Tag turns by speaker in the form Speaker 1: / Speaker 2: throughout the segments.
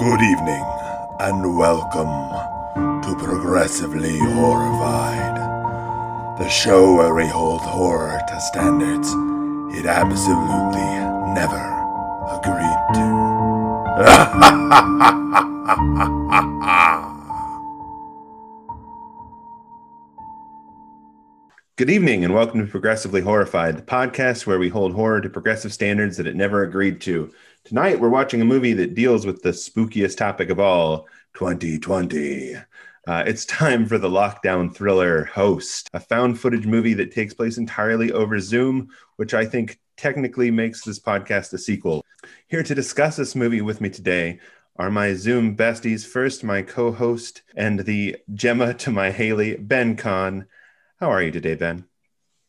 Speaker 1: Good evening, and welcome to Progressively Horrified, the show where we hold horror to standards it absolutely never agreed to.
Speaker 2: Good evening, and welcome to Progressively Horrified, the podcast where we hold horror to progressive standards that it never agreed to. Tonight, we're watching a movie that deals with the spookiest topic of all 2020. Uh, it's time for the lockdown thriller Host, a found footage movie that takes place entirely over Zoom, which I think technically makes this podcast a sequel. Here to discuss this movie with me today are my Zoom besties. First, my co host and the Gemma to my Haley, Ben Kahn. How are you today, Ben?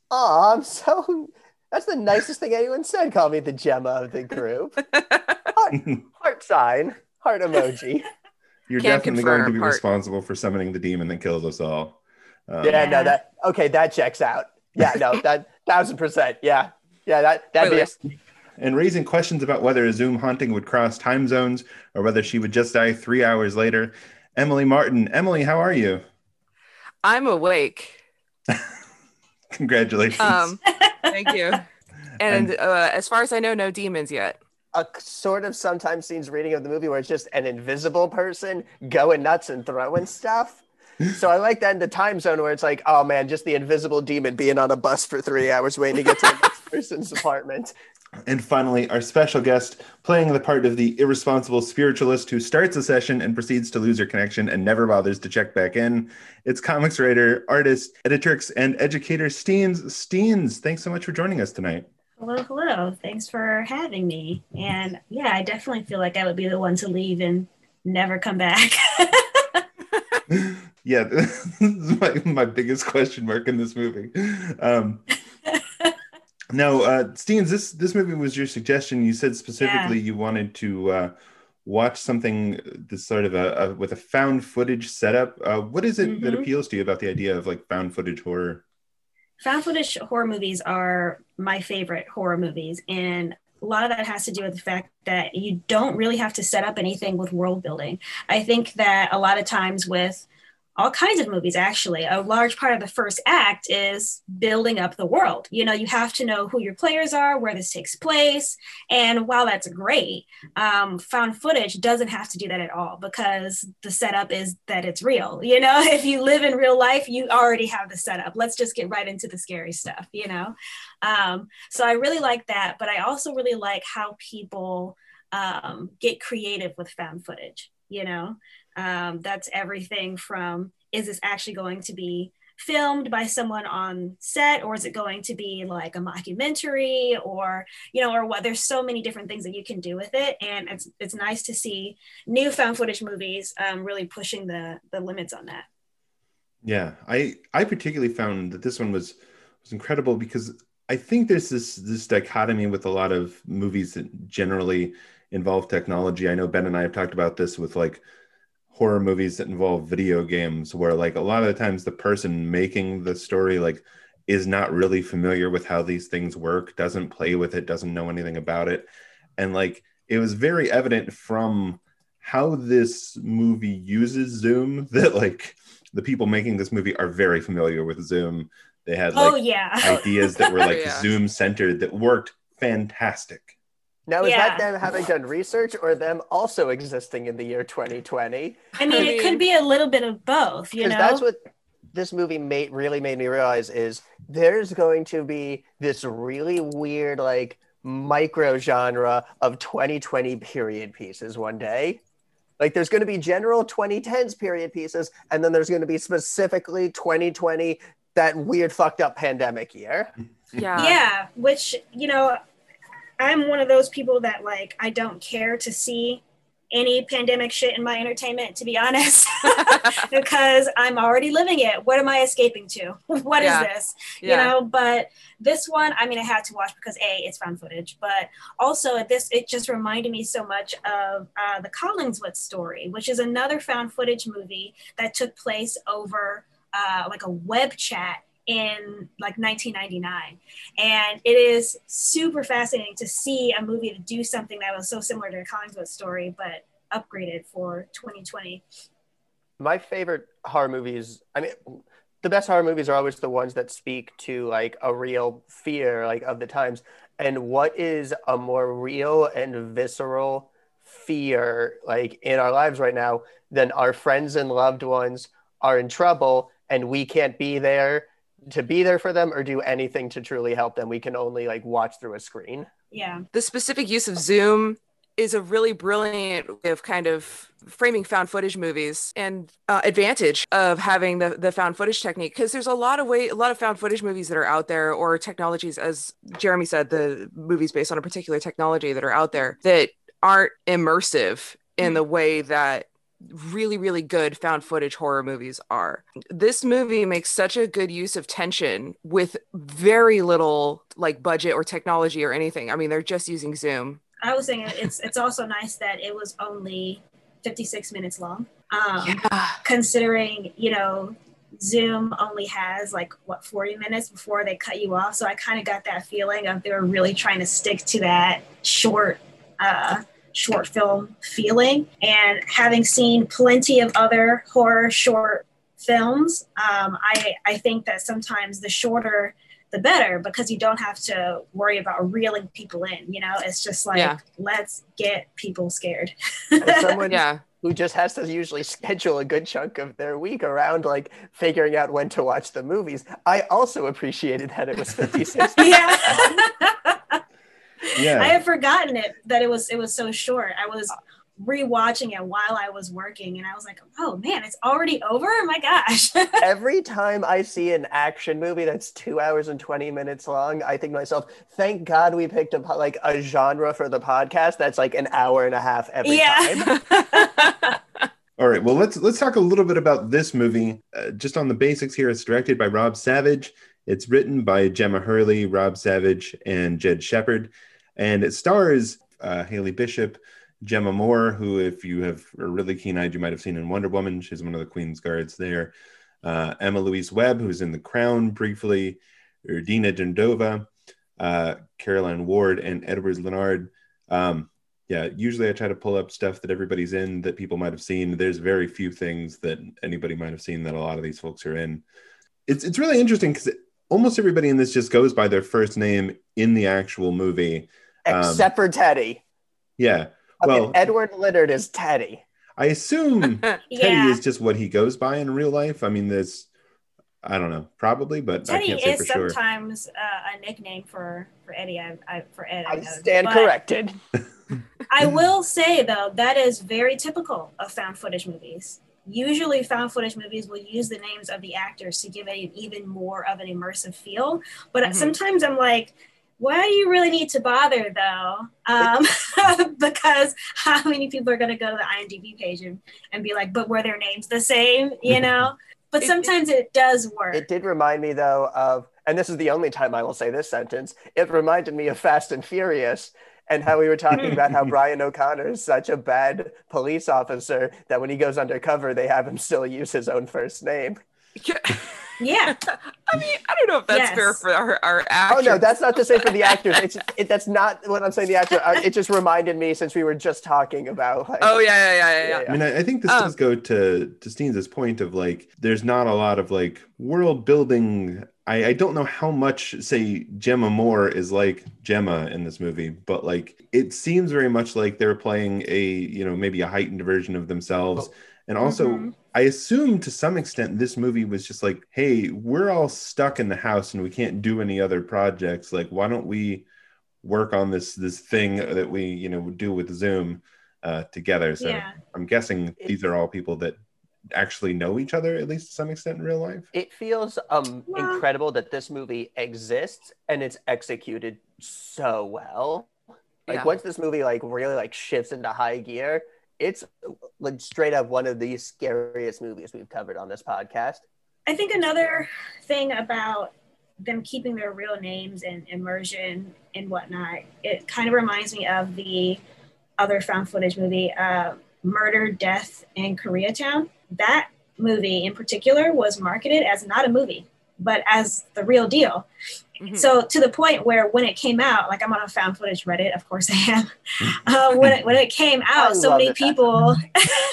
Speaker 3: Oh, I'm so. That's the nicest thing anyone said. Call me the Gemma of the group. Heart, heart sign, heart emoji.
Speaker 2: You're
Speaker 4: Can't
Speaker 2: definitely going to be
Speaker 4: part-
Speaker 2: responsible for summoning the demon that kills us all. Um,
Speaker 3: Yeah, no, that okay. That checks out. Yeah, no, that thousand percent. Yeah, yeah, that that'd be.
Speaker 4: Spoilers.
Speaker 2: And raising questions about whether a Zoom haunting would cross time zones or whether she would just die three hours later. Emily Martin. Emily, how are you?
Speaker 4: I'm awake.
Speaker 2: Congratulations.
Speaker 4: Um, thank you. And uh, as far as I know, no demons yet.
Speaker 3: a sort of sometimes scenes reading of the movie where it's just an invisible person going nuts and throwing stuff. So I like that in the time zone where it's like, oh man, just the invisible demon being on a bus for three hours waiting to get to the next person's apartment.
Speaker 2: And finally, our special guest playing the part of the irresponsible spiritualist who starts a session and proceeds to lose her connection and never bothers to check back in. It's comics writer, artist, editrix, and educator Steenz. Steenz, thanks so much for joining us tonight.
Speaker 5: Hello, hello. Thanks for having me. And yeah, I definitely feel like I would be the one to leave and never come back.
Speaker 2: Yeah, this is my, my biggest question mark in this movie. Um, no, uh, Steenz, this this movie was your suggestion. You said specifically you wanted to uh, watch something this sort of a, a with a found footage setup. Uh, what is it that
Speaker 5: Mhm.
Speaker 2: appeals to you about the idea of like found footage horror?
Speaker 5: Found footage horror movies are my favorite horror movies. And a lot of that has to do with the fact that you don't really have to set up anything with world building. I think that a lot of times with all kinds of movies actually. A large part of the first act is building up the world. You know you have to know who your players are where this takes place. And while that's great um, found footage doesn't have to do that at all because the setup is that it's real. You know if you live in real life you already have the setup. Let's just get right into the scary stuff you know? Um, so i really like that but i also really like how people um, get creative with found footage you know um, that's everything from is this actually going to be filmed by someone on set or is it going to be like a mockumentary or you know or what there's so many different things that you can do with it and it's it's nice to see new found footage movies um, really pushing the the limits on that
Speaker 2: Yeah, I I particularly found that this one was was incredible because I think there's this this dichotomy with a lot of movies that generally involve technology. I know Ben and I have talked about this with like horror movies that involve video games where like a lot of the times the person making the story like is not really familiar with how these things work, doesn't play with it, doesn't know anything about it. And like it was very evident from how this movie uses Zoom that like the people making this movie are very familiar with Zoom. They had
Speaker 5: oh
Speaker 2: like
Speaker 5: yeah
Speaker 2: ideas that were like
Speaker 4: Yeah.
Speaker 2: Zoom centered that worked fantastic.
Speaker 3: Now, is that them having done research or them also existing in the year 2020?
Speaker 5: i mean
Speaker 4: I
Speaker 5: it could be a little bit of both you
Speaker 3: Because
Speaker 5: know
Speaker 3: that's what this movie made really made me realize is there's going to be this really weird like micro genre of 2020 period pieces one day. Like there's going to be general 2010s period pieces, and then there's going to be specifically 2020 that weird fucked up pandemic year.
Speaker 4: Yeah.
Speaker 5: yeah which you know i'm one of those people that like i don't care to see any pandemic shit in my entertainment to be honest because i'm already living it what am i escaping to What is
Speaker 4: Yeah.
Speaker 5: this
Speaker 4: Yeah.
Speaker 5: you know but this one i mean i had to watch because a it's found footage but also this it just reminded me so much of uh, the collingswood story which is another found footage movie that took place over uh, like a web chat in like 1999 and it is super fascinating to see a movie to do something that was so similar to the collingswood story but upgraded for 2020.
Speaker 3: my favorite horror movies i mean the best horror movies are always the ones that speak to like a real fear like of the times. And what is a more real and visceral fear like in our lives right now than our friends and loved ones are in trouble and we can't be there to be there for them or do anything to truly help them. We can only like watch through a screen.
Speaker 5: Yeah.
Speaker 4: the specific use of Zoom is a really brilliant way of kind of framing found footage movies and uh, advantage of having the, the found footage technique because there's a lot of way a lot of found footage movies that are out there or technologies as jeremy said the movies based on a particular technology that are out there that aren't immersive in the way that really really good found footage horror movies are this movie makes such a good use of tension with very little like budget or technology or anything i mean they're just using zoom
Speaker 5: I was saying it's it's also nice that it was only 56 minutes long. Um, considering, you know, Zoom only has like what 40 minutes before they cut you off. So I kind of got that feeling of they were really trying to stick to that short uh short film feeling. And having seen plenty of other horror short films, um, I I think that sometimes the shorter the better because you don't have to worry about reeling people in. You know, it's just like
Speaker 4: Yeah.
Speaker 5: let's get people scared.
Speaker 3: Someone
Speaker 4: yeah
Speaker 3: who just has to usually schedule a good chunk of their week around like figuring out when to watch the movies. I also appreciated that it was 56.
Speaker 5: yeah.
Speaker 2: Yeah.
Speaker 5: I had forgotten it that it was it was so short. I was rewatching it while I was working and I was like, oh man, it's already over? My gosh.
Speaker 3: Every time I see an action movie that's two hours and 20 minutes long, I think to myself, thank God we picked up like a genre for the podcast that's like an hour and a half every time.
Speaker 5: yeah.
Speaker 2: All right. Well, let's let's talk a little bit about this movie. Uh, just on the basics here, it's directed by Rob Savage. It's written by Gemma Hurley, Rob Savage, and Jed Shepherd, and it stars uh, Haley Bishop, Jemma Moore, who, if you have are really keen-eyed, you might have seen in Wonder Woman. She's one of the Queen's guards there. Uh, Emma Louise Webb, who's in The Crown briefly. Radina Drandova, uh, Caroline Ward, and Edward Linard. Um, yeah, usually I try to pull up stuff that everybody's in that people might have seen. There's very few things that anybody might have seen that a lot of these folks are in. It's it's really interesting because almost everybody in this just goes by their first name in the actual movie. Um,
Speaker 3: Except for Teddy.
Speaker 2: Yeah.
Speaker 3: I mean,
Speaker 2: Well,
Speaker 3: Edward Linard is Teddy.
Speaker 2: I assume Teddy
Speaker 5: Yeah.
Speaker 2: is just what he goes by in real life. I mean, there's, I don't know, probably, but I
Speaker 5: Teddy
Speaker 2: can't say
Speaker 5: is
Speaker 2: for sure.
Speaker 5: sometimes uh, a nickname for for Eddie. I, I for Ed. I,
Speaker 3: I stand
Speaker 5: But
Speaker 3: corrected.
Speaker 5: I will say though that is very typical of found footage movies. Usually, found footage movies will use the names of the actors to give it an even more of an immersive feel. But
Speaker 4: Mhm.
Speaker 5: sometimes I'm like, why do you really need to bother though? Um, because how many people are going to go to the IMDb page and, and be like, but were their names the same? You know. But
Speaker 4: It- it-
Speaker 5: sometimes it does work.
Speaker 3: It did remind me though of, and this is the only time I will say this sentence. It reminded me of Fast and Furious and how we were talking about how Brian O'Conner is such a bad police officer that when he goes undercover, they have him still use his own first name.
Speaker 5: Yeah.
Speaker 4: I mean, I don't know if that's
Speaker 5: Yes.
Speaker 4: fair for our, our
Speaker 3: Oh
Speaker 4: actors.
Speaker 3: no, that's not to say for the actors. It's it, that's not what I'm saying. The actor. Uh, it just reminded me since we were just talking about. Like,
Speaker 4: Oh yeah, yeah, yeah, yeah. yeah.
Speaker 2: I mean, I, I think this
Speaker 4: Um,
Speaker 2: does go to to Steenz' point of like, there's not a lot of like world building. I, I don't know how much, say, Jemma Moore is like Gemma in this movie, but like, it seems very much like they're playing a, you know, maybe a heightened version of themselves. And also,
Speaker 5: Mhm.
Speaker 2: I assume to some extent this movie was just like, hey, we're all stuck in the house and we can't do any other projects. Like, why don't we work on this this thing that we, you know, do with Zoom uh, together? So
Speaker 5: Yeah.
Speaker 2: I'm guessing these are all people that actually know each other at least to some extent in real life.
Speaker 3: It feels um
Speaker 5: Well-
Speaker 3: incredible that this movie exists and it's executed so well. Like
Speaker 4: Yeah.
Speaker 3: once this movie like really like shifts into high gear, it's like straight up one of the scariest movies we've covered on this podcast.
Speaker 5: I think another thing about them keeping their real names and immersion and whatnot, it kind of reminds me of the other found footage movie, uh, Murder, Death, in Koreatown. That movie in particular was marketed as not a movie, but as the real deal.
Speaker 4: Mhm.
Speaker 5: So to the point where when it came out, like I'm on a found footage Reddit, of course I am. uh, when it when it came
Speaker 3: I
Speaker 5: out, so many people,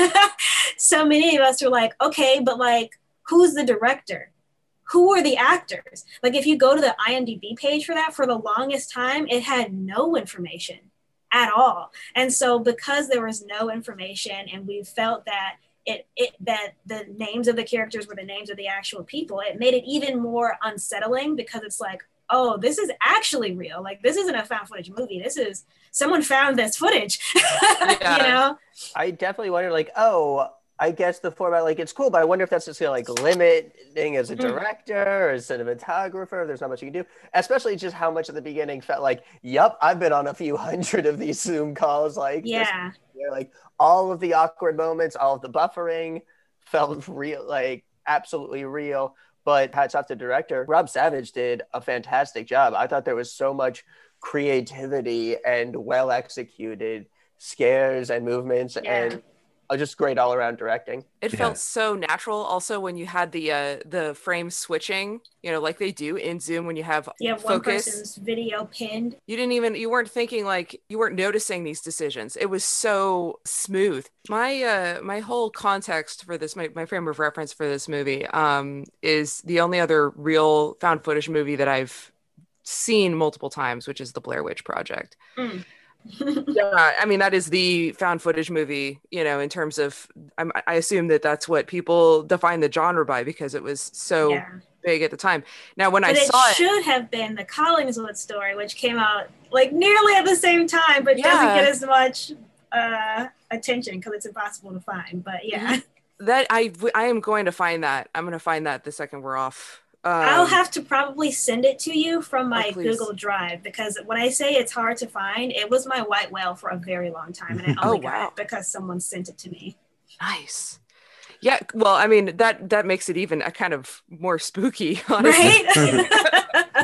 Speaker 5: so many of us were like, okay, but like, who's the director? Who are the actors? Like, if you go to the IMDb page for that, for the longest time, it had no information at all. And so, because there was no information, and we felt that it, it that the names of the characters were the names of the actual people, it made it even more unsettling because it's like, oh, this is actually real. Like, this isn't a found footage movie. This is someone found this footage.
Speaker 4: Yeah.
Speaker 5: you know?
Speaker 3: I definitely wonder, like, oh, I guess the format, like, it's cool, but I wonder if that's just gonna like limiting as a
Speaker 5: Mm.
Speaker 3: director or a cinematographer. There's not much you can do, especially just how much at the beginning felt like, yep, I've been on a few hundred of these Zoom calls. Like,
Speaker 5: Yeah.
Speaker 3: yeah, like all of the awkward moments, all of the buffering felt real, like absolutely real. But hats off to director Rob Savage did a fantastic job. I thought there was so much creativity and well executed scares and movements
Speaker 5: Yeah.
Speaker 3: and just great all around directing.
Speaker 4: It
Speaker 2: Yeah.
Speaker 4: felt so natural. Also, when you had the uh, the frame switching, you know, like they do in Zoom when you have
Speaker 5: You have one
Speaker 4: focus.
Speaker 5: person's video pinned.
Speaker 4: You didn't even you weren't thinking like you weren't noticing these decisions. It was so smooth. My uh my whole context for this, my, my frame of reference for this movie, um, is the only other real found footage movie that I've seen multiple times, which is the Blair Witch Project.
Speaker 5: Mm.
Speaker 4: Yeah i mean that is the found footage movie you know in terms of I'm, i assume that that's what people define the genre by because it was so
Speaker 5: yeah.
Speaker 4: big at the time. Now when
Speaker 5: But
Speaker 4: i saw it
Speaker 5: should have been the Collingswood story, which came out like nearly at the same time, but doesn't get as much uh, attention because it's impossible to find. But yeah,
Speaker 4: that i i am going to find that. I'm going to find that the second we're off um,
Speaker 5: I'll have to probably send it to you from my
Speaker 4: Oh.
Speaker 5: Google Drive because when I say it's hard to find, it was my white whale for a very long time, and I
Speaker 4: Oh,
Speaker 5: only got
Speaker 4: wow.
Speaker 5: it because someone sent it to me.
Speaker 4: nice yeah well i mean that that makes it even a kind of more spooky honestly
Speaker 5: Right?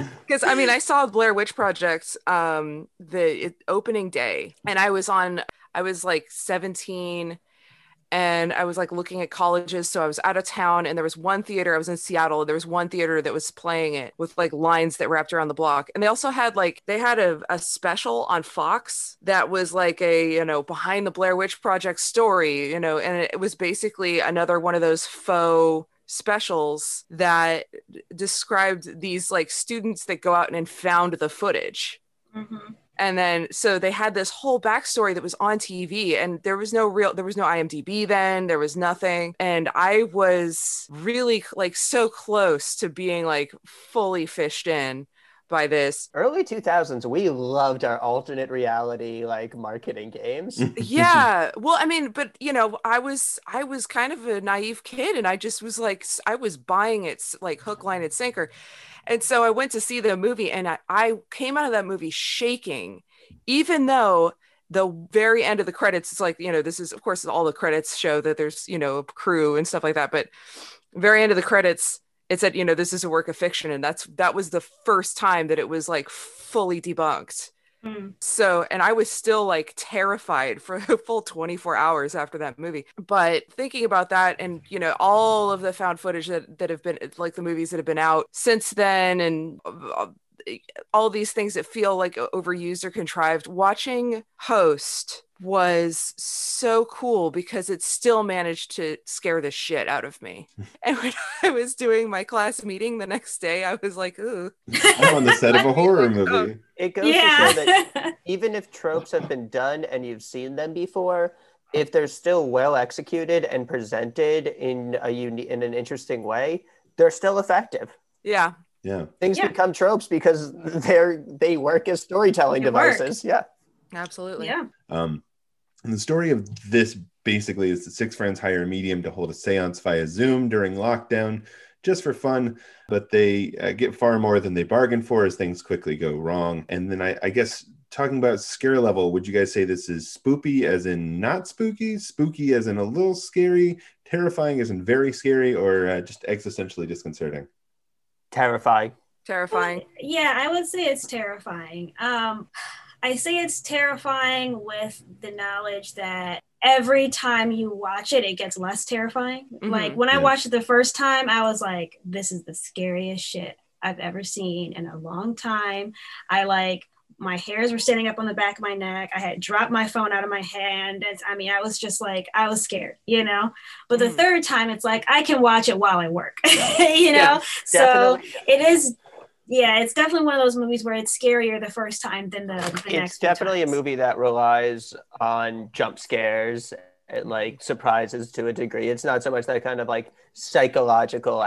Speaker 4: because I mean, I saw Blair Witch Project um the it, opening day, and I was on. I was like 17, and I was like looking at colleges. So I was out of town, and there was one theater. I was in Seattle. and There was one theater that was playing it with like lines that wrapped around the block, and they also had like they had a, a special on Fox that was like a you know behind the Blair Witch Project story, you know, and it was basically another one of those faux specials that described these like students that go out and found the footage
Speaker 5: Mhm.
Speaker 4: And then so they had this whole backstory that was on tv and there was no real there was no imdb then there was nothing. And i was really like so close to being like fully fished in by this.
Speaker 3: Early 2000s, we loved our alternate reality like marketing games.
Speaker 4: yeah well i mean but you know i was i was kind of a naive kid and i just was like I was buying it like hook line and sinker and so i went to see the movie and i, I came out of that movie shaking even though the very end of the credits it's like you know this is of course all the credits show that there's you know a crew and stuff like that but very end of the credits it said you know this is a work of fiction and that's that was the first time that it was like fully debunked
Speaker 5: Mm.
Speaker 4: so, and I was still like terrified for a full 24 hours after that movie. But thinking about that and, you know, all of the found footage that, that have been like the movies that have been out since then and uh, all these things that feel like overused or contrived, watching Host was so cool because it still managed to scare the shit out of me. and when I was doing my class meeting the next day, I was like, ooh.
Speaker 2: I'm on the set of a horror movie.
Speaker 3: It goes to show that even if tropes have been done and you've seen them before, if they're still well executed and presented in a uni- in an interesting way, they're still effective.
Speaker 4: Yeah.
Speaker 2: Yeah.
Speaker 3: Things
Speaker 5: Yeah.
Speaker 3: become tropes because they're they work as storytelling
Speaker 5: They work.
Speaker 3: devices. Yeah.
Speaker 4: Absolutely.
Speaker 5: yeah.
Speaker 2: Um, and the story of this basically is that six friends hire a medium to hold a seance via Zoom during lockdown just for fun, but they uh, get far more than they bargained for as things quickly go wrong. And then I, I guess talking about scare level, would you guys say this is spooky as in not spooky, spooky as in a little scary, terrifying as in very scary, or uh, just existentially disconcerting?
Speaker 3: Terrifying.
Speaker 4: Terrifying.
Speaker 5: Yeah, I would say it's terrifying. Um, I say it's terrifying with the knowledge that every time you watch it, it gets less terrifying.
Speaker 4: Mhm.
Speaker 5: Like when I watched it the first time, I was like, this is the scariest shit I've ever seen in a long time. I like my hairs were standing up on the back of my neck. I had dropped my phone out of my hand. And I mean, I was just like, I was scared, you know. But the
Speaker 4: Mm.
Speaker 5: third time, it's like I can watch it while I work, you know.
Speaker 3: Yeah,
Speaker 5: so it is, yeah, it's definitely one of those movies where it's scarier the first time than the, the next.
Speaker 3: it's definitely a movie that relies on jump scares and like surprises to a degree. It's not so much that kind of like psychological,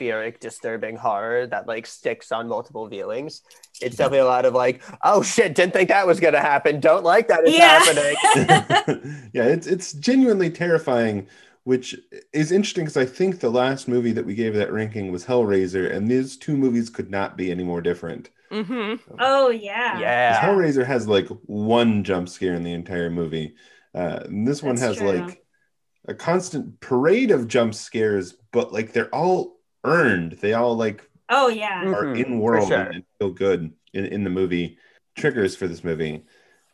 Speaker 3: atmospheric, disturbing horror that like sticks on multiple viewings. It's definitely a lot of like, oh shit, didn't think that was gonna happen. Don't like that it's
Speaker 5: Yeah.
Speaker 3: happening.
Speaker 2: yeah, it's it's genuinely terrifying, which is interesting because I think the last movie that we gave that ranking was Hellraiser, and these two movies could not be any more different.
Speaker 4: hmm
Speaker 5: Oh yeah,
Speaker 3: Yeah.
Speaker 2: Hellraiser has like one jump scare in the entire movie. Uh, and this one has
Speaker 5: true.
Speaker 2: like a constant parade of jump scares, but like they're all earned. They all like
Speaker 5: Oh yeah.
Speaker 2: Are
Speaker 3: Mhm,
Speaker 2: in world
Speaker 3: sure.
Speaker 2: and feel good in, in the movie. Triggers for this movie.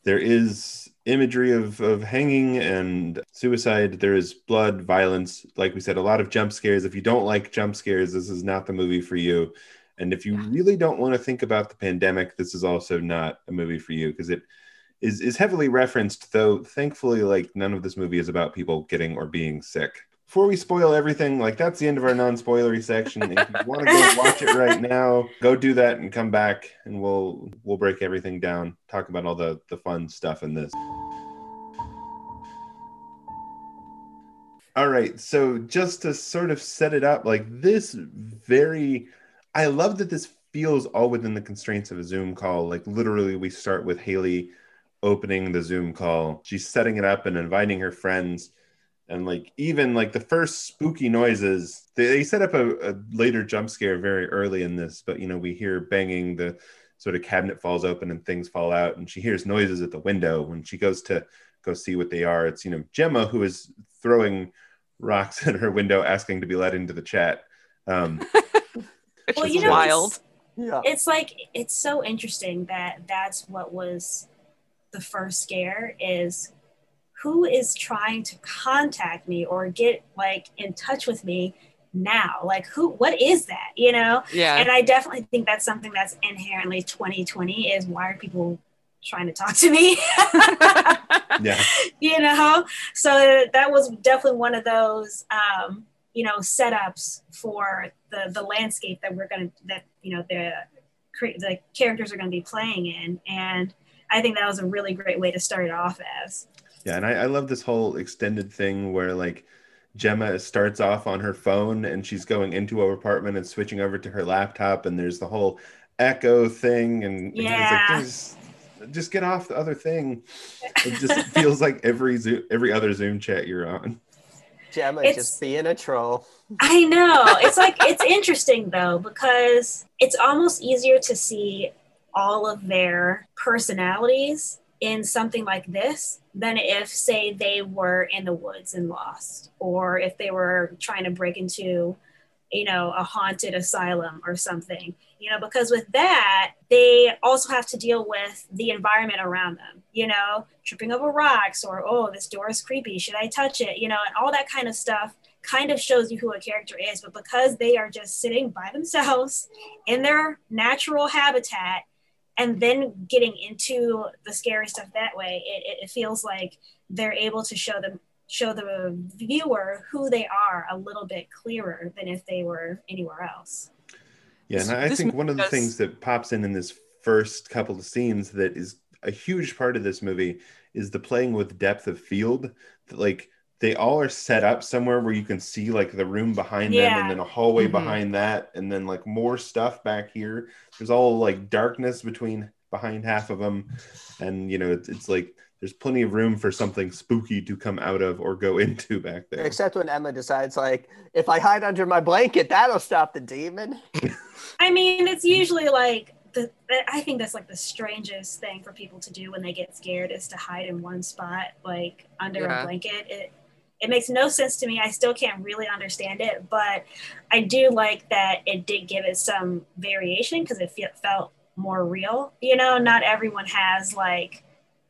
Speaker 2: There is imagery of, of hanging and suicide. There is blood, violence. Like we said, a lot of jump scares. If you don't like jump scares, this is not the movie for you. And if you really don't want to think about the pandemic, this is also not a movie for you because it is, is heavily referenced, though thankfully, like none of this movie is about people getting or being sick. Before we spoil everything, like that's the end of our non-spoilery section. If you want to go watch it right now, go do that and come back and we'll we'll break everything down, talk about all the the fun stuff in this. All right, so just to sort of set it up, like this very I love that this feels all within the constraints of a Zoom call. Like literally we start with Haley opening the Zoom call. She's setting it up and inviting her friends and like even like the first spooky noises they, they set up a, a later jump scare very early in this but you know we hear banging the sort of cabinet falls open and things fall out and she hears noises at the window when she goes to go see what they are it's you know gemma who is throwing rocks at her window asking to be let into the chat um
Speaker 4: Which
Speaker 5: Well,
Speaker 4: is
Speaker 5: you know,
Speaker 4: wild.
Speaker 3: Yeah.
Speaker 5: it's like it's so interesting that that's what was the first scare is who is trying to contact me or get like in touch with me now? Like who what is that you know?
Speaker 4: Yeah.
Speaker 5: and i definitely think that's something that's inherently 2020 is why are people trying to talk to me?
Speaker 2: Yeah.
Speaker 5: You know? So that was definitely one of those um you know setups for the the landscape that we're gonna that you know the cre- the characters are going to be playing in. And i think that was a really great way to start it off as
Speaker 2: Yeah, and I, I love this whole extended thing where like Gemma starts off on her phone and she's going into her apartment and switching over to her laptop, and there's the whole echo thing, and and
Speaker 5: Yeah.
Speaker 2: it's like just, just get off the other thing. It just feels like every Zoom, every other Zoom chat you're on.
Speaker 3: Gemma
Speaker 5: It's-
Speaker 3: just being a troll.
Speaker 5: I know. It's like it's interesting though because it's almost easier to see all of their personalities in something like this than if say they were in the woods and lost or if they were trying to break into you know a haunted asylum or something. You know because with that they also have to deal with the environment around them you know tripping over rocks or oh this door is creepy should i touch it? You know and all that kind of stuff kind of shows you who a character is but because they are just sitting by themselves in their natural habitat and then getting into the scary stuff that way it, it, it feels like they're able to show them show the viewer who they are a little bit clearer than if they were anywhere else
Speaker 2: Yeah, and I
Speaker 4: This
Speaker 2: think one of the
Speaker 4: does-
Speaker 2: things that pops in in this first couple of scenes that is a huge part of this movie is the playing with depth of field. Like they all are set up somewhere where you can see like the room behind them, and then a hallway
Speaker 4: Mhm.
Speaker 2: behind that, and then like more stuff back here. There's all like darkness between behind half of them, and you know it's, it's like there's plenty of room for something spooky to come out of or go into back there.
Speaker 3: Except when Emma decides, like, if I hide under my blanket, that'll stop the demon.
Speaker 5: i mean it's usually like the, i think that's like the strangest thing for people to do when they get scared is to hide in one spot like under
Speaker 4: Yeah.
Speaker 5: a blanket it it makes no sense to me i still can't really understand it but i do like that it did give it some variation because it fe- felt more real you know not everyone has like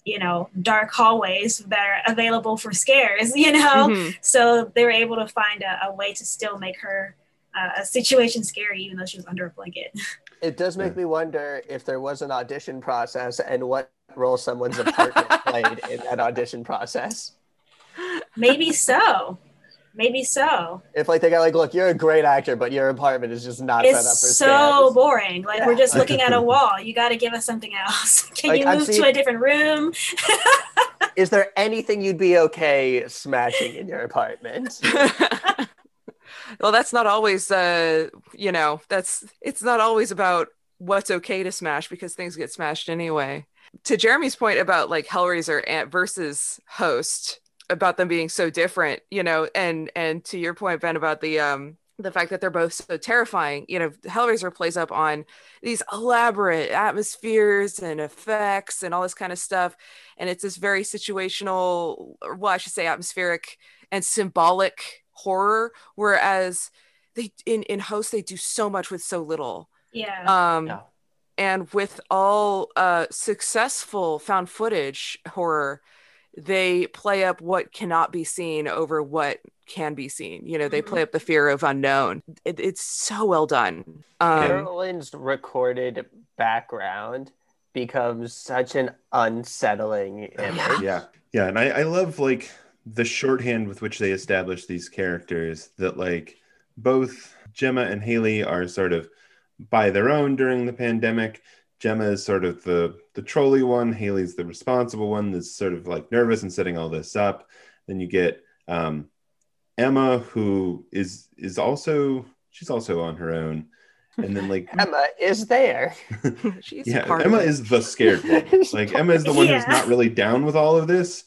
Speaker 5: you know dark hallways that are available for scares you know
Speaker 4: Mhm.
Speaker 5: so they were able to find a, a way to still make her uh, situation scary, even though she was under a blanket.
Speaker 3: It does make me wonder if there was an audition process and what role someone's apartment played in that audition process.
Speaker 5: Maybe so. Maybe so.
Speaker 3: If like they got like, look, you're a great actor, but your apartment is just not set up for
Speaker 5: It's so
Speaker 3: stands.
Speaker 5: boring. Like we're just looking at a wall. You got to give us something else. Can
Speaker 3: Like,
Speaker 5: you move
Speaker 3: seen-
Speaker 5: to a different room?
Speaker 3: Is there anything you'd be okay smashing in your apartment?
Speaker 4: well, that's not always, uh, you know, that's it's not always about what's okay to smash because things get smashed anyway. To Jeremy's point about like Hellraiser and versus Host, about them being so different, you know, and and to your point, Ben, about the um the fact that they're both so terrifying, you know, Hellraiser plays up on these elaborate atmospheres and effects and all this kind of stuff, and it's this very situational, or well, I should say, atmospheric and symbolic horror whereas they in in host they do so much with so little
Speaker 5: yeah.
Speaker 4: um
Speaker 3: Yeah.
Speaker 4: and with all uh successful found footage horror they play up what cannot be seen over what can be seen. You know they
Speaker 5: Mhm.
Speaker 4: play up the fear of unknown. It, it's so well done. Um
Speaker 3: Carolyn's recorded background becomes such an unsettling image.
Speaker 2: yeah. Yeah and I, I love like the shorthand with which they establish these characters that like both gemma and haley are sort of by their own during the pandemic. Gemma is sort of the the trolley one haley's the responsible one that's sort of like nervous and setting all this up. Then you get um emma who is is also she's also on her own. And then like
Speaker 3: Emma is there.
Speaker 4: she's
Speaker 2: yeah
Speaker 4: part
Speaker 2: emma
Speaker 4: of it.
Speaker 2: is the scared one. Like emma is the one who's not really down with all of this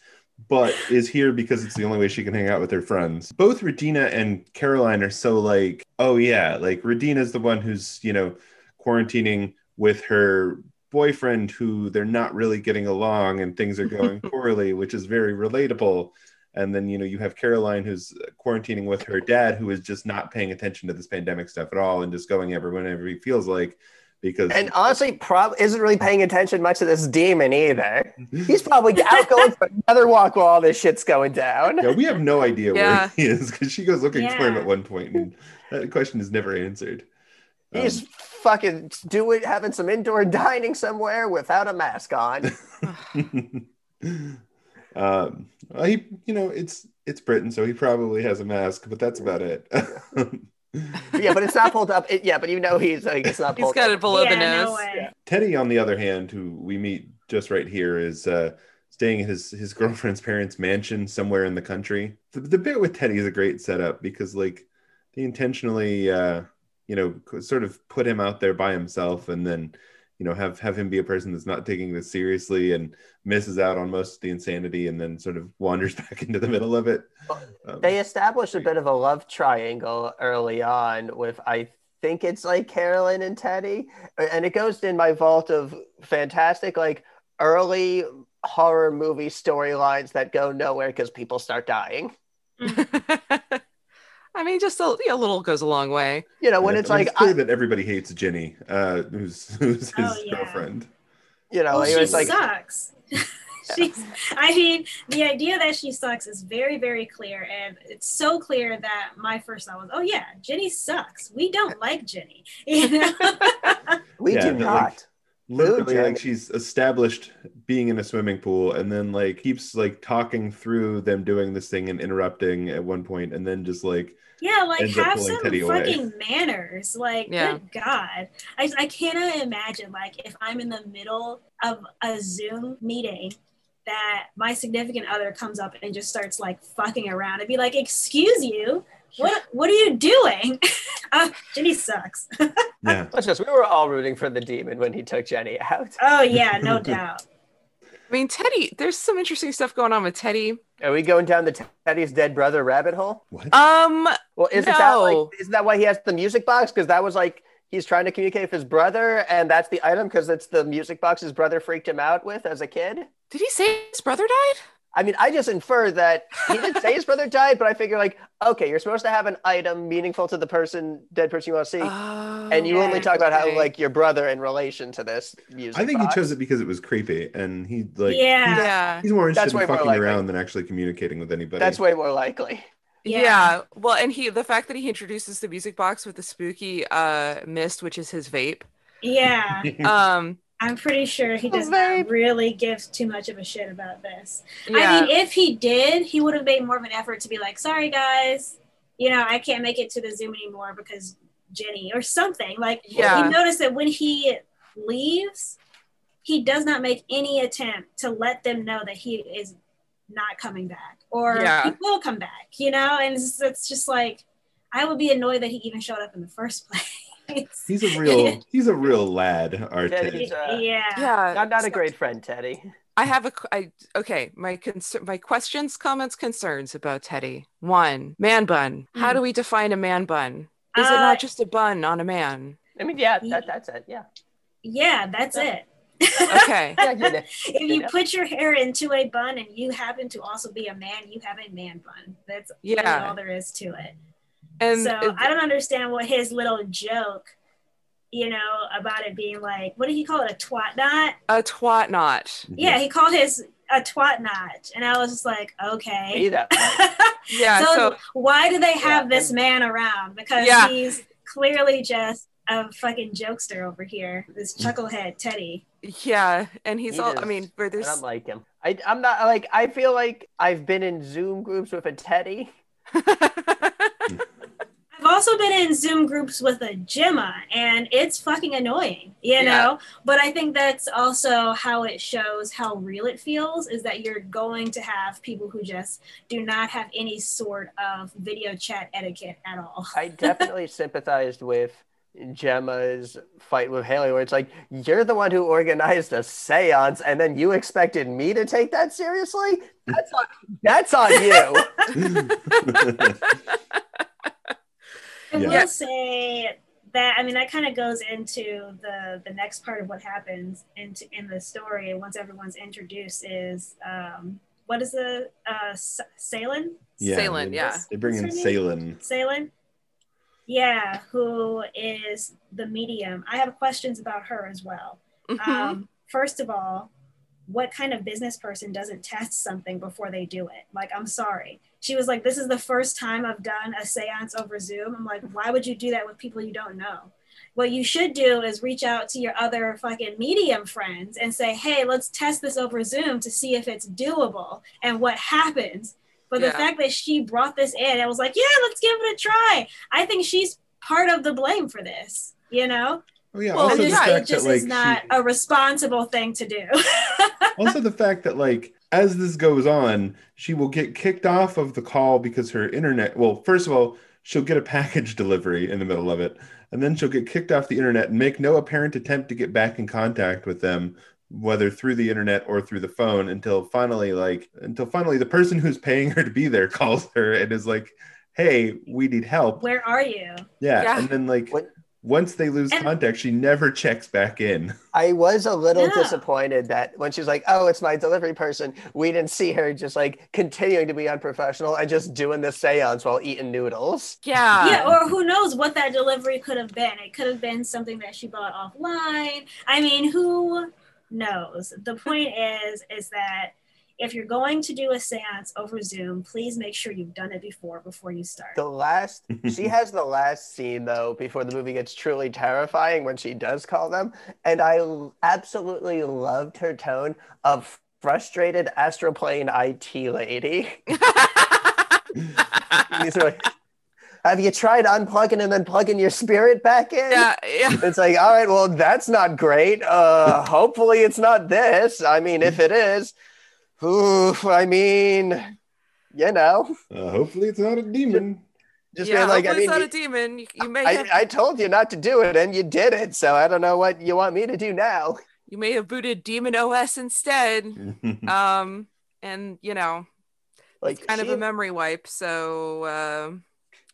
Speaker 2: but is here because it's the only way she can hang out with her friends. Both regina and caroline are so like oh yeah like regina's the one who's you know quarantining with her boyfriend who they're not really getting along and things are going poorly which is very relatable and then you know you have caroline who's quarantining with her dad who is just not paying attention to this pandemic stuff at all and just going every whenever he feels like because
Speaker 3: And honestly, probably isn't really paying attention much to this demon either. He's probably out going for another walk while all this shit's going down.
Speaker 2: yeah, we have no idea
Speaker 4: Yeah.
Speaker 2: where he is because she goes looking for him at one point, and that question is never answered. Um,
Speaker 3: He's do it having some indoor dining somewhere without a mask on.
Speaker 2: um, well, he, you know, it's it's Britain, so he probably has a mask, but that's about it.
Speaker 3: yeah, but it's not pulled up. It, yeah, but you know he's like it's not
Speaker 4: he's
Speaker 3: pulled
Speaker 4: got
Speaker 3: up.
Speaker 4: it below the
Speaker 5: yeah, no
Speaker 4: nose.
Speaker 2: Teddy, on the other hand, who we meet just right here, is uh, staying at his his girlfriend's parents' mansion somewhere in the country. The, the bit with Teddy is a great setup because like they intentionally, uh, you know, sort of put him out there by himself, and then you know have have him be a person that's not taking this seriously and misses out on most of the insanity, and then sort of wanders back into the middle of it. Um,
Speaker 3: They established a bit of a love triangle early on with I think it's like Carolyn and Teddy, and it goes in my vault of fantastic like early horror movie storylines that go nowhere because people start dying.
Speaker 4: i mean just a, a little goes a long way
Speaker 3: You know when
Speaker 2: yeah,
Speaker 3: it's
Speaker 2: I mean,
Speaker 3: like
Speaker 2: clear
Speaker 3: I,
Speaker 2: that everybody hates Jenny, uh, who's who's his
Speaker 5: Oh, yeah.
Speaker 2: girlfriend.
Speaker 3: you know
Speaker 5: Well,
Speaker 3: it
Speaker 5: she
Speaker 3: was like
Speaker 5: sucks. She's, I mean, the idea that she sucks is very, very clear. And it's so clear that my first thought was, oh, yeah, Jenny sucks. We don't like Jenny. You know?
Speaker 3: we
Speaker 2: Yeah,
Speaker 3: do not.
Speaker 2: like, literally
Speaker 3: Jenny.
Speaker 2: like she's established being in a swimming pool and then like keeps like talking through them doing this thing and interrupting at one point and then just like
Speaker 5: yeah, like
Speaker 2: Ends
Speaker 5: have
Speaker 2: pulling
Speaker 5: some
Speaker 2: Teddy away.
Speaker 5: fucking manners. Like,
Speaker 4: Yeah.
Speaker 5: good God. I, I cannot imagine, like, if I'm in the middle of a Zoom meeting that my significant other comes up and just starts like fucking around and be like, excuse you. What what are you doing? uh, Jenny sucks.
Speaker 2: yeah
Speaker 3: Let's just we were all rooting for the demon when he took Jenny out.
Speaker 5: Oh yeah, no doubt.
Speaker 4: i mean teddy there's some interesting stuff going on with teddy
Speaker 3: Are we going down the Teddy's dead brother rabbit hole?
Speaker 2: what
Speaker 4: um
Speaker 3: Well, isn't that like isn't that why he has the music box? Because that was like he's trying to communicate with his brother, and that's the item because it's the music box his brother freaked him out with as a kid.
Speaker 4: did he say his brother died
Speaker 3: I mean, I just infer that he didn't say his brother died, but I figure like, okay, you're supposed to have an item meaningful to the person, dead person you want to see,
Speaker 4: oh,
Speaker 3: and you only talk about how like your brother in relation to this music.
Speaker 2: i think
Speaker 3: box.
Speaker 2: he chose it because it was creepy and he like
Speaker 5: yeah.
Speaker 2: he's,
Speaker 4: yeah
Speaker 2: he's more interested
Speaker 3: way
Speaker 2: in fucking around than actually communicating with anybody
Speaker 3: That's way more likely.
Speaker 4: Yeah.
Speaker 5: Yeah.
Speaker 4: Well, and he the fact that he introduces the music box with the spooky uh mist, which is his vape.
Speaker 5: Yeah.
Speaker 4: Um
Speaker 5: I'm pretty sure he oh, does
Speaker 3: Vape.
Speaker 5: not really give too much of a shit about this.
Speaker 4: yeah.
Speaker 5: I mean, if he did, he would have made more of an effort to be like, sorry guys, you know, I can't make it to the Zoom anymore because Jenny or something. Like,
Speaker 4: Yeah.
Speaker 5: you notice that when he leaves, he does not make any attempt to let them know that he is not coming back or
Speaker 4: Yeah.
Speaker 5: he will come back, you know? And it's, it's just like, I would be annoyed that he even showed up in the first place.
Speaker 2: He's a real he's a real lad, our
Speaker 3: Teddy.
Speaker 2: Ted.
Speaker 3: He's, uh,
Speaker 5: yeah.
Speaker 4: yeah.
Speaker 3: I'm not a great friend, Teddy.
Speaker 4: I have a I okay, my concern my questions, comments, concerns about Teddy. One, man bun. How do we define a man bun? Is it
Speaker 5: Uh,
Speaker 4: not just a bun on a man?
Speaker 3: I mean, yeah, that, that's it. Yeah.
Speaker 5: Yeah, that's it.
Speaker 4: Okay.
Speaker 3: Yeah, you know.
Speaker 5: if you put your hair into a bun and you happen to also be a man, you have a man bun. That's really
Speaker 4: Yeah.
Speaker 5: all there is to it.
Speaker 4: And
Speaker 5: so
Speaker 4: uh,
Speaker 5: I don't understand what his little joke, you know, about it being like, what did he call it? A twat knot?
Speaker 4: a twat knot.
Speaker 5: Yeah, he called his a twat knot. And I was just like, okay.
Speaker 3: Either.
Speaker 4: Yeah,
Speaker 5: so,
Speaker 4: so
Speaker 5: why do they have
Speaker 3: Yeah,
Speaker 5: this
Speaker 3: and-
Speaker 5: man around? Because
Speaker 4: Yeah.
Speaker 5: he's clearly just a fucking jokester over here. This chucklehead Teddy.
Speaker 4: yeah, and he's
Speaker 3: He
Speaker 4: all I mean, where
Speaker 3: I don't like him. I, I'm not like, I feel like I've been in Zoom groups with a Teddy.
Speaker 5: I've also been in Zoom groups with a Gemma, and it's fucking annoying, you
Speaker 4: Yeah.
Speaker 5: know? But I think that's also how it shows how real it feels is that you're going to have people who just do not have any sort of video chat etiquette at all.
Speaker 3: I definitely sympathized with Gemma's fight with Haley, where it's like, you're the one who organized a seance, and then you expected me to take that seriously? That's on, that's on you.
Speaker 5: I
Speaker 2: Yeah.
Speaker 5: will say that I mean that kind of goes into the the next part of what happens into in the story once everyone's introduced is um what is the uh S-
Speaker 4: Seylan
Speaker 2: Seylan,
Speaker 4: yeah.
Speaker 2: They bring in
Speaker 5: What's her
Speaker 2: Seylan.
Speaker 5: Seylan yeah who is the medium I have questions about her as well
Speaker 4: Mhm.
Speaker 5: um, first of all, what kind of business person doesn't test something before they do it? Like, I'm sorry. She was like, This is the first time I've done a seance over Zoom. I'm like, Why would you do that with people you don't know? What you should do is reach out to your other fucking medium friends and say, Hey, let's test this over Zoom to see if it's doable and what happens. But the fact that she brought this in, I was like, Yeah, let's give it a try. I think she's part of the blame for this, you know?
Speaker 2: Oh yeah.
Speaker 4: Well,
Speaker 2: also
Speaker 5: it
Speaker 2: the
Speaker 5: just,
Speaker 2: fact
Speaker 5: it just
Speaker 2: that like
Speaker 5: is not
Speaker 2: she-
Speaker 5: a responsible thing to do.
Speaker 2: also the fact that like as this goes on she will get kicked off of the call because her internet well first of all she'll get a package delivery in the middle of it and then she'll get kicked off the internet and make no apparent attempt to get back in contact with them whether through the internet or through the phone until finally like until finally the person who's paying her to be there calls her and is like hey we need help
Speaker 5: Where are you?
Speaker 2: yeah,
Speaker 4: Yeah.
Speaker 2: and then like
Speaker 3: What-
Speaker 2: once they lose
Speaker 5: And-
Speaker 2: contact she never checks back in
Speaker 3: I was a little
Speaker 5: Yeah.
Speaker 3: disappointed that when she's like, "Oh, it's my delivery person," we didn't see her just like continuing to be unprofessional and just doing the séance while eating noodles.
Speaker 4: yeah.
Speaker 5: yeah, or who knows what that delivery could have been? It could have been something that she bought offline. I mean, who knows? The point is, is that if you're going to do a seance over Zoom, please make sure you've done it before before you start.
Speaker 3: The last, she has the last scene though before the movie gets truly terrifying when she does call them, and I l- absolutely loved her tone of frustrated astral plane IT lady. These are like, Have you tried unplugging and then plugging your spirit back in?
Speaker 4: yeah, yeah.
Speaker 3: It's like, all right, well, that's not great. Uh, hopefully, it's not this. I mean, if it is, oof, I mean, you know,
Speaker 2: uh, hopefully it's not a demon
Speaker 3: just
Speaker 4: yeah,
Speaker 3: like, I
Speaker 4: hopefully
Speaker 3: mean,
Speaker 4: it's not
Speaker 3: you-
Speaker 4: a demon. You, you may
Speaker 3: I,
Speaker 4: have
Speaker 3: I told you not to do it, and you did it. So I don't know what you want me to do now.
Speaker 4: you may have booted Demon OS instead. Um, and you know,
Speaker 3: Like,
Speaker 4: it's kind of a memory wipe. So uh,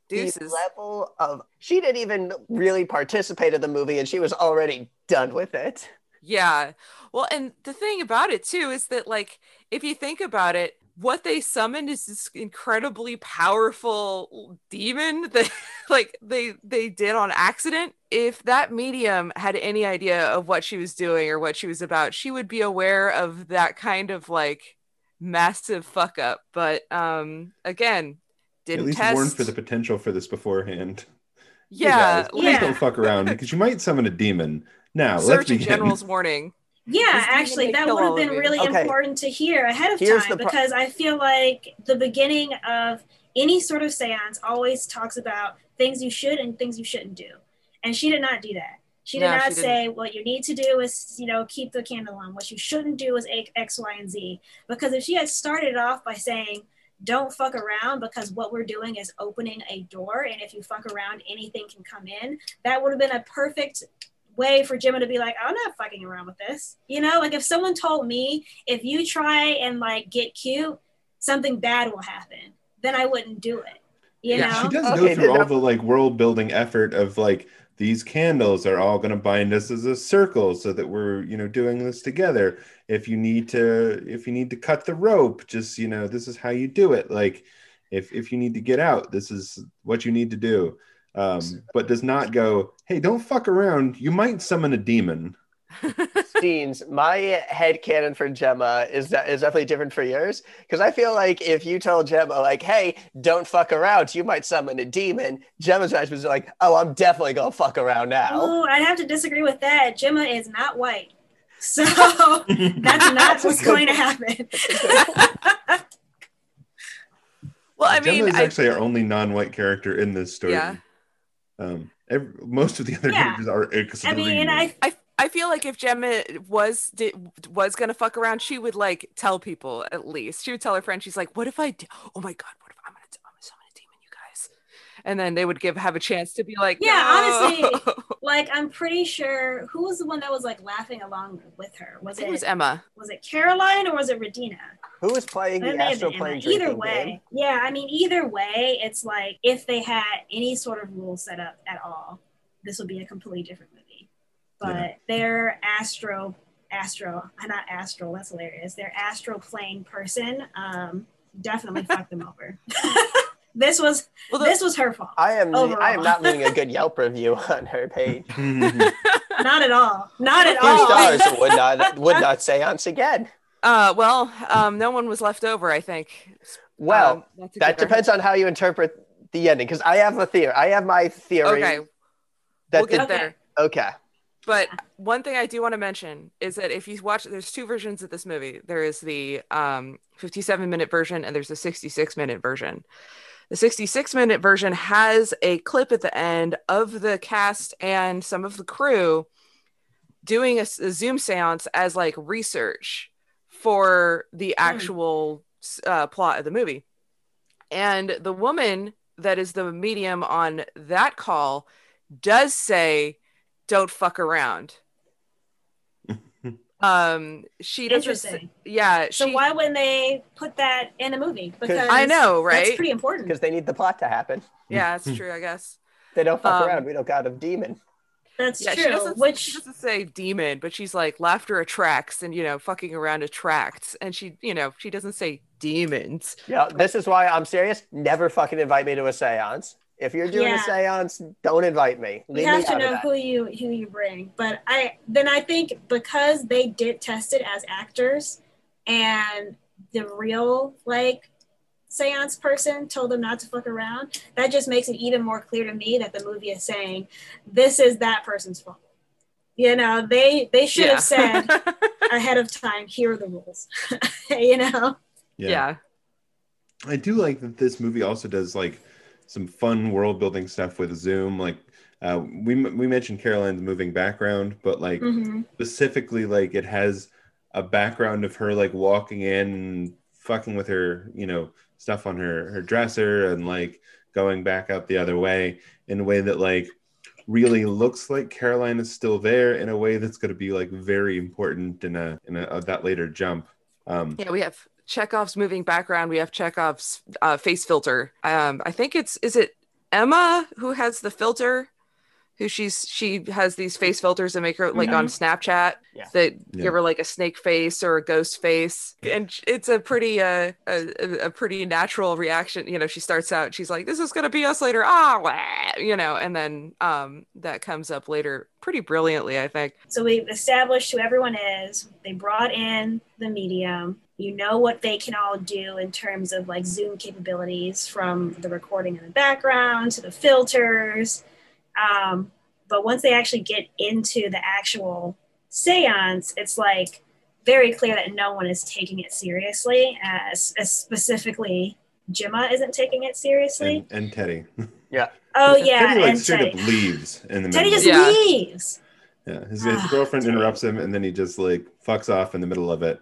Speaker 3: the
Speaker 4: deuces.
Speaker 3: level of she didn't even really participate in the movie, and she was already done with it.
Speaker 4: Yeah. Well, and the thing about it too is that like if you think about it, what they summoned is this incredibly powerful demon that like they they did on accident. If that medium had any idea of what she was doing or what she was about, she would be aware of that kind of like massive fuck up. But um again, didn't
Speaker 2: At least
Speaker 4: test.
Speaker 2: warn for the potential for this beforehand. Hey,
Speaker 4: yeah,
Speaker 2: guys, please
Speaker 5: Yeah.
Speaker 2: don't fuck around because you might summon a demon. Now let's begin.
Speaker 4: General's warning.
Speaker 5: Yeah, actually, that would have been really
Speaker 3: Okay.
Speaker 5: important to hear ahead of
Speaker 3: Here's
Speaker 5: time
Speaker 3: pro-
Speaker 5: because I feel like the beginning of any sort of seance always talks about things you should and things you shouldn't do. And she did not do that. She did
Speaker 4: No,
Speaker 5: not
Speaker 4: she
Speaker 5: say what you need to do is, you know, keep the candle on. What you shouldn't do is A- X, Y, and Z. Because if she had started off by saying, don't fuck around because what we're doing is opening a door. And if you fuck around, anything can come in. That would have been a perfect way for Gemma to be like, I'm not fucking around with this. You know, like if someone told me, if you try and like get cute, something bad will happen, then I wouldn't do it. You
Speaker 4: Yeah,
Speaker 5: know?
Speaker 2: She does
Speaker 3: Okay,
Speaker 2: go through
Speaker 3: then-
Speaker 2: all the like world building effort of like these candles are all going to bind us as a circle so that we're you know doing this together. If you need to if you need to cut the rope, just you know this is how you do it. Like if if you need to get out, this is what you need to do. Um, but does not go, hey, don't fuck around. You might summon a demon.
Speaker 3: Steenz, my head canon for Gemma is that is definitely different for yours. Because I feel like if you told Gemma, like, hey, don't fuck around, you might summon a demon, Gemma's reaction was like, oh, I'm definitely gonna fuck around now.
Speaker 5: Oh, I'd have to disagree with that. Gemma is not white. So that's not what's going to happen.
Speaker 4: Well, I mean,
Speaker 2: Gemma
Speaker 4: mean,
Speaker 2: is
Speaker 4: I,
Speaker 2: actually our only non-white character in this story.
Speaker 4: Yeah.
Speaker 2: Um, every, most of the other
Speaker 5: Yeah.
Speaker 2: characters are
Speaker 5: I
Speaker 2: extremely.
Speaker 5: mean, I
Speaker 4: I I feel like if Gemma was did, was gonna fuck around, she would like tell people at least. She would tell her friend, She's like, "What if I? Do- oh my god, what if I'm gonna, I'm gonna summon a demon, you guys?" And then they would give have a chance to be like,
Speaker 5: Yeah,
Speaker 4: "No."
Speaker 5: honestly, like I'm pretty sure who was the one that was like laughing along with her? Was it
Speaker 4: it was Emma.
Speaker 5: was it Caroline or was it Radina?
Speaker 3: Who was playing
Speaker 5: It
Speaker 3: the
Speaker 5: may have
Speaker 3: astral plane
Speaker 5: Either way,
Speaker 3: game?
Speaker 5: yeah. I mean, either way, it's like if they had any sort of rule set up at all, this would be a completely different movie. But
Speaker 2: Yeah.
Speaker 5: their astro, astro, not astral. That's hilarious. Their astral plane person, um, definitely fucked them over. this was
Speaker 4: Well, the,
Speaker 5: this was her fault.
Speaker 3: I am I am not leaving a good Yelp review on her page.
Speaker 5: Not at all. Not at
Speaker 3: Three
Speaker 5: all.
Speaker 3: stars would not would not seance again.
Speaker 4: uh, well, um, no one was left over. I think.
Speaker 3: Well,
Speaker 4: Um,
Speaker 3: that depends on how you interpret the ending. Because I have a theory. I have my theory.
Speaker 4: Okay,
Speaker 3: that
Speaker 4: we'll get
Speaker 3: the-
Speaker 4: there.
Speaker 3: okay.
Speaker 4: But one thing I do want to mention is that if you watch, there's two versions of this movie. There is the um, 57 minute version and there's a 66 minute version. The 66 minute version has a clip at the end of the cast and some of the crew doing a Zoom seance as like research for the actual uh, plot of the movie. And the woman that is the medium on that call does say, don't fuck around. Um, she doesn't. Yeah.
Speaker 5: So
Speaker 4: she,
Speaker 5: why wouldn't they put that in a movie? Because
Speaker 4: I know, right?
Speaker 5: That's pretty important.
Speaker 3: Because they need the plot to happen.
Speaker 4: Yeah, that's true. I guess.
Speaker 3: They don't fuck
Speaker 4: Um,
Speaker 3: around. We don't got a demon.
Speaker 5: That's
Speaker 4: Yeah, she
Speaker 5: true.
Speaker 4: doesn't, she doesn't say demon, but she's like laughter attracts, and you know, fucking around attracts, and she, you know, she doesn't say demons.
Speaker 3: Yeah, this is why I'm serious. Never fucking invite me to a seance. If you're doing a seance, don't invite me.
Speaker 5: you
Speaker 3: Leave
Speaker 5: have
Speaker 3: me
Speaker 5: to know who you who you bring. But I then I think because they did test it as actors, and the real like seance person told them not to fuck around, that just makes it even more clear to me that the movie is saying this is that person's fault. You know, they they should have said ahead of time, here are the rules. you know.
Speaker 4: yeah.
Speaker 2: I do like that this movie also does like some fun world building stuff with Zoom. Like uh, we we mentioned Caroline's moving background, but like
Speaker 5: hmm
Speaker 2: specifically, like it has a background of her like walking in and fucking with her, you know, stuff on her her dresser and like going back out the other way in a way that like really looks like Caroline is still there in a way that's going to be like very important in a in a, that later jump. Um,
Speaker 4: Yeah, we have Chekhov's moving background. We have Chekhov's uh, face filter. Um, I think it's is it Emma who has the filter, who she's she has these face filters that make her like on Snapchat
Speaker 3: Yeah.
Speaker 4: that
Speaker 2: Yeah.
Speaker 4: give her like a snake face or a ghost face, and it's a pretty uh a, a pretty natural reaction. You know, she starts out, she's like, "This is gonna be us later," ah, wah," you know, and then um that comes up later pretty brilliantly, I think.
Speaker 5: So we've established who everyone is. They brought in the medium. You know what they can all do in terms of like Zoom capabilities from the recording in the background to the filters. Um, but once they actually get into the actual seance, it's like very clear that no one is taking it seriously, as, as specifically Gemma isn't taking it seriously.
Speaker 2: And, and Teddy. Yeah.
Speaker 5: Oh yeah,
Speaker 2: Teddy like
Speaker 5: and
Speaker 2: straight
Speaker 5: Teddy.
Speaker 2: up leaves in the middle.
Speaker 5: Teddy
Speaker 2: of
Speaker 5: just
Speaker 2: it.
Speaker 4: Yeah.
Speaker 5: leaves.
Speaker 2: Yeah, his, his
Speaker 5: Ah,
Speaker 2: girlfriend
Speaker 5: Teddy.
Speaker 2: interrupts him, and then he just like fucks off in the middle of it.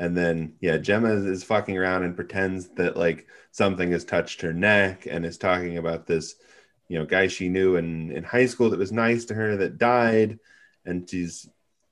Speaker 2: And then yeah, Gemma is, is fucking around and pretends that like something has touched her neck, and is talking about this, you know, guy she knew in in high school that was nice to her that died, and she's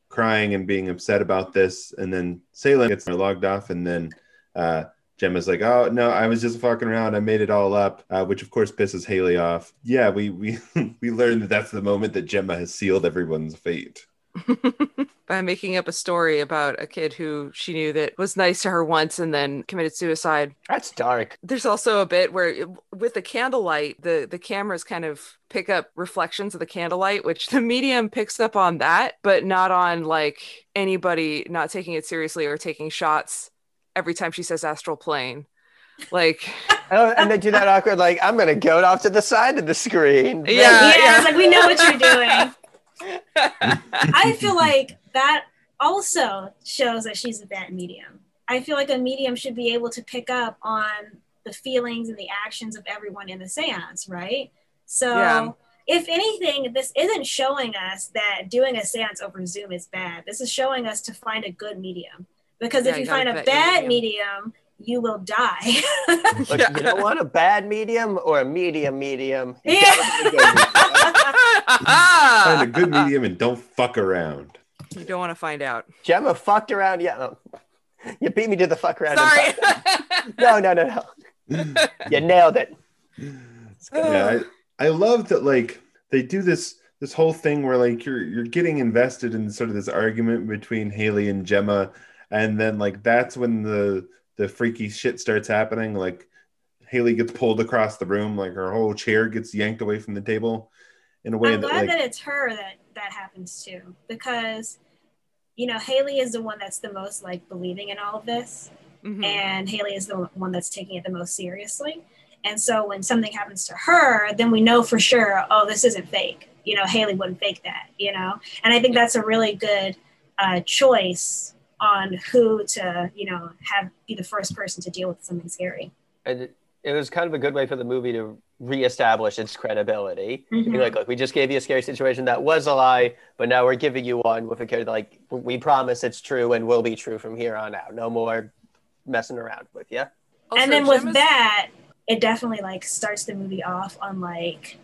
Speaker 2: crying and being upset about this. And then Seylan gets logged off, and then uh, Gemma's like, "Oh no, I was just fucking around. I made it all up," uh, which of course pisses Haley off. Yeah, we we we learned that that's the moment that Gemma has sealed everyone's fate.
Speaker 4: by making up a story about a kid who she knew that was nice to her once and then committed suicide.
Speaker 3: That's dark.
Speaker 4: There's also a bit where it- with the candlelight, the the cameras kind of pick up reflections of the candlelight, which the medium picks up on that, but not on like anybody not taking it seriously or taking shots every time she says astral plane. Like
Speaker 3: Oh, and they do that awkward, like, I'm going to go off to the side of the screen.
Speaker 4: Yeah,
Speaker 5: yeah,
Speaker 4: yeah.
Speaker 5: it's like we know what you're doing. I feel like that also shows that she's a bad medium. I feel like a medium should be able to pick up on the feelings and the actions of everyone in the seance, right? So,
Speaker 4: Yeah.
Speaker 5: if anything, this isn't showing us that doing a seance over Zoom is bad. This is showing us to find a good medium. Because
Speaker 4: Yeah,
Speaker 5: if
Speaker 4: you
Speaker 5: you find a bad
Speaker 4: medium.
Speaker 5: medium, you will die.
Speaker 3: Look,
Speaker 4: Yeah.
Speaker 3: you don't want a bad medium or a medium medium. You
Speaker 5: Yeah.
Speaker 3: gotta a good medium.
Speaker 2: Find a good medium and don't fuck around.
Speaker 4: You don't want to find out.
Speaker 3: Gemma fucked around. Yeah. You beat me to the fuck around.
Speaker 4: Sorry.
Speaker 3: No, no, no, no. You nailed it.
Speaker 2: yeah I, I love that like they do this this whole thing where like you're you're getting invested in sort of this argument between haley and gemma and then like that's when the the freaky shit starts happening like haley gets pulled across the room like her whole chair gets yanked away from the table in a way
Speaker 5: I'm
Speaker 2: that
Speaker 5: glad
Speaker 2: like
Speaker 5: that it's her that that happens too, because you know Haley is the one that's the most like believing in all of this,
Speaker 4: Mhm.
Speaker 5: and Haley is the one that's taking it the most seriously. And so when something happens to her, then we know for sure, oh, this isn't fake. You know, Haley wouldn't fake that. You know, and I think that's a really good uh, choice on who to you know have be the first person to deal with something scary.
Speaker 3: And it, it was kind of a good way for the movie to reestablish its credibility. Be
Speaker 5: Mhm.
Speaker 3: like, look, we just gave you a scary situation that was a lie, but now we're giving you one with a character like we promise it's true and will be true from here on out. No more messing around with you.
Speaker 4: Also,
Speaker 5: and then with
Speaker 4: Gemma's-
Speaker 5: that it definitely like starts the movie off on like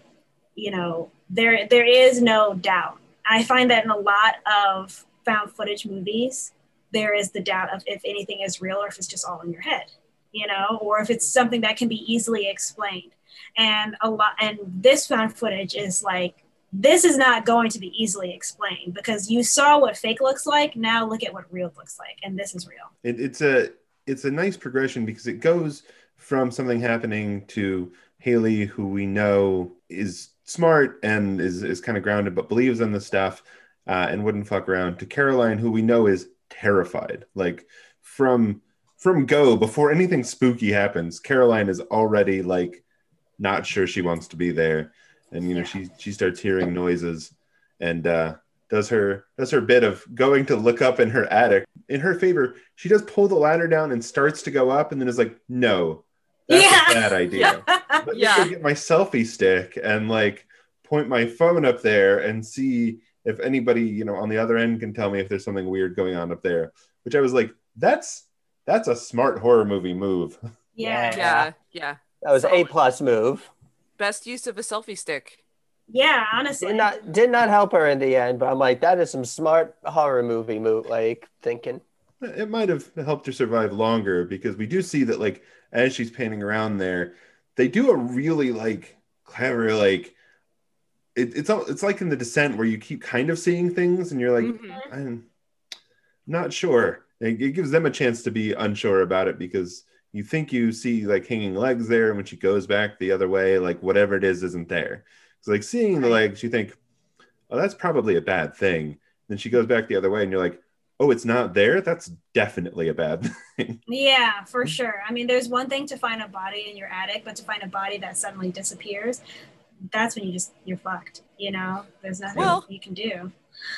Speaker 5: you know there there is no doubt i find that in a lot of found footage movies there is the doubt of if anything is real or if it's just all in your head you know or if it's something that can be easily explained. And a lot and this found footage is like this is not going to be easily explained because you saw what fake looks like. Now look at what real looks like. And this is real.
Speaker 2: It, it's a it's a nice progression because it goes from something happening to Haley, who we know is smart and is is kind of grounded, but believes in the stuff uh, and wouldn't fuck around, to Caroline, who we know is terrified. Like from from go before anything spooky happens, Caroline is already like not sure she wants to be there, and you know
Speaker 5: Yeah.
Speaker 2: she she starts hearing noises and uh, does her does her bit of going to look up in her attic. In her favor, she does pull the ladder down and starts to go up, and then is like, "No, that's
Speaker 5: Yeah.
Speaker 2: a bad idea." Let
Speaker 4: Yeah.
Speaker 2: get my selfie stick and like point my phone up there and see if anybody you know on the other end can tell me if there's something weird going on up there. Which I was like, "That's that's a smart horror movie move."
Speaker 5: yeah
Speaker 4: Yeah, yeah.
Speaker 3: That was a plus move.
Speaker 4: Best use of a selfie stick.
Speaker 5: yeah honestly
Speaker 3: Did not did not help her in the end, but I'm like, that is some smart horror movie move like thinking.
Speaker 2: it might have helped her survive longer because we do see that like as she's panning around there they do a really like clever like it, it's all it's like in the descent where you keep kind of seeing things and you're like
Speaker 4: Mhm.
Speaker 2: i'm not sure it, it gives them a chance to be unsure about it because you think you see like hanging legs there and when she goes back the other way like whatever it is isn't there it's like seeing the legs you think oh that's probably a bad thing then she goes back the other way and you're like oh, it's not there, that's definitely a bad thing.
Speaker 5: Yeah, for sure. I mean, there's one thing to find a body in your attic, but to find a body that suddenly disappears, that's when you just you're fucked. You know, there's nothing
Speaker 4: Well-
Speaker 5: you can do.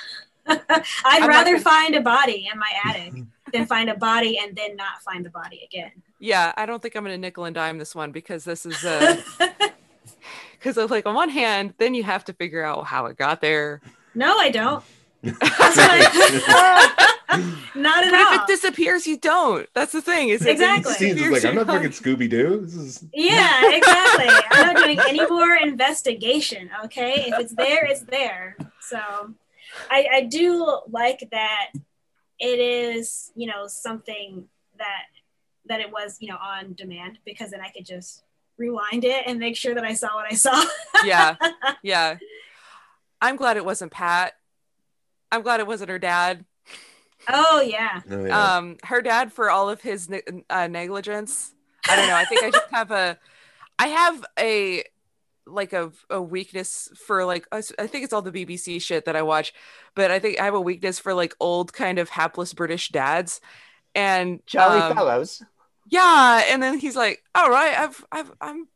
Speaker 5: I'd
Speaker 4: not
Speaker 5: rather
Speaker 4: gonna-
Speaker 5: find a body in my attic than find a body and then not find the body again.
Speaker 4: Yeah, I don't think I'm gonna nickel and dime this one because this is a. because of like on one hand, then you have to figure out how it got there.
Speaker 5: no, I don't. That's what I- not at
Speaker 4: But if it disappears, you don't. That's the thing. Is if it
Speaker 5: Exactly.
Speaker 2: Scenes is
Speaker 4: disappears,
Speaker 2: like, I'm not fucking Scooby Doo. Is
Speaker 5: Yeah, exactly. I'm not doing any more investigation. Okay, if it's there, it's there. So, I, I do like that it is, you know, something that that it was, you know, on demand because then I could just rewind it and make sure that I saw what I saw.
Speaker 4: yeah, yeah. I'm glad it wasn't Pat. I'm glad it wasn't her dad.
Speaker 5: Oh yeah,
Speaker 2: oh, yeah.
Speaker 4: um her dad for all of his ne- uh, negligence i don't know i think i just have a i have a like a, a weakness for like I s- I think it's all the bbc shit that i watch but i think i have a weakness for like old kind of hapless british dads and
Speaker 3: Jolly
Speaker 4: um,
Speaker 3: fellows.
Speaker 4: yeah and then he's like all right i've i've i'm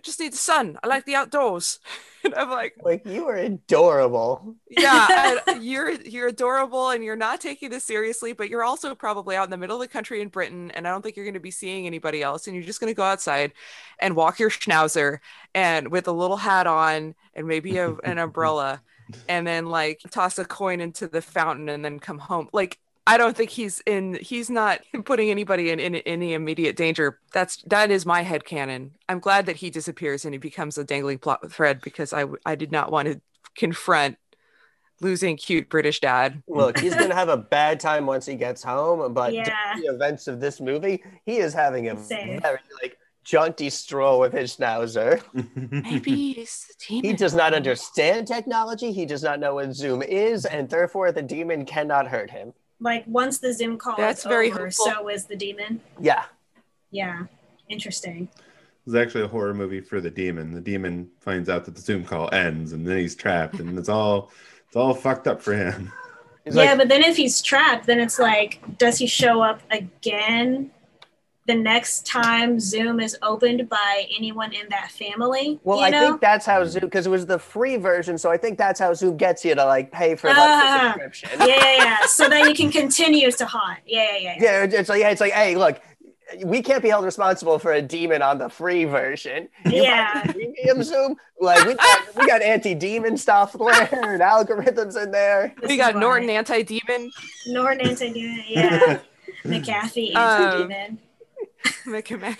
Speaker 4: i just need the sun. I like the outdoors. And i'm like
Speaker 3: Like you are adorable.
Speaker 4: yeah you're you're adorable and you're not taking this seriously but you're also probably out in the middle of the country in britain and i don't think you're going to be seeing anybody else and you're just going to go outside and walk your schnauzer and with a little hat on and maybe a, an umbrella and then like toss a coin into the fountain and then come home. Like i don't think he's in he's not putting anybody in, in any immediate danger that's that is my head canon i'm glad that he disappears and he becomes a dangling plot thread because I I did not want to confront losing cute British dad.
Speaker 3: Look, he's gonna have a bad time once he gets home, but
Speaker 5: Yeah.
Speaker 3: the events of this movie, he is having a
Speaker 5: Same.
Speaker 3: very like jaunty stroll with his schnauzer.
Speaker 4: Maybe it's the team.
Speaker 3: He does not understand technology. He does not know what Zoom is, and therefore the demon cannot hurt him.
Speaker 5: Like once the Zoom call
Speaker 4: That's
Speaker 5: is
Speaker 4: very
Speaker 5: over,
Speaker 4: hopeful.
Speaker 5: so is the demon.
Speaker 3: Yeah.
Speaker 5: Yeah, interesting.
Speaker 2: It's actually a horror movie for the demon. The demon finds out that the Zoom call ends, and then he's trapped, and it's all it's all fucked up for him.
Speaker 3: He's
Speaker 5: yeah,
Speaker 3: like,
Speaker 5: but then if he's trapped, then it's like, does he show up again the next time Zoom is opened by anyone in that family?
Speaker 3: well,
Speaker 5: you
Speaker 3: I
Speaker 5: know?
Speaker 3: think that's how Zoom, because it was the free version, so I think that's how Zoom gets you to like pay for like
Speaker 5: Ah.
Speaker 3: the subscription.
Speaker 5: yeah, yeah, yeah. So that you can continue to haunt. Yeah, yeah, yeah.
Speaker 3: Yeah, it's like yeah, it's like, hey, look, we can't be held responsible for a demon on the free version. You
Speaker 5: Yeah.
Speaker 3: premium Zoom, like we got, we got anti-demon stuff there and algorithms in there.
Speaker 5: This
Speaker 4: we got. Norton anti demon,
Speaker 5: Norton anti-demon. Yeah. McAfee anti-demon.
Speaker 4: McAfee,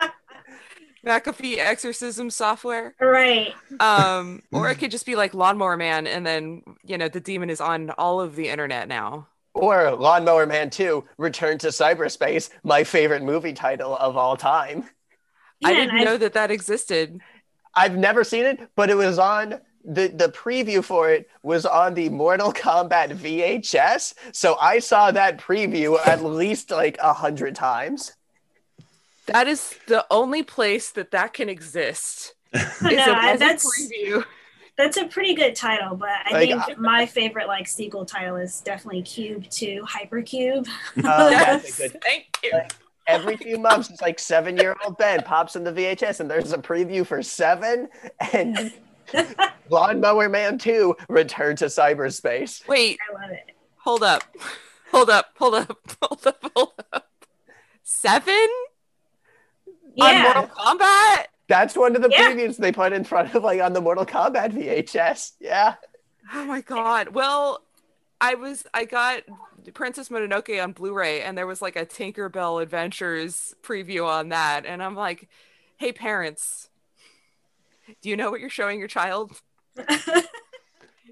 Speaker 4: McAfee exorcism software.
Speaker 5: right.
Speaker 4: Um, or it could just be like Lawnmower Man, and then you know the demon is on all of the internet now.
Speaker 3: Or Lawnmower Man 2, Return to Cyberspace, my favorite movie title of all time.
Speaker 4: I didn't
Speaker 5: and
Speaker 4: know that that existed.
Speaker 3: I've never seen it, but it was on the the preview for it was on the Mortal Kombat VHS. So I saw that preview at least like a hundred times.
Speaker 4: That is the only place that that can exist.
Speaker 5: No,
Speaker 4: Is a,
Speaker 5: I-
Speaker 4: as a
Speaker 5: that's
Speaker 4: preview.
Speaker 5: that's a pretty good title, but I
Speaker 3: Like,
Speaker 5: think
Speaker 3: I-
Speaker 5: my favorite like sequel title is definitely Cube 2 Hypercube.
Speaker 3: Uh,
Speaker 4: Yes,
Speaker 3: that's a good.
Speaker 4: thank you.
Speaker 3: Every few months, it's like seven year old Ben pops in the VHS and there's a preview for seven and Lawnmower Man 2 Return to Cyberspace.
Speaker 4: Wait,
Speaker 5: I love it.
Speaker 4: hold up, hold up, hold up, hold up, hold up. Seven on Mortal Kombat.
Speaker 3: That's one of the
Speaker 5: Yeah.
Speaker 3: previews they put in front of like on the Mortal Kombat VHS. Yeah.
Speaker 4: Oh my god. Well, I was I got Princess Mononoke on Blu-ray and there was like a Tinkerbell Adventures preview on that and I'm like, "Hey parents, do you know what you're showing your child?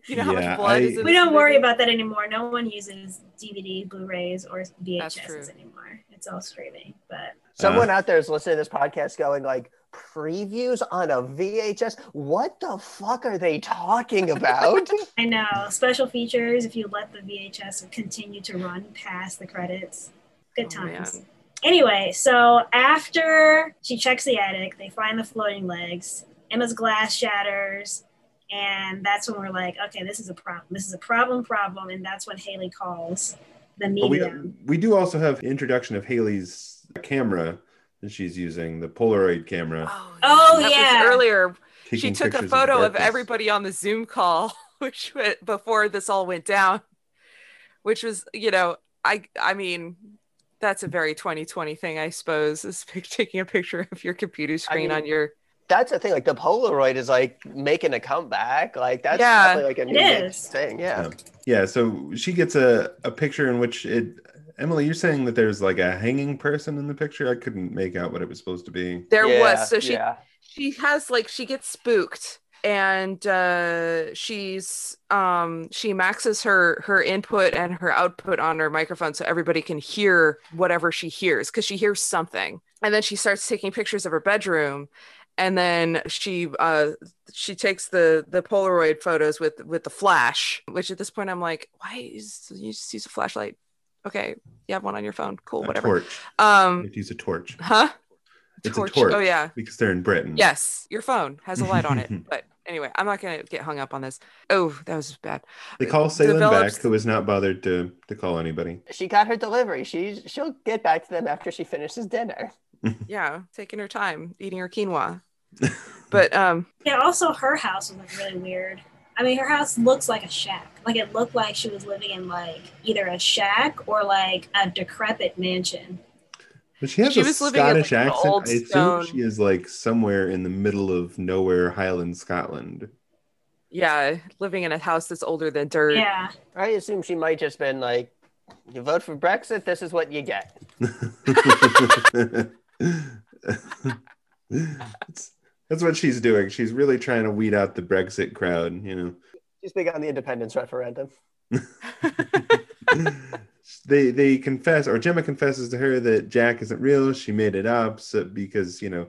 Speaker 4: You know how much blood
Speaker 2: I-
Speaker 4: is in
Speaker 5: we don't worry about that anymore. No one uses DVD, Blu-rays, or
Speaker 4: true.
Speaker 5: VHSs anymore. It's all streaming. But
Speaker 3: Someone uh. out there is listening to this podcast going like previews on a VHS. What the fuck are they talking about?
Speaker 5: I know special features if you let the VHS continue to run past the credits. Good
Speaker 4: Oh,
Speaker 5: times. Anyway, so after she checks the attic, they find the floating legs. Emma's glass shatters, And that's when we're like, okay, this is a problem. This is a problem, problem. And that's when Haley calls the
Speaker 2: But we
Speaker 5: medium.
Speaker 2: we do also have introduction of Haley's camera that she's using, the Polaroid camera.
Speaker 5: Oh, oh
Speaker 4: That was
Speaker 5: yeah.
Speaker 4: earlier, she took a photo of
Speaker 2: breakfast.
Speaker 4: everybody on the Zoom call, which wa- before this all went down, which was, you know, I I mean, that's a very 2020 thing, I suppose, is pic- taking a picture of your computer screen
Speaker 3: mean,
Speaker 4: on your.
Speaker 3: That's the thing. Like the Polaroid is like making a comeback. Like that's
Speaker 4: Yeah.
Speaker 3: definitely like a new
Speaker 5: It
Speaker 3: big
Speaker 5: is.
Speaker 3: thing. Yeah.
Speaker 2: Yeah, so she gets a, a picture in which it Emily, you're saying that there's like a hanging person in the picture? I couldn't make out what it was supposed to be.
Speaker 4: There
Speaker 3: Yeah,
Speaker 4: was so she
Speaker 3: yeah.
Speaker 4: she has like she gets spooked and uh she's um she maxes her her input and her output on her microphone so everybody can hear whatever she hears because she hears something and then she starts taking pictures of her bedroom and then she uh she takes the the polaroid photos with with the flash which at this point i'm like why is you just use a flashlight okay you have one on your phone cool
Speaker 2: A
Speaker 4: whatever
Speaker 2: torch.
Speaker 4: um
Speaker 2: You have to use a torch
Speaker 4: huh
Speaker 2: It's a torch.
Speaker 4: oh yeah
Speaker 2: because they're in Britain.
Speaker 4: Yes, your phone has a light on it. But anyway, I'm not gonna get hung up on this. Oh, that was bad.
Speaker 2: They call Seylan
Speaker 4: Develops-
Speaker 2: back, who has not bothered to to call anybody.
Speaker 3: She got her delivery. She's she'll get back to them after she finishes dinner.
Speaker 4: Yeah, taking her time, eating her quinoa. But um,
Speaker 5: Yeah, also her house was like really weird. I mean, her house looks like a shack. Like it looked like she was living in like either a shack or like a decrepit mansion.
Speaker 2: But she has
Speaker 4: She
Speaker 2: a
Speaker 4: was living in,
Speaker 2: Scottish
Speaker 4: like,
Speaker 2: accent. I assume
Speaker 4: stone-
Speaker 2: she is like somewhere in the middle of nowhere, Highland, Scotland.
Speaker 4: yeah, living in a house that's older than dirt.
Speaker 5: Yeah.
Speaker 3: I assume she might just been like, "You vote for Brexit, this is what you get."
Speaker 2: that's, that's what she's doing. She's really trying to weed out the Brexit crowd, you know.
Speaker 3: She's big on the independence referendum.
Speaker 2: they they confess or Gemma confesses to her that Jack isn't real. She made it up so, because you know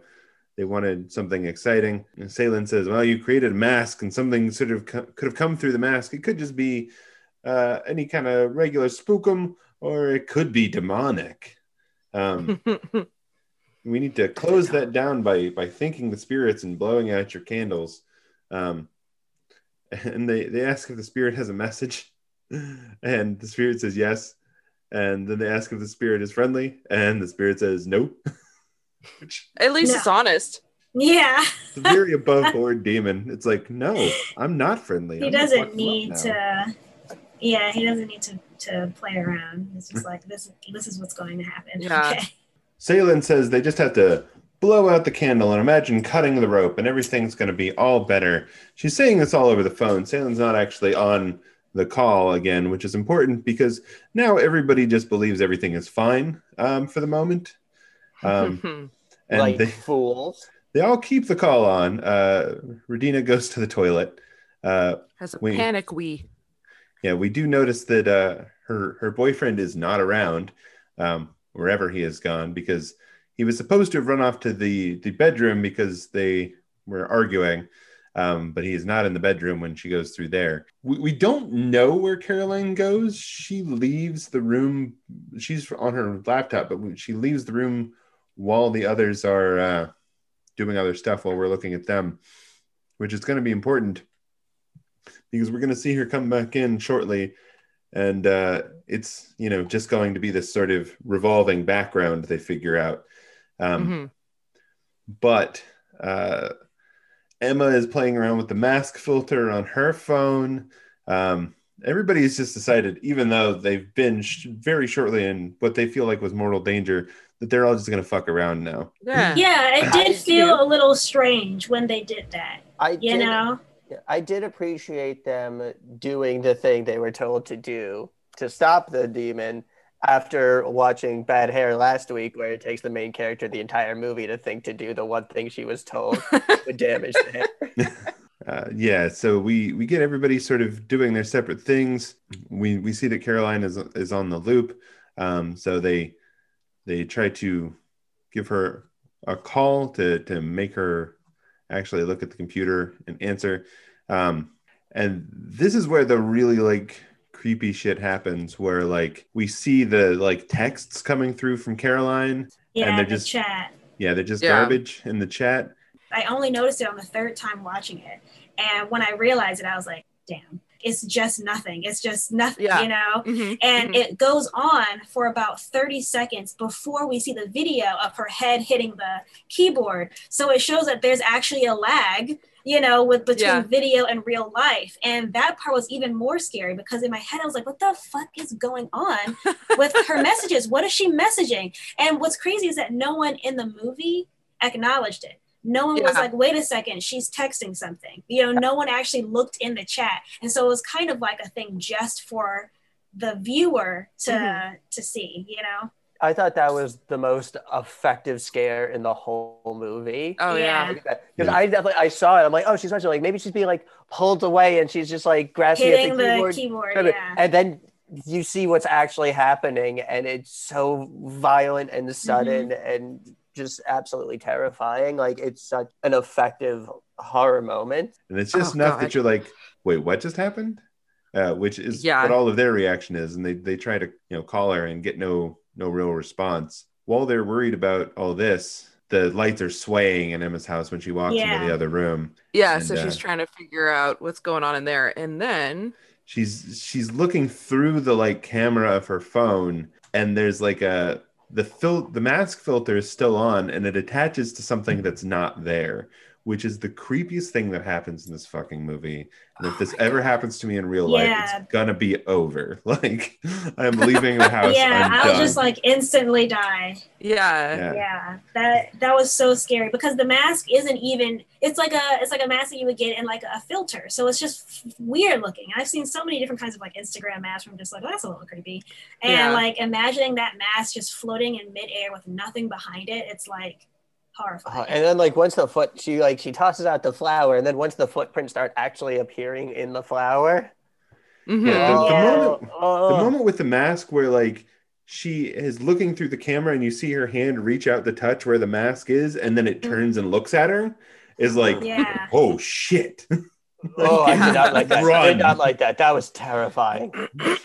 Speaker 2: they wanted something exciting. And Seylan says, "Well, you created a mask, and something sort of co- could have come through the mask. It could just be uh, any kind of regular spookum, or it could be demonic." Um, we need to close that down by by thanking the spirits and blowing out your candles. Um, and they they ask if the spirit has a message, and the spirit says yes. And then they ask if the spirit is friendly, and the spirit says no Which
Speaker 4: At least
Speaker 5: No.
Speaker 4: it's honest.
Speaker 5: Yeah.
Speaker 2: is a very above board demon. It's like, no, I'm not friendly.
Speaker 5: He
Speaker 2: I'm
Speaker 5: doesn't need to yeah, he doesn't need to, to play around. It's just like this this is what's going to happen.
Speaker 4: Yeah.
Speaker 5: Okay.
Speaker 2: Seylan says they just have to blow out the candle and imagine cutting the rope and everything's going to be all better. She's saying this all over the phone. Seylan's not actually on the call again, which is important because now everybody just believes everything is fine um, for the moment. Um, and
Speaker 3: like
Speaker 2: they,
Speaker 3: fools.
Speaker 2: they all keep the call on. Uh, Radina goes to the toilet. Uh,
Speaker 4: Has a
Speaker 2: Wait.
Speaker 4: panic wee.
Speaker 2: yeah, we do notice that uh, her her boyfriend is not around um, wherever he has gone because he was supposed to have run off to the the bedroom because they were arguing, um, but he is not in the bedroom when she goes through there. We, we don't know where Caroline goes. She leaves the room. She's on her laptop, but she leaves the room while the others are uh, doing other stuff while we're looking at them, which is going to be important because we're going to see her come back in shortly and uh, it's you know just going to be this sort of revolving background they figure out um,
Speaker 4: Mhm.
Speaker 2: but uh, emma is playing around with the mask filter on her phone um, everybody's just decided even though they've been sh- very shortly in what they feel like was mortal danger that they're all just going to fuck around now
Speaker 4: Yeah.
Speaker 5: Yeah, it did feel a little strange when they did that.
Speaker 3: I
Speaker 5: You
Speaker 3: did,
Speaker 5: know?
Speaker 3: I did appreciate them doing the thing they were told to do to stop the demon after watching Bad Hair last week, where it takes the main character the entire movie to think to do the one thing she was told would damage the hair.
Speaker 2: uh, yeah, so we we get everybody sort of doing their separate things. We we see that Caroline is is on the loop, um, so they they try to give her a call to to make her actually look at the computer and answer. Um, and this is where the really like creepy shit happens, where like we see the like texts coming through from Caroline.
Speaker 5: Yeah,
Speaker 2: they're
Speaker 5: the
Speaker 2: just-
Speaker 5: chat.
Speaker 2: Yeah, they're just
Speaker 4: Yeah.
Speaker 2: garbage in the chat.
Speaker 5: I only noticed it on the third time watching it. And when I realized it, I was like, damn, it's just nothing. It's just nothing,
Speaker 4: Yeah.
Speaker 5: you know?
Speaker 4: Mhm,
Speaker 5: And
Speaker 4: mhm.
Speaker 5: it goes on for about 30 seconds before we see the video of her head hitting the keyboard. So it shows that there's actually a lag, you know, with between
Speaker 4: Yeah.
Speaker 5: video and real life. And that part was even more scary because in my head I was like, what the fuck is going on with her messages? What is she messaging? And what's crazy is that no one in the movie acknowledged it. No one was like, wait a second, she's texting something. You know, no one actually looked in the chat. And so it was kind of like a thing just for the viewer to
Speaker 4: Mhm.
Speaker 5: to see, you know?
Speaker 3: I thought that was the most effective scare in the whole movie.
Speaker 4: Oh yeah.
Speaker 5: Yeah.
Speaker 3: Because
Speaker 2: Yeah.
Speaker 3: I definitely I saw it. I'm like, oh, she's watching. Like maybe she's being like pulled away and she's just like grasping
Speaker 5: Hitting
Speaker 3: at
Speaker 5: the
Speaker 3: the keyboard.
Speaker 5: keyboard, yeah.
Speaker 3: And then you see what's actually happening, and it's so violent and sudden
Speaker 5: Mm-hmm.
Speaker 3: and just absolutely terrifying. Like it's such an effective horror moment.
Speaker 2: and it's just
Speaker 4: Oh,
Speaker 2: enough
Speaker 4: God.
Speaker 2: that you're like, wait, what just happened? Uh, which is
Speaker 4: Yeah.
Speaker 2: what all of their reaction is, and they they try to you know call her and get no no real response. While they're worried about all this, the lights are swaying in Emma's house when she walks
Speaker 5: Yeah.
Speaker 2: into the other room.
Speaker 4: Yeah,
Speaker 2: And,
Speaker 4: so she's
Speaker 2: uh,
Speaker 4: trying to figure out what's going on in there. And then
Speaker 2: She's she's looking through the like camera of her phone, and there's like a the fil- the mask filter is still on, and it attaches to something that's not there. Which is the creepiest thing that happens in this fucking movie. And if
Speaker 4: Oh
Speaker 2: this
Speaker 4: my
Speaker 2: ever
Speaker 4: God.
Speaker 2: happens to me in real life, it's gonna be over. Like I'm leaving the house.
Speaker 5: yeah,
Speaker 2: I'm
Speaker 5: I'll
Speaker 2: done.
Speaker 5: just like instantly die.
Speaker 4: yeah.
Speaker 2: Yeah.
Speaker 5: Yeah, that that was so scary because the mask isn't even. It's like a it's like a mask that you would get in like a filter, so it's just f- weird looking. I've seen so many different kinds of like Instagram masks. Where I'm just like, oh, that's a little creepy, and
Speaker 4: Yeah.
Speaker 5: like imagining that mask just floating in midair with nothing behind it. It's like horrifying.
Speaker 3: Uh, and then like once the foot she like she tosses out the flower, and then once the footprints start actually appearing in the flower.
Speaker 4: Mhm.
Speaker 2: Yeah, the- the
Speaker 5: Yeah.
Speaker 2: moment-
Speaker 3: oh,
Speaker 2: the moment with the mask where like she is looking through the camera and you see her hand reach out to touch where the mask is and then it turns and looks at her is like
Speaker 5: Yeah.
Speaker 2: oh shit
Speaker 3: oh, I did not like that. I did not like that. That was terrifying.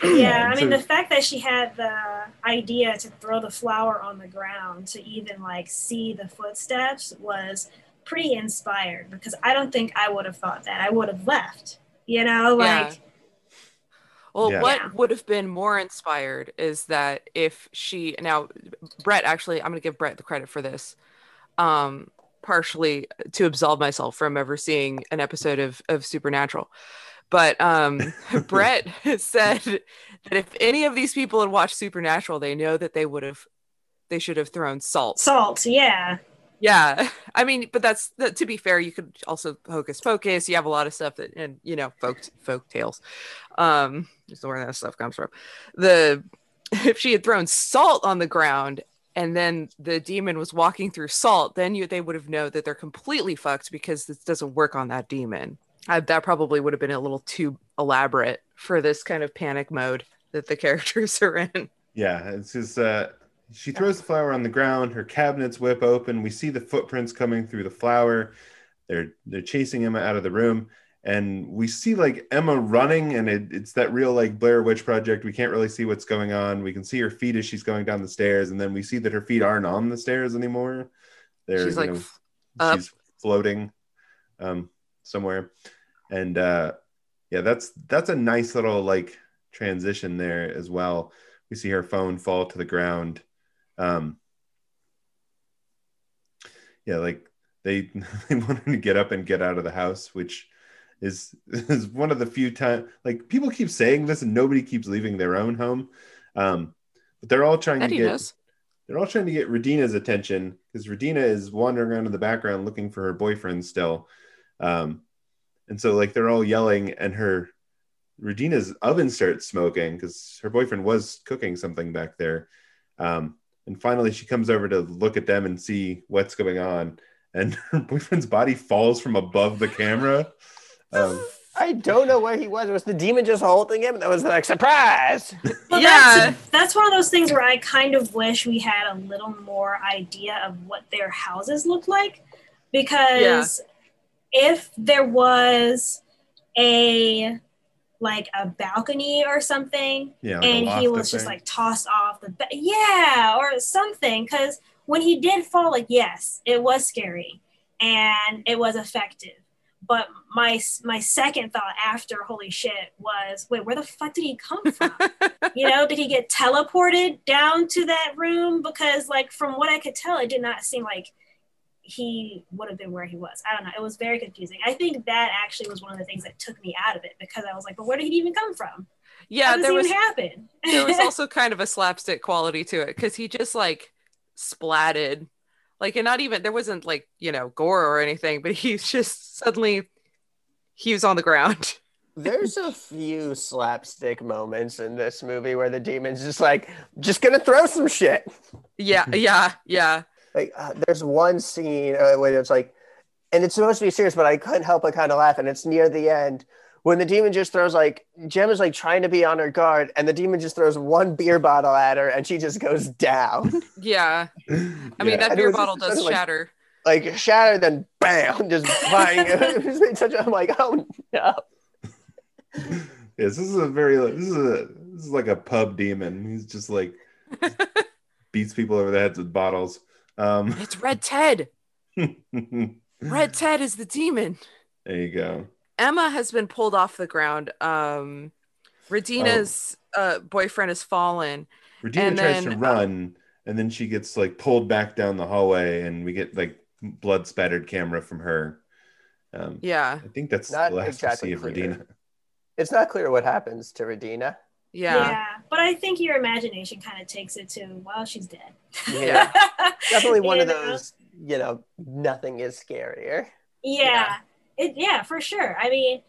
Speaker 5: Yeah, I mean the fact that she had the idea to throw the flower on the ground to even like see the footsteps was pretty inspired because I don't think I would have thought that. I would have left. You know,
Speaker 4: Yeah.
Speaker 5: like
Speaker 4: Well,
Speaker 2: Yeah.
Speaker 4: what would have been more inspired is that if she now Brett actually I'm going to give Brett the credit for this. Um partially to absolve myself from ever seeing an episode of of Supernatural. But um Brett said that if any of these people had watched Supernatural, they know that they would have they should have thrown salt.
Speaker 5: salt, yeah.
Speaker 4: Yeah, I mean, but that's that, to be fair. You could also hocus pocus. You have a lot of stuff that, and you know, folk folk tales. Um, is where that stuff comes from. The if she had thrown salt on the ground and then the demon was walking through salt, then you they would have known that they're completely fucked because this doesn't work on that demon. I, that probably would have been a little too elaborate for this kind of panic mode that the characters are in.
Speaker 2: yeah it's just uh she throws the flower on the ground her cabinets whip open we see the footprints coming through the flower they're they're chasing emma out of the room and we see like emma running and it, it's that real like blair witch project. We can't really see what's going on. We can see her feet as she's going down the stairs and then we see that her feet aren't on the stairs anymore. They're
Speaker 4: She's like
Speaker 2: know, she's floating um somewhere. And uh yeah that's that's a nice little like transition there as well. We see her phone fall to the ground. Um yeah like they they want her to get up and get out of the house which is is one of the few times like people keep saying this and nobody keeps leaving their own home um but they're all trying
Speaker 4: Eddie
Speaker 2: to get
Speaker 4: knows.
Speaker 2: they're all trying to get Radina's attention because Radina is wandering around in the background looking for her boyfriend still. Um, and so like they're all yelling and her Radina's oven starts smoking because her boyfriend was cooking something back there. Um, and finally she comes over to look at them and see what's going on. And her boyfriend's body falls from above the camera. Um,
Speaker 3: I don't know where he was. Was the demon just holding him? That was like surprise.
Speaker 5: Well,
Speaker 4: Yeah.
Speaker 5: that's, that's one of those things where I kind of wish we had a little more idea of what their houses look like. Because if there was a like a balcony or something
Speaker 2: yeah, like
Speaker 5: and he was just
Speaker 2: thing.
Speaker 5: like tossed off the ba- yeah or something because when he did fall like yes it was scary and it was effective But my my second thought after holy shit was, wait, where the fuck did he come from? you know, did he get teleported down to that room? Because like from what I could tell, it did not seem like he would have been where he was. I don't know. It was very confusing. I think that actually was one of the things that took me out of it because I was like, but where did he even come from?
Speaker 4: yeah, there was
Speaker 5: happen?
Speaker 4: there was also kind of a slapstick quality to it because he just like splatted like and not even there wasn't like you know gore or anything but he's just suddenly he was on the ground
Speaker 3: There's a few slapstick moments in this movie where the demon's just like, just gonna throw some shit.
Speaker 4: yeah yeah yeah
Speaker 3: Like, uh, there's one scene uh, where it's like, and it's supposed to be serious, but I couldn't help but kind of laugh. And it's near the end when the demon just throws like Gemma's like trying to be on her guard, and the demon just throws one beer bottle at her, and she just goes down,
Speaker 4: yeah i mean
Speaker 2: Yeah.
Speaker 4: that beer bottle
Speaker 3: just
Speaker 4: does
Speaker 3: sort of like-
Speaker 4: shatter
Speaker 3: like shattered, then bam, just flying. it was made such a, I'm like, oh no.
Speaker 2: Yes, this is a very this is a this is like a pub demon. He's just like beats people over the heads with bottles. Um,
Speaker 4: it's red ted red ted is the demon There
Speaker 2: you go.
Speaker 4: Emma has been pulled off the ground um Radina's uh, boyfriend has fallen
Speaker 2: Radina
Speaker 4: And
Speaker 2: tries to
Speaker 4: then, uh,
Speaker 2: run, and then she gets like pulled back down the hallway, and we get like blood spattered camera from her. Um,
Speaker 4: yeah
Speaker 2: I think that's
Speaker 3: Not
Speaker 2: the last
Speaker 3: exactly
Speaker 2: we see of
Speaker 3: clear.
Speaker 2: Radina.
Speaker 3: It's not clear what happens to Redina.
Speaker 4: yeah yeah.
Speaker 5: but I think your imagination kind of takes it to, well, she's dead.
Speaker 3: Yeah. Definitely one
Speaker 5: You
Speaker 3: of
Speaker 5: know?
Speaker 3: those, you know, nothing is scarier.
Speaker 5: Yeah. It, yeah, for sure. I mean,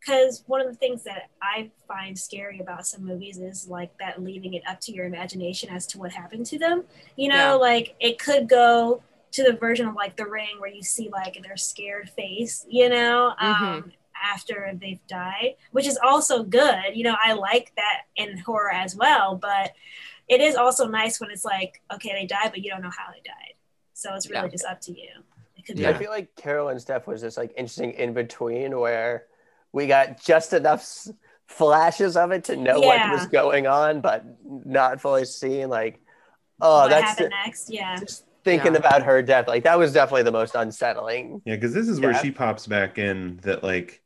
Speaker 5: because one of the things that I find scary about some movies is like that leaving it up to your imagination as to what happened to them. You know,
Speaker 4: Yeah.
Speaker 5: like it could go to the version of like The Ring where you see like their scared face, you know, um, after they've died, which is also good. You know, I like that in horror as well, but it is also nice when it's like, okay, they died, but you don't know how they died. So it's really
Speaker 4: Yeah.
Speaker 5: just up to you. It could
Speaker 2: Yeah.
Speaker 3: I feel like Caroline's death was this like interesting in between where we got just enough s- flashes of it to know what was going on, but not fully seeing like, oh,
Speaker 5: what
Speaker 3: that's
Speaker 5: happened
Speaker 3: the-
Speaker 5: next. Yeah.
Speaker 3: just thinking
Speaker 4: Yeah.
Speaker 3: about her death. Like that was definitely the most unsettling.
Speaker 2: Yeah, because this is where
Speaker 3: Yeah.
Speaker 2: she pops back in. That like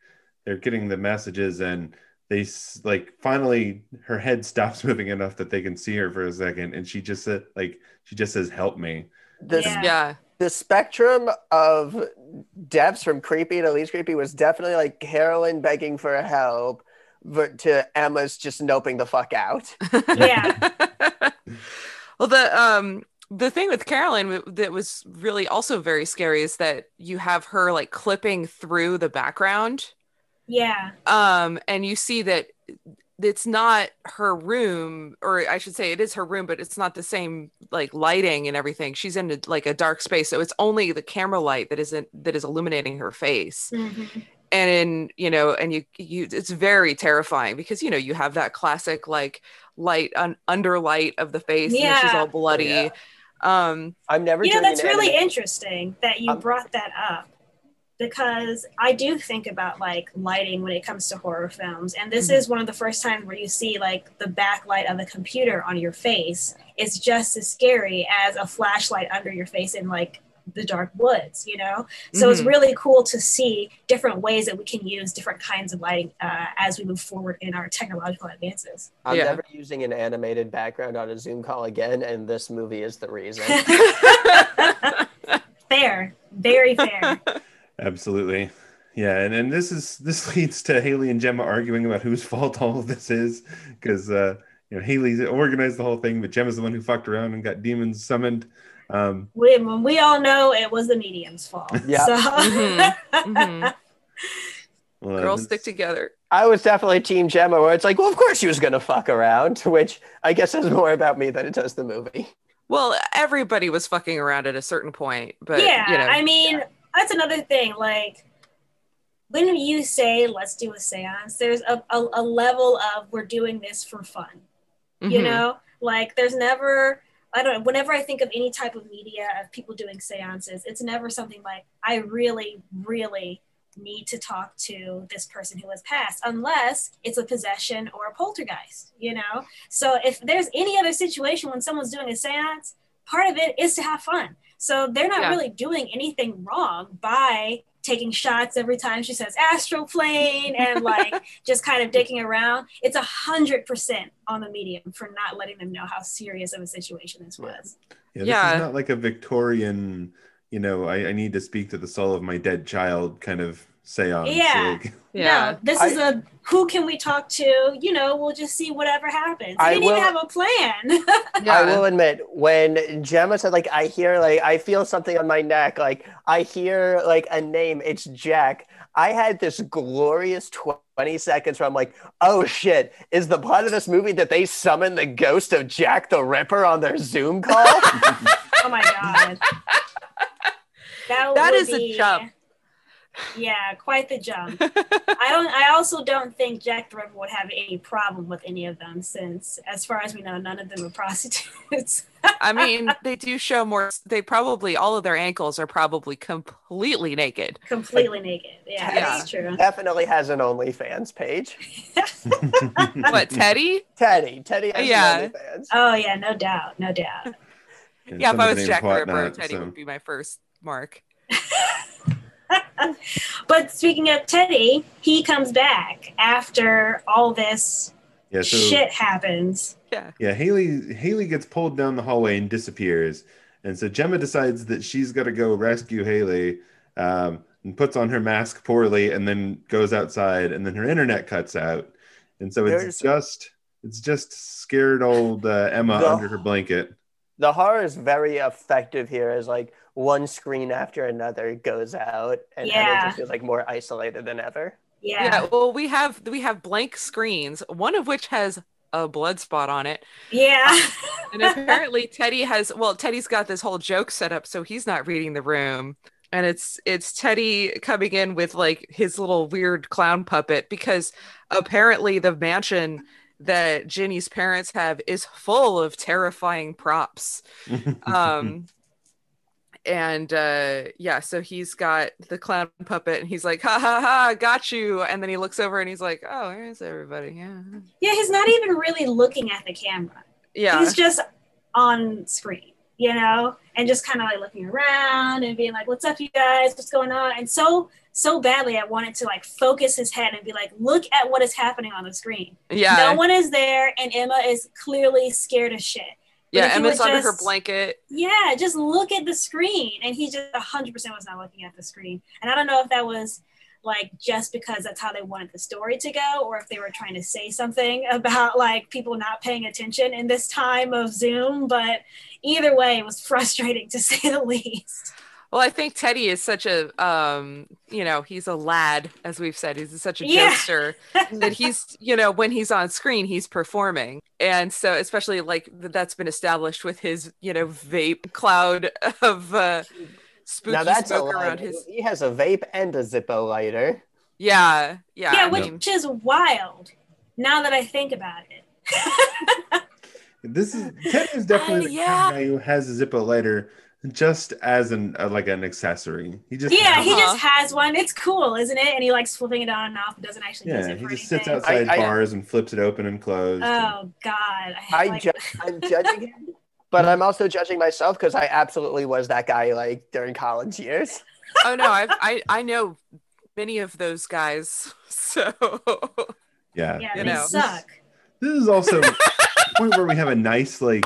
Speaker 2: they're getting the messages, and they like finally her head stops moving enough that they can see her for a second, and she just said like she just says, "Help me."
Speaker 3: this
Speaker 5: Yeah.
Speaker 4: yeah
Speaker 3: the spectrum of depths from creepy to least creepy was definitely like Caroline begging for help but to Emma's just noping the fuck out.
Speaker 5: Yeah.
Speaker 4: well, the um the thing with Caroline that was really also very scary is that you have her like clipping through the background,
Speaker 5: Yeah.
Speaker 4: um, and you see that it's not her room, or I should say, it is her room, but it's not the same like lighting and everything. She's in a, like a dark space, so it's only the camera light that isn't that is illuminating her face.
Speaker 5: Mhm.
Speaker 4: and in you know and you you it's very terrifying because you know you have that classic like light un, under light of the face and then she's all bloody
Speaker 3: Yeah.
Speaker 4: um
Speaker 3: I'm never
Speaker 5: You know, that's
Speaker 3: an
Speaker 5: really
Speaker 3: anime-
Speaker 5: interesting that you
Speaker 3: Um,
Speaker 5: brought that up because I do think about like lighting when it comes to horror films. And this
Speaker 4: Mhm.
Speaker 5: is one of the first times where you see like the backlight of a computer on your face is just as scary as a flashlight under your face in like the dark woods, you know? So it's
Speaker 4: Mhm.
Speaker 5: really cool to see different ways that we can use different kinds of lighting uh, as we move forward in our technological advances.
Speaker 3: I'm
Speaker 4: Yeah.
Speaker 3: never using an animated background on a Zoom call again, and this movie is the reason.
Speaker 5: fair, very fair.
Speaker 2: Absolutely. Yeah, and, and this is this leads to Haley and Gemma arguing about whose fault all of this is because uh, you know Haley's organized the whole thing, but Gemma's the one who fucked around and got demons summoned. Um,
Speaker 5: we, we all know it was the medium's fault.
Speaker 3: Yeah.
Speaker 5: So,
Speaker 4: Mhm. Mhm.
Speaker 2: well,
Speaker 4: girls stick together
Speaker 3: I was definitely Team Gemma, where it's like, well, of course she was going to fuck around, which I guess is more about me than it does the movie.
Speaker 4: well everybody was fucking around at a certain point but
Speaker 5: yeah,
Speaker 4: you know
Speaker 5: I mean, that's another thing. Like, when you say let's do a seance, there's a, a, a level of we're doing this for fun. You
Speaker 4: mhm.
Speaker 5: know, like, there's never, I don't know, whenever I think of any type of media of people doing seances, it's never something like, I really, really need to talk to this person who has passed unless it's a possession or a poltergeist you know so if there's any other situation when someone's doing a seance part of it is to have fun so they're not
Speaker 4: Yeah.
Speaker 5: really doing anything wrong by taking shots every time she says astral plane and like just kind of dicking around. It's a hundred percent on the medium for not letting them know how serious of a situation this was.
Speaker 2: Yeah, this
Speaker 4: Yeah.
Speaker 2: is not like a Victorian, you know, I, I need to speak to the soul of my dead child kind of seance.
Speaker 5: Yeah.
Speaker 2: Like,
Speaker 4: Yeah.
Speaker 5: No, this is a who can we talk to? You know, we'll just see whatever happens.
Speaker 3: I
Speaker 5: I didn't even have a plan.
Speaker 4: Yeah.
Speaker 3: I will admit, when Gemma said, like, I hear, like, I feel something on my neck, like, I hear, like, a name, it's Jack. I had this glorious 20 seconds where I'm like, oh shit, is the plot of this movie that they summon the ghost of Jack the Ripper on their Zoom call?
Speaker 5: oh my god. That,
Speaker 4: That
Speaker 5: would
Speaker 4: is a
Speaker 5: be-
Speaker 4: jump.
Speaker 5: Yeah, quite the jump. I don't. I also don't think Jack the Ripper would have any problem with any of them, since, as far as we know, none of them are prostitutes.
Speaker 4: I mean, they do show more. They probably all of their ankles are probably completely naked.
Speaker 5: Completely naked. Yeah,
Speaker 4: Yeah.
Speaker 5: that's true.
Speaker 3: Definitely has an OnlyFans page.
Speaker 4: What Teddy?
Speaker 3: Teddy. Teddy has
Speaker 4: Yeah.
Speaker 3: OnlyFans.
Speaker 5: Oh yeah, no doubt, no doubt.
Speaker 4: Yeah, if I was Jack the Ripper, Teddy
Speaker 2: so-
Speaker 4: would be my first mark.
Speaker 5: But speaking of Teddy, he comes back after all this
Speaker 2: Yeah, so
Speaker 5: shit happens.
Speaker 4: Yeah.
Speaker 2: yeah, Haley Haley gets pulled down the hallway and disappears. And so Jemma decides that she's got to go rescue Haley um, and puts on her mask poorly and then goes outside and then her internet cuts out. And so it's
Speaker 3: There's-
Speaker 2: just it's just scared old uh, Emma
Speaker 3: The-
Speaker 2: under her blanket.
Speaker 3: The horror is very effective here as, like, one screen after another goes out, and Emma
Speaker 5: Yeah.
Speaker 3: just feels like more isolated than ever.
Speaker 5: Yeah.
Speaker 4: Yeah. Well, we have we have blank screens, one of which has a blood spot on it.
Speaker 5: Yeah.
Speaker 4: And apparently Teddy has well, Teddy's got this whole joke set up, so he's not reading the room. And it's it's Teddy coming in with like his little weird clown puppet because apparently the mansion that Jinny's parents have is full of terrifying props. Um and uh yeah, so he's got the clown puppet and he's like, ha ha ha, got you. And then he looks over and he's like, Oh, here's everybody. Yeah.
Speaker 5: yeah, he's not even really looking at the camera.
Speaker 4: Yeah.
Speaker 5: He's just on screen, you know, and just kind of like looking around and being like, "What's up, you guys? What's going on?" And so so badly, I wanted to like focus his head and be like, "Look at what is happening on the screen.
Speaker 4: yeah.
Speaker 5: No one is there, and Emma is clearly scared as shit."
Speaker 4: Yeah, Emma's under her blanket.
Speaker 5: Yeah, just look at the screen. And he just 100% was not looking at the screen. And I don't know if that was like just because that's how they wanted the story to go or if they were trying to say something about like people not paying attention in this time of Zoom. But either way, it was frustrating to say the least.
Speaker 4: Well, I think Teddy is such a, um, you know, he's a lad, as we've said. He's such a
Speaker 5: Yeah.
Speaker 4: jokester that he's, you know, when he's on screen, he's performing, and so especially like that's been established with his, you know, vape cloud of uh, spooky
Speaker 3: now that's
Speaker 4: smoke around his.
Speaker 3: He has a vape and a Zippo lighter.
Speaker 4: Yeah, yeah.
Speaker 5: Yeah,
Speaker 4: I
Speaker 5: which
Speaker 4: mean,
Speaker 5: is wild now that I think about it.
Speaker 2: This is Teddy is definitely
Speaker 4: Uh,
Speaker 2: the
Speaker 4: yeah.
Speaker 2: kind of guy who has a Zippo lighter just as an uh, like an accessory. He just
Speaker 5: yeah, he
Speaker 4: Uh-huh.
Speaker 5: just has one. It's cool, isn't it? And he likes flipping it on and off. It doesn't actually use
Speaker 2: yeah
Speaker 5: it
Speaker 2: he
Speaker 5: for
Speaker 2: just sits
Speaker 5: anything.
Speaker 2: outside
Speaker 3: I- I-
Speaker 2: bars and flips it open and closed. and-
Speaker 5: Oh God! I,
Speaker 3: I
Speaker 5: like-
Speaker 3: ju- I'm judging him, but I'm also judging myself because I absolutely was that guy like during college years.
Speaker 4: oh no, I've, I I know many of those guys, so
Speaker 2: yeah,
Speaker 5: yeah,
Speaker 4: you
Speaker 5: they
Speaker 4: know.
Speaker 5: suck.
Speaker 2: This is also a point where we have a nice like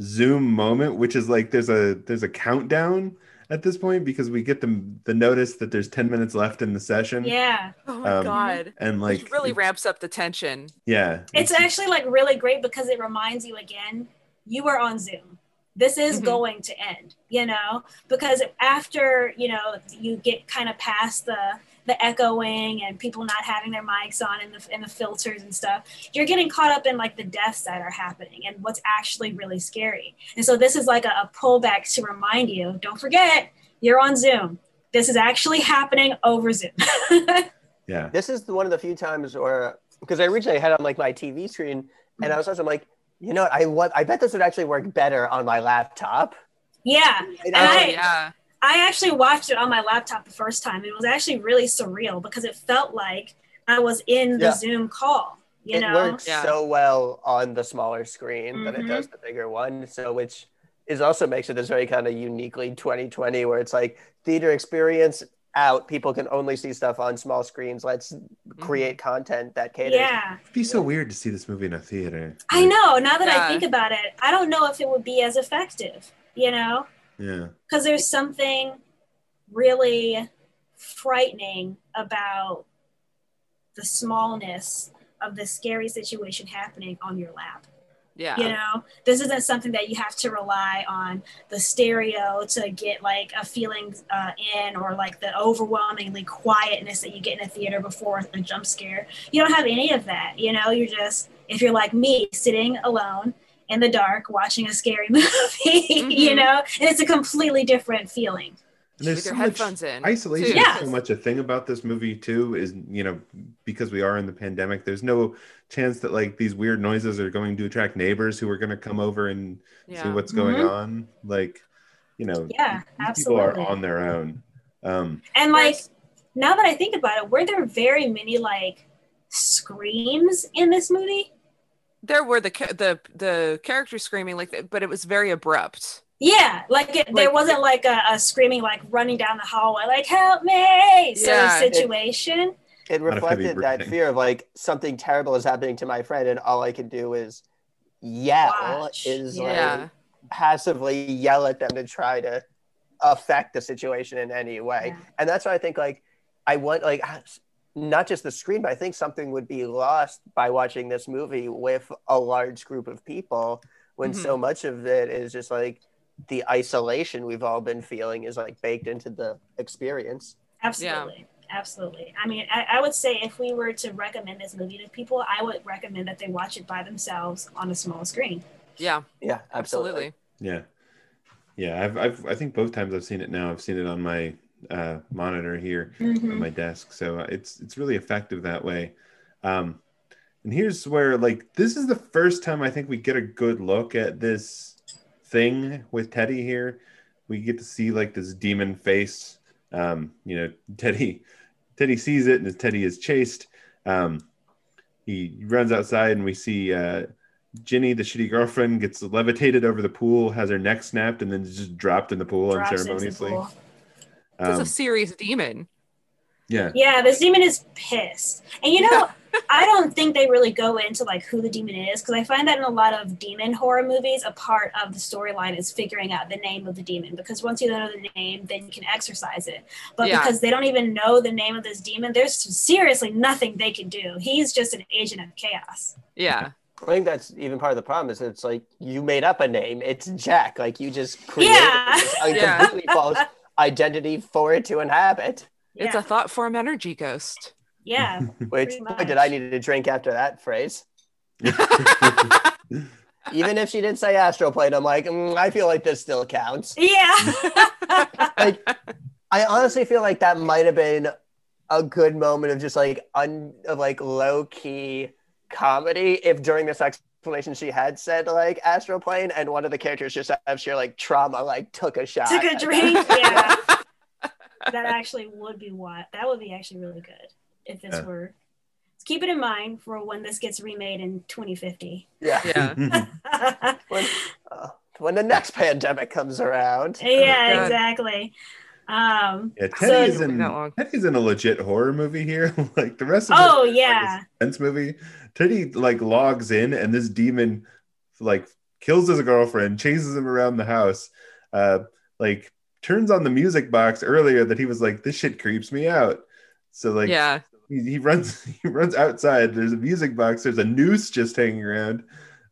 Speaker 2: zoom moment, which is like there's a there's a countdown at this point because we get the the notice that there's 10 minutes left in the session.
Speaker 5: Yeah,
Speaker 4: oh my
Speaker 2: Um,
Speaker 4: god,
Speaker 2: And like
Speaker 4: it really ramps up the tension.
Speaker 2: yeah.
Speaker 5: it's actually like really great because it reminds you again, you are on Zoom. This is
Speaker 4: Mhm.
Speaker 5: going to end, you know, because after you know you get kind of past the the echoing and people not having their mics on and the and the filters and stuff, you're getting caught up in like the deaths that are happening and what's actually really scary. And so this is like a, a pullback to remind you, don't forget, you're on Zoom. This is actually happening over Zoom.
Speaker 2: yeah.
Speaker 3: This is one of the few times where because I originally had it on like my TV screen and I was also like, you know what, I what I bet this would actually work better on my laptop.
Speaker 5: yeah.
Speaker 3: And
Speaker 4: Oh
Speaker 5: I-
Speaker 4: yeah,
Speaker 5: I actually watched it on my laptop the first time. It was actually really surreal because it felt like I was in the
Speaker 3: Yeah.
Speaker 5: Zoom call. You
Speaker 3: it
Speaker 5: know,
Speaker 3: works
Speaker 4: Yeah.
Speaker 3: so well on the smaller screen than it does the bigger one. So which is also makes it this very kind of uniquely 2020 where it's like theater experience out. People can only see stuff on small screens. Let's
Speaker 4: Mm-hmm.
Speaker 3: create content that caters.
Speaker 5: Yeah.
Speaker 2: It'd be so weird to see this movie in a theater.
Speaker 5: I know. Now that
Speaker 4: Yeah.
Speaker 5: I think about it, I don't know if it would be as effective, you know?
Speaker 2: Yeah.
Speaker 5: Because there's something really frightening about the smallness of the scary situation happening on your lap.
Speaker 4: Yeah.
Speaker 5: You know, this isn't something that you have to rely on the stereo to get like a feeling uh, in or like the overwhelmingly quietness that you get in a theater before a jump scare. You don't have any of that. You know, you're just, if you're like me, sitting alone in the dark watching a scary movie, you
Speaker 4: Mhm.
Speaker 5: know, and it's a completely different feeling.
Speaker 2: And there's
Speaker 4: With your
Speaker 2: so much
Speaker 4: headphones in.
Speaker 2: isolation
Speaker 4: too.
Speaker 2: is
Speaker 5: Yes.
Speaker 2: so much a thing about this movie too is you know because we are in the pandemic there's no chance that like these weird noises are going to attract neighbors who are going to come over and see what's going
Speaker 5: Mhm.
Speaker 2: on like you know
Speaker 5: Yeah,
Speaker 2: these people are on their own um
Speaker 5: And like now that I think about it, were there very many like screams in this movie?
Speaker 4: There were the ca- the the characters screaming like, that, but it was very abrupt.
Speaker 5: Yeah, like, it, there wasn't like a, a screaming like running down the hallway like "Help me!" sort
Speaker 4: Yeah,
Speaker 5: of situation.
Speaker 3: It
Speaker 2: lot of heavy
Speaker 3: reflected that fear of like something terrible is happening to my friend, and all I can do is yell,
Speaker 5: Watch.
Speaker 3: is
Speaker 4: Yeah.
Speaker 3: like passively yell at them to try to affect the situation in any way.
Speaker 5: Yeah.
Speaker 3: And that's why I think like I want like not just the screen, but I think something would be lost by watching this movie with a large group of people when so mm-hmm. much of it is just like the isolation we've all been feeling is like baked into the experience.
Speaker 5: Absolutely. Absolutely. I mean, I, I would say if we were to recommend this movie to people, I would recommend that they watch it by themselves on a small screen.
Speaker 4: Yeah,
Speaker 3: Yeah, absolutely.
Speaker 4: absolutely.
Speaker 2: yeah yeah I've, I've i think both times i've seen it now i've seen it on my uh monitor here
Speaker 5: Mhm.
Speaker 2: on my desk so it's it's really effective that way um and here's where like this is the first time i think we get a good look at this thing with teddy here we get to see like this demon face um you know teddy teddy sees it and as teddy is chased um he runs outside and we see uh Jinny, the shitty girlfriend, gets levitated over the pool, has her neck snapped, and then just dropped in the pool
Speaker 5: Drops into the
Speaker 2: unceremoniously.
Speaker 5: pool.
Speaker 4: This is
Speaker 2: Um,
Speaker 4: a serious demon.
Speaker 2: yeah,
Speaker 5: Yeah, this demon is pissed. And you know, I don't think they really go into like who the demon is because I find that in a lot of demon horror movies, a part of the storyline is figuring out the name of the demon because once you know the name, then you can exorcise it. But
Speaker 4: Yeah.
Speaker 5: because they don't even know the name of this demon, there's seriously nothing they can do. He's just an agent of chaos.
Speaker 4: Yeah,
Speaker 3: I think that's even part of the problem is it's like you made up a name. It's Jack. Like you just created
Speaker 5: Yeah.
Speaker 3: a
Speaker 4: Yeah.
Speaker 3: completely false identity for it to inhabit.
Speaker 4: it's a thought form energy ghost.
Speaker 5: yeah.
Speaker 3: Which boy, did. I need to drink after that phrase. Even if she didn't say astral plane, I'm like, mm, I feel like this still counts.
Speaker 5: Yeah.
Speaker 3: Like, I honestly feel like that might have been a good moment of just like un of like low key comedy if during this explanation she had said like astral plane and one of the characters just out of sheer like trauma like took a shot.
Speaker 5: Took a
Speaker 3: at
Speaker 5: drink.
Speaker 3: that.
Speaker 5: Yeah. that actually would be what that would be actually really good if this
Speaker 2: Yeah.
Speaker 5: were keep it in mind for when this gets remade in 2050
Speaker 3: Yeah.
Speaker 4: Yeah,
Speaker 3: When, uh, when the next pandemic comes around.
Speaker 5: yeah
Speaker 4: God.
Speaker 5: exactly um
Speaker 2: yeah,
Speaker 5: So-
Speaker 2: in Teddy's in a legit horror movie here. like the rest of
Speaker 5: oh
Speaker 2: it,
Speaker 5: yeah
Speaker 2: suspense movie. Teddy like logs in, and this demon like kills his girlfriend, chases him around the house, uh, like turns on the music box earlier that he was like, "This shit creeps me out." So like,
Speaker 4: yeah,
Speaker 2: he, he runs he runs outside. There's a music box. There's a noose just hanging around.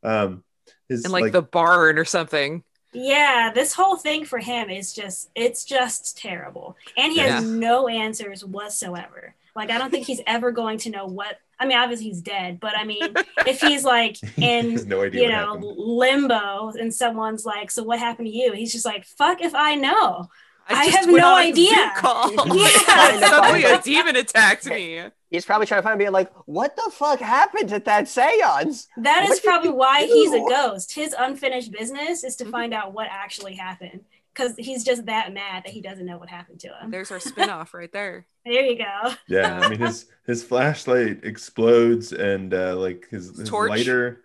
Speaker 2: Um, his
Speaker 4: in like, the barn or something.
Speaker 5: Yeah this whole thing for him is just it's just terrible. And he has no answers whatsoever. Like i don't think he's ever going to know what i mean obviously he's dead but i mean if he's like in
Speaker 2: no
Speaker 5: you know limbo and someone's like so what happened to you? He's just like fuck if i know I
Speaker 4: just
Speaker 5: have no idea.
Speaker 4: Call.
Speaker 5: Yeah.
Speaker 4: Suddenly a demon attacked me.
Speaker 3: He's probably trying to find me like, what the fuck happened at that seance?
Speaker 5: That
Speaker 3: What
Speaker 5: is probably
Speaker 3: you
Speaker 5: why he's a ghost. His unfinished business is to
Speaker 4: Mhm.
Speaker 5: find out what actually happened because he's just that mad that he doesn't know what happened to him.
Speaker 4: There's our spinoff right there.
Speaker 5: There you go.
Speaker 2: Yeah, I mean his his flashlight explodes and uh, like his, his
Speaker 4: Torch.
Speaker 2: lighter.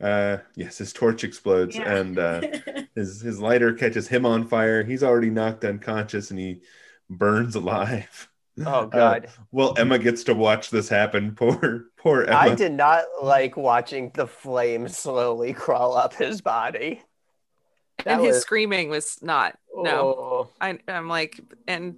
Speaker 2: Uh, yes, his torch explodes
Speaker 5: Yeah.
Speaker 2: and uh, his his lighter catches him on fire. He's already knocked unconscious and he burns alive.
Speaker 3: Oh
Speaker 2: Uh,
Speaker 3: god.
Speaker 2: well, Emma gets to watch this happen. Poor, poor Emma.
Speaker 3: I did not like watching the flames slowly crawl up his body.
Speaker 4: and
Speaker 3: That
Speaker 4: his screaming was not. No,
Speaker 3: Oh.
Speaker 4: I, I'm like, and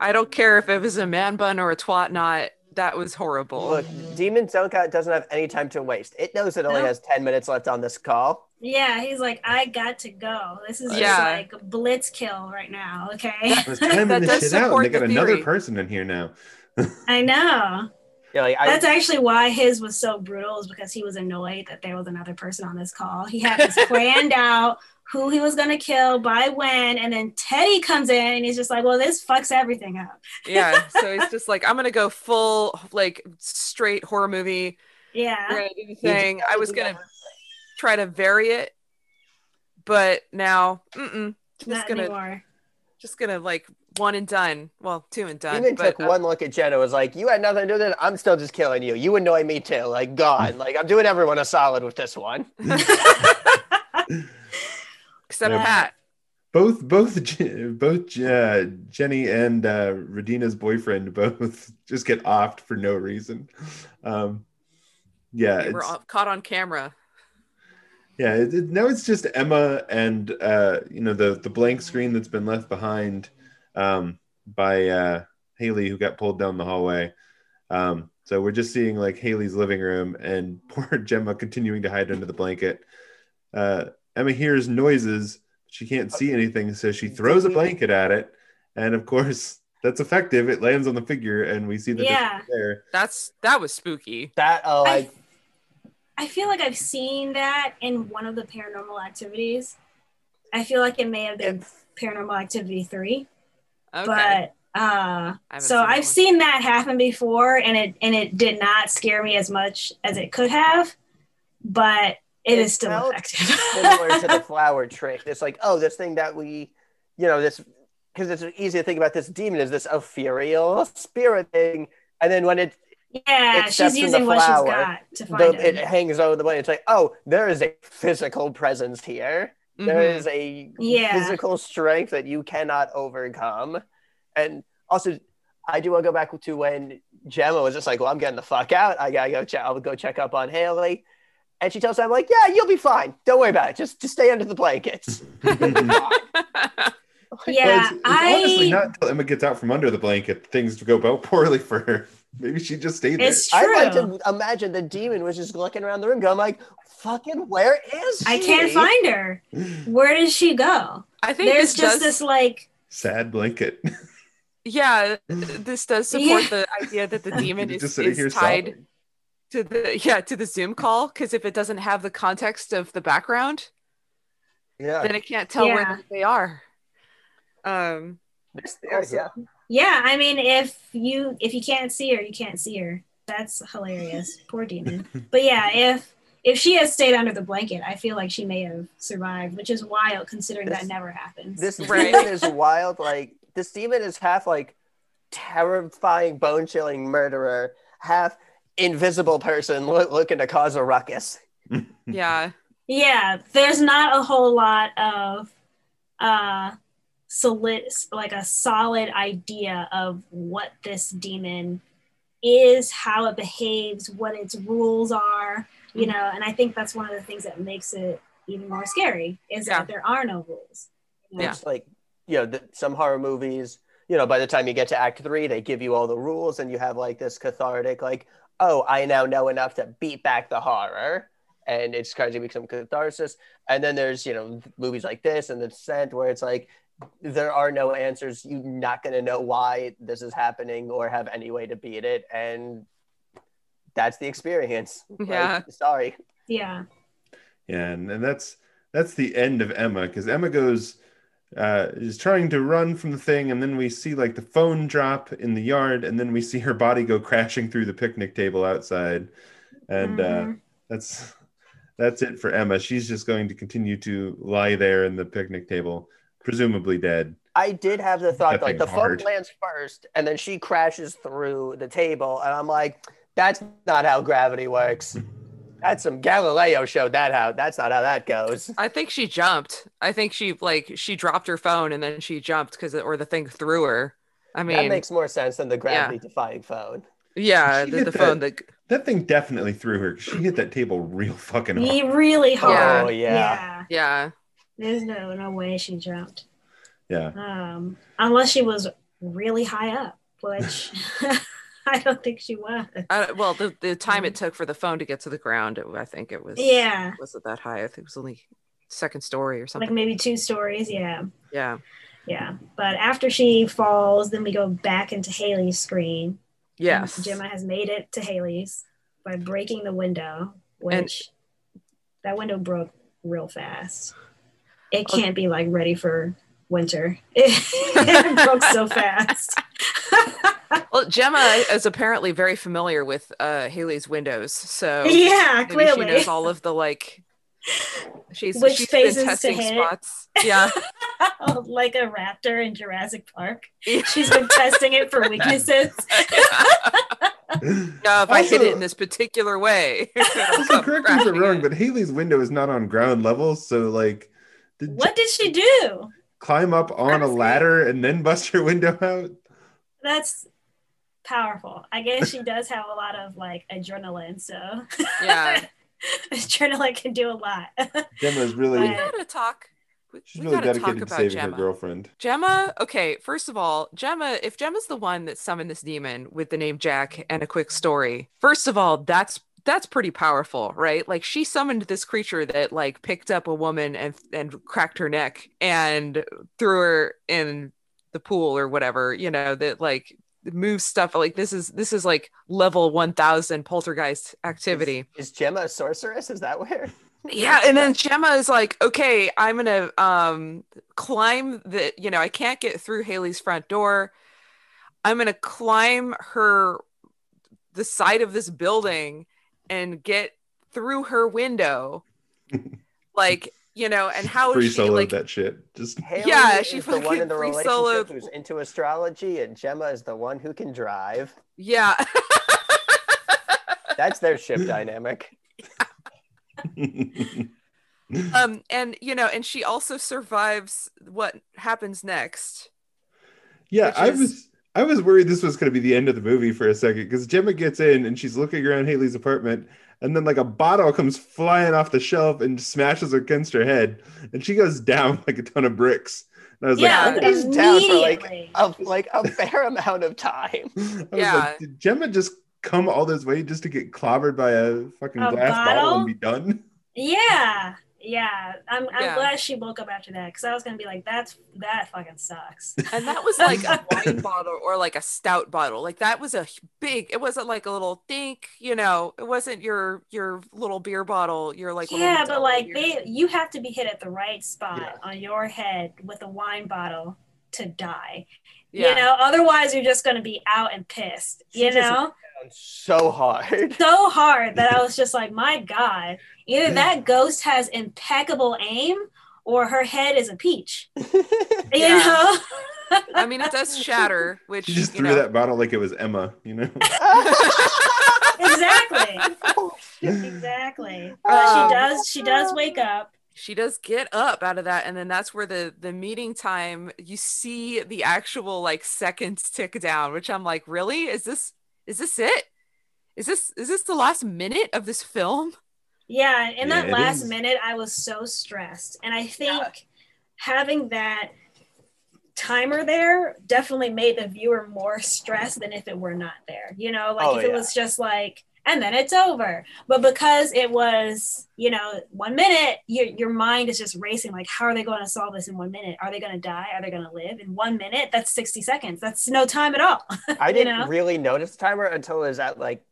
Speaker 4: I don't care if it was a man bun or a twat knot. That was horrible.
Speaker 3: Look, Demon Zonka doesn't have any time to waste. It knows it only
Speaker 5: No.
Speaker 3: has 10 minutes left on this call.
Speaker 5: Yeah, he's like, I got to go. This is just like a blitz kill right now. Okay.
Speaker 2: I was timing
Speaker 4: That
Speaker 2: this
Speaker 4: does
Speaker 2: shit out, and they got
Speaker 4: the
Speaker 2: another person in here now.
Speaker 5: I know.
Speaker 3: Yeah, like I,
Speaker 5: That's actually why his was so brutal, is because he was annoyed that there was another person on this call. He had this planned out who he was gonna kill by when, and then Teddy comes in and he's just like, Well, this fucks everything up.
Speaker 4: yeah, so it's just like I'm gonna go full like straight horror movie.
Speaker 5: Yeah.
Speaker 4: gonna do the thing. I was gonna try to vary it, but now, mm-mm, just
Speaker 5: Not
Speaker 4: gonna
Speaker 5: anymore.
Speaker 4: just gonna like one and done. Well, two and done.
Speaker 3: Demon
Speaker 4: but,
Speaker 3: took
Speaker 4: uh,
Speaker 3: one look at Jenna, was like, You had nothing to do with it. I'm still just killing you. You annoy me too. Like, God, like, I'm doing everyone a solid with this one.
Speaker 4: except
Speaker 2: Yeah.
Speaker 4: Pat.
Speaker 2: Both, both, both uh, Jenny and uh, Radina's boyfriend both just get offed for no reason. Um, yeah,
Speaker 4: were
Speaker 2: it's-
Speaker 4: caught on camera.
Speaker 2: Yeah, it, it- now it's just Emma and uh, you know the the blank screen that's been left behind um, by uh, Haley, who got pulled down the hallway. Um, so we're just seeing like Haley's living room and poor Gemma continuing to hide under the blanket. Uh, Emma hears noises, she can't see anything, so she throws a blanket at it, and of course that's effective. It lands on the figure, and we see the
Speaker 5: Yeah.
Speaker 2: there.
Speaker 4: That's that was spooky.
Speaker 3: That, oh, I,
Speaker 5: I, I feel like I've seen that in one of the paranormal activities. I feel like it may have been Paranormal Activity 3.
Speaker 4: Okay.
Speaker 5: But uh so
Speaker 4: seen
Speaker 5: I've
Speaker 4: one.
Speaker 5: seen that happen before and it and it did not scare me as much as it could have, but it
Speaker 3: It
Speaker 5: is still effective.
Speaker 3: similar to the flower trick. It's like, oh, this thing that we, you know, this because it's easy to think about this demon is this ethereal spirit thing, and then when it
Speaker 5: yeah,
Speaker 3: It
Speaker 5: she's
Speaker 3: in the
Speaker 5: using what she's
Speaker 3: flower.
Speaker 5: got to find
Speaker 3: the,
Speaker 5: him.
Speaker 3: it hangs over the way, it's like, oh, there is a physical presence here. There
Speaker 4: Mhm.
Speaker 3: is a
Speaker 5: Yeah.
Speaker 3: physical strength that you cannot overcome, and also. I do want to go back to when Jemma was just like, "Well, I'm getting the fuck out. I gotta go. Check. I'll go check up on Haley." And she tells him, "Like, yeah, you'll be fine. Don't worry about it. Just, just stay under the blankets."
Speaker 5: yeah,
Speaker 2: it's, it's
Speaker 5: I
Speaker 2: honestly not until Emma gets out from under the blanket things go about poorly for her. Maybe she just stayed there.
Speaker 5: it's true.
Speaker 3: I like to imagine the demon was just looking around the room, going like, "Fucking, where is she?"
Speaker 5: I can't find her. Where does she go?
Speaker 4: I think
Speaker 5: There's
Speaker 4: this
Speaker 5: just
Speaker 4: does,
Speaker 5: this like
Speaker 2: Sad blanket.
Speaker 4: yeah, this does support the idea that the demon is,
Speaker 2: just sitting
Speaker 4: is
Speaker 2: here
Speaker 4: tied
Speaker 2: sobbing.
Speaker 4: To the yeah to the Zoom call because if it doesn't have the context of the background,
Speaker 3: Yeah,
Speaker 4: then it can't tell
Speaker 5: Yeah.
Speaker 4: where they are. Um,
Speaker 3: This theory, yeah.
Speaker 5: yeah, I mean if you if you can't see her, you can't see her. That's hilarious. Poor demon. But yeah, if if she has stayed under the blanket, I feel like she may have survived, which is wild considering
Speaker 3: This-
Speaker 5: that never happens.
Speaker 3: This
Speaker 4: Right.
Speaker 3: demon is wild. Like this demon is half like terrifying, bone chilling murderer, half invisible person loo- looking to cause a ruckus.
Speaker 4: yeah,
Speaker 5: yeah, there's not a whole lot of uh solid like a solid idea of what this demon is, how it behaves, what its rules are, you know, and I think that's one of the things that makes it even more scary is
Speaker 4: Yeah.
Speaker 5: that there are no rules. you know?
Speaker 4: Yeah.
Speaker 3: It's like you know, the, some horror movies. You know, by the time you get to Act Three, they give you all the rules, and you have like this cathartic, like, oh, I now know enough to beat back the horror, and it's kind of become catharsis. And then there's you know movies like this and The Descent, where it's like there are no answers. You're not going to know why this is happening or have any way to beat it, and that's the experience. Like,
Speaker 4: Yeah.
Speaker 3: sorry.
Speaker 5: Yeah.
Speaker 2: Yeah, and, and that's that's the end of Emma because Emma goes uh, is trying to run from the thing, and then we see like the phone drop in the yard, and then we see her body go crashing through the picnic table outside, and uh,
Speaker 5: Mhm.
Speaker 2: that's that's it for Emma. She's just going to continue to lie there in the picnic table, presumably dead.
Speaker 3: I did have the thought
Speaker 2: That
Speaker 3: like
Speaker 2: thing
Speaker 3: the phone lands first, and then she crashes through the table, and I'm like, that's not how gravity works. That's some Galileo showed that how. That's not how that goes.
Speaker 4: I think she jumped. I think she like she dropped her phone and then she jumped because or the thing threw her. I mean,
Speaker 3: that makes more sense than the gravity defying phone.
Speaker 4: yeah, the, the
Speaker 2: that-
Speaker 4: phone that
Speaker 2: That thing definitely threw her. She hit that table real fucking hard.
Speaker 5: He really hard.
Speaker 3: Oh, yeah.
Speaker 4: yeah.
Speaker 5: There's no no way she jumped.
Speaker 2: Yeah.
Speaker 5: Um, unless she was really high up, which I don't think she was.
Speaker 4: I, well, the, the time it mm. took for the phone to get to the ground, it, I think it was
Speaker 5: Yeah.
Speaker 4: It wasn't that high. I think it was only second story or something.
Speaker 5: Like maybe two stories. Yeah.
Speaker 4: yeah,
Speaker 5: Yeah. But after she falls, then we go back into Haley's screen.
Speaker 4: yes,
Speaker 5: Jemma has made it to Haley's by breaking the window, which that window broke real fast. It
Speaker 4: Oh.
Speaker 5: can't be like ready for winter. It, broke so fast.
Speaker 4: Well, Jemma is apparently very familiar with uh, Haley's windows, so
Speaker 5: yeah, clearly.
Speaker 4: she knows all of the like. She's
Speaker 5: Which
Speaker 4: she's
Speaker 5: spaces
Speaker 4: been
Speaker 5: to
Speaker 4: testing
Speaker 5: hit.
Speaker 4: spots. Yeah,
Speaker 5: like a raptor in Jurassic Park. She's been testing it for weaknesses.
Speaker 4: yeah. If I hit it in this particular way,
Speaker 2: Also, correct me if I'm wrong, but Haley's window is not on ground level, so like, did
Speaker 5: What
Speaker 2: Jen
Speaker 5: did she do?
Speaker 2: climb up on a
Speaker 5: Honestly-
Speaker 2: ladder and then bust her window out?
Speaker 5: That's powerful. I guess she does have a lot of like adrenaline, so
Speaker 4: yeah,
Speaker 5: adrenaline can do a lot.
Speaker 2: Jemma's really,
Speaker 4: we gotta talk. We,
Speaker 2: she's
Speaker 4: we
Speaker 2: really
Speaker 4: gotta talk
Speaker 2: dedicated to
Speaker 4: about
Speaker 2: saving her girlfriend.
Speaker 4: Jemma, okay, first of all, Jemma, if Jemma's the one that summoned this demon with the name Jack and a quick story, first of all, that's that's pretty powerful, right? Like she summoned this creature that like picked up a woman and and cracked her neck and threw her in the pool or whatever, you know, that like moves stuff like this is this is like level 1000 poltergeist activity.
Speaker 3: Is Jemma a sorceress? Is that where?
Speaker 4: Yeah, and then Jemma is like, okay, I'm gonna um climb the, you know, I can't get through Haley's front door. I'm gonna climb her the side of this building and get through her window. like, you know, and how
Speaker 2: Free
Speaker 4: is she
Speaker 2: solo
Speaker 4: like
Speaker 2: that shit. Just
Speaker 3: Haley
Speaker 4: Yeah,
Speaker 3: is
Speaker 4: she
Speaker 3: the one in the relationship
Speaker 4: soloed-
Speaker 3: who's into astrology, and Jemma is the one who can drive.
Speaker 4: yeah.
Speaker 3: That's their ship dynamic.
Speaker 4: um and you know, and she also survives what happens next.
Speaker 2: Yeah, I
Speaker 4: is-
Speaker 2: was I was worried this was going to be the end of the movie for a second because Jemma gets in and she's looking around Haley's apartment, and then like a bottle comes flying off the shelf and smashes against her head, and she goes down like a ton of bricks. And I was
Speaker 5: yeah,
Speaker 2: like,
Speaker 3: It is down for, like,
Speaker 5: immediately.
Speaker 3: Of like a fair amount of time.
Speaker 2: I was
Speaker 4: Yeah.
Speaker 2: like, did Jemma just come all this way just to get clobbered by a fucking
Speaker 5: A
Speaker 2: glass bottle?
Speaker 5: bottle?
Speaker 2: and be done?
Speaker 5: yeah, yeah. I'm, I'm
Speaker 4: Yeah.
Speaker 5: glad she woke up after that because I was gonna be like, that's that fucking sucks.
Speaker 4: And that was like a wine bottle or like a stout bottle. Like that was a big. It wasn't like a little dink, you know. It wasn't your your little beer bottle. Your like
Speaker 5: yeah, but like
Speaker 4: beer.
Speaker 5: they, you have to be hit at the right spot
Speaker 2: Yeah.
Speaker 5: on your head with a wine bottle to die.
Speaker 4: yeah.
Speaker 5: You know, otherwise you're just gonna be out and pissed.
Speaker 3: She
Speaker 5: You
Speaker 3: just-
Speaker 5: know,
Speaker 3: So hard.
Speaker 5: so hard that I was just like, my god, either that ghost has impeccable aim or her head is a peach. You
Speaker 4: Yeah.
Speaker 5: know.
Speaker 4: I mean, it does shatter, which
Speaker 2: She just
Speaker 4: you
Speaker 2: threw
Speaker 4: know.
Speaker 2: that bottle like it was Emma, you know?
Speaker 5: exactly.
Speaker 3: Oh,
Speaker 5: Exactly. But
Speaker 4: Um,
Speaker 5: she does. She does wake up.
Speaker 4: she does get up out of that and then that's where the the meeting time you see the actual like seconds tick down which i'm like really is this is this it is this is this the last minute of this film
Speaker 5: Yeah. In
Speaker 2: Yeah,
Speaker 5: that last
Speaker 2: is.
Speaker 5: minute, I was so stressed, and I think having that timer there definitely made the viewer more stressed than if it were not there. You know, like
Speaker 3: Oh,
Speaker 5: if it
Speaker 3: yeah.
Speaker 5: was just like. And then it's over. But because it was, you know, one minute, your, your mind is just racing. Like, how are they going to solve this in one minute? Are they going to die? Are they going to live? In one minute, that's 60 seconds. That's no time at all.
Speaker 3: I didn't
Speaker 5: know?
Speaker 3: really notice the timer until it was at like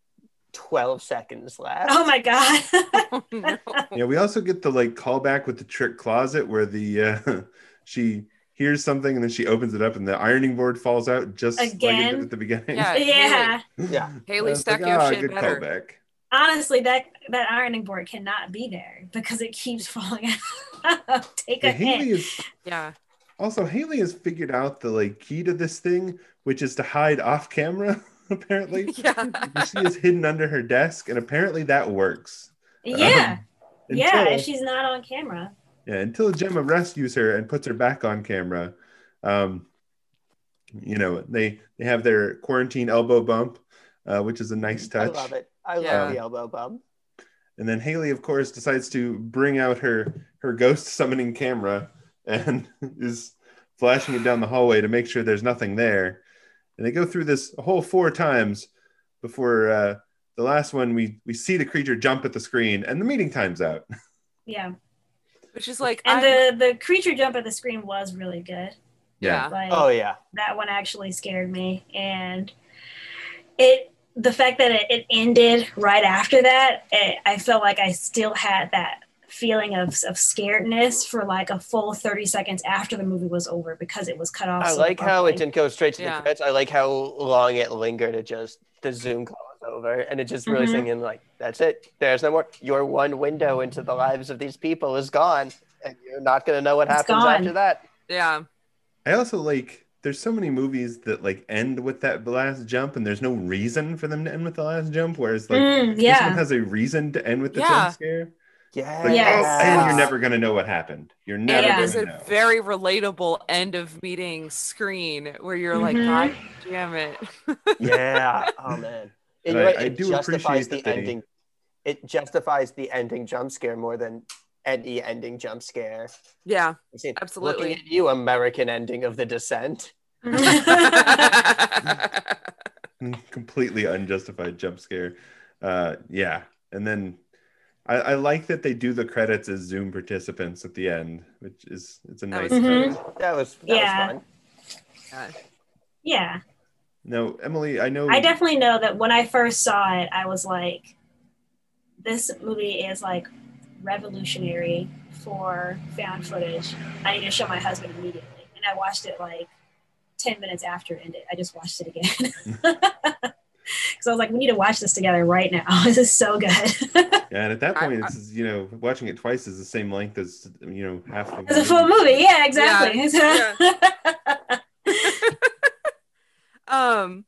Speaker 3: 12 seconds left.
Speaker 5: Oh my God.
Speaker 4: oh, no.
Speaker 2: Yeah, we also get the like callback with the trick closet where the uh, she hears something and then she opens it up and the ironing board falls out just like it
Speaker 5: Again?
Speaker 2: did at the beginning.
Speaker 4: Yeah.
Speaker 5: yeah.
Speaker 3: Yeah.
Speaker 4: Haley,
Speaker 2: stuck was
Speaker 4: stack
Speaker 2: like,
Speaker 4: your
Speaker 2: "Ah,
Speaker 4: shit
Speaker 2: good
Speaker 4: better."
Speaker 2: callback.
Speaker 5: honestly that that ironing board cannot be there because it keeps falling out take a
Speaker 2: Yeah, Haley
Speaker 5: hint
Speaker 2: is
Speaker 4: yeah
Speaker 2: also Haley has figured out the like key to this thing, which is to hide off camera. Apparently,
Speaker 4: yeah
Speaker 2: she is hidden under her desk, and apparently that works.
Speaker 5: Yeah,
Speaker 2: Um,
Speaker 5: yeah.
Speaker 2: until-
Speaker 5: If she's not on camera.
Speaker 2: Yeah, until Jemma rescues her and puts her back on camera. Um, you know, they they have their quarantine elbow bump, uh, which is a nice touch.
Speaker 3: I love it. I
Speaker 4: Yeah.
Speaker 3: love the elbow bump.
Speaker 2: And then Haley, of course, decides to bring out her her ghost summoning camera and is flashing it down the hallway to make sure there's nothing there. And they go through this a whole four times before uh, the last one. We we see the creature jump at the screen, and the meeting time's out.
Speaker 5: Yeah,
Speaker 4: Which is like,
Speaker 5: and
Speaker 4: I'm-
Speaker 5: the the creature jump at the screen was really good.
Speaker 4: yeah.
Speaker 5: Like,
Speaker 3: Oh yeah.
Speaker 5: that one actually scared me and it the fact that it, it ended right after that it, i felt like i still had that feeling of, of scaredness for like a full 30 seconds after the movie was over because it was cut off
Speaker 3: I
Speaker 5: so
Speaker 3: like how it didn't go straight to
Speaker 4: Yeah.
Speaker 3: the credits. I like how long it lingered. It just the Zoom call was over, and it just really
Speaker 5: Mhm.
Speaker 3: singing like, "That's it. There's no more. Your one window into the lives of these people is gone, and you're not gonna know what
Speaker 5: It's
Speaker 3: happens
Speaker 5: gone.
Speaker 3: after that."
Speaker 4: yeah.
Speaker 2: I also like. There's so many movies that like end with that last jump, and there's no reason for them to end with the last jump. Whereas like
Speaker 5: Mm,
Speaker 2: this one has a reason to end with the
Speaker 4: Yeah.
Speaker 2: jump scare.
Speaker 3: Yeah.
Speaker 2: Like,
Speaker 5: Yes.
Speaker 2: oh, and you're never gonna know what happened. You're never
Speaker 4: it
Speaker 2: gonna
Speaker 4: is a
Speaker 2: know.
Speaker 4: very relatable end of meeting screen where you're like,
Speaker 5: Mhm.
Speaker 4: God damn it.
Speaker 3: yeah. Oh man.
Speaker 2: And
Speaker 3: And you're right,
Speaker 2: I
Speaker 3: it
Speaker 2: do
Speaker 3: justifies the
Speaker 2: that they-
Speaker 3: ending. It justifies the ending jump scare more than any ending jump scare.
Speaker 4: yeah.
Speaker 3: See,
Speaker 4: Absolutely.
Speaker 3: Looking at you, American ending of the Descent.
Speaker 2: completely unjustified jump scare. Uh, yeah, and then I, I like that they do the credits as Zoom participants at the end, which is it's a
Speaker 4: That
Speaker 2: nice.
Speaker 4: was
Speaker 5: Mhm.
Speaker 3: That was that
Speaker 5: Yeah.
Speaker 3: was fun.
Speaker 5: yeah
Speaker 2: No, Emily, I know.
Speaker 5: I definitely know that when I first saw it, I was like, this movie is like revolutionary for found footage. I need to show my husband immediately. And I watched it like 10 minutes after it ended. I just watched it again. Because I was like, we need to watch this together right now. This is so good.
Speaker 2: Yeah, and at that point,
Speaker 4: I-
Speaker 2: it's you know watching it twice is the same length as you know half the.
Speaker 5: it's a full movie. Yeah, exactly.
Speaker 4: um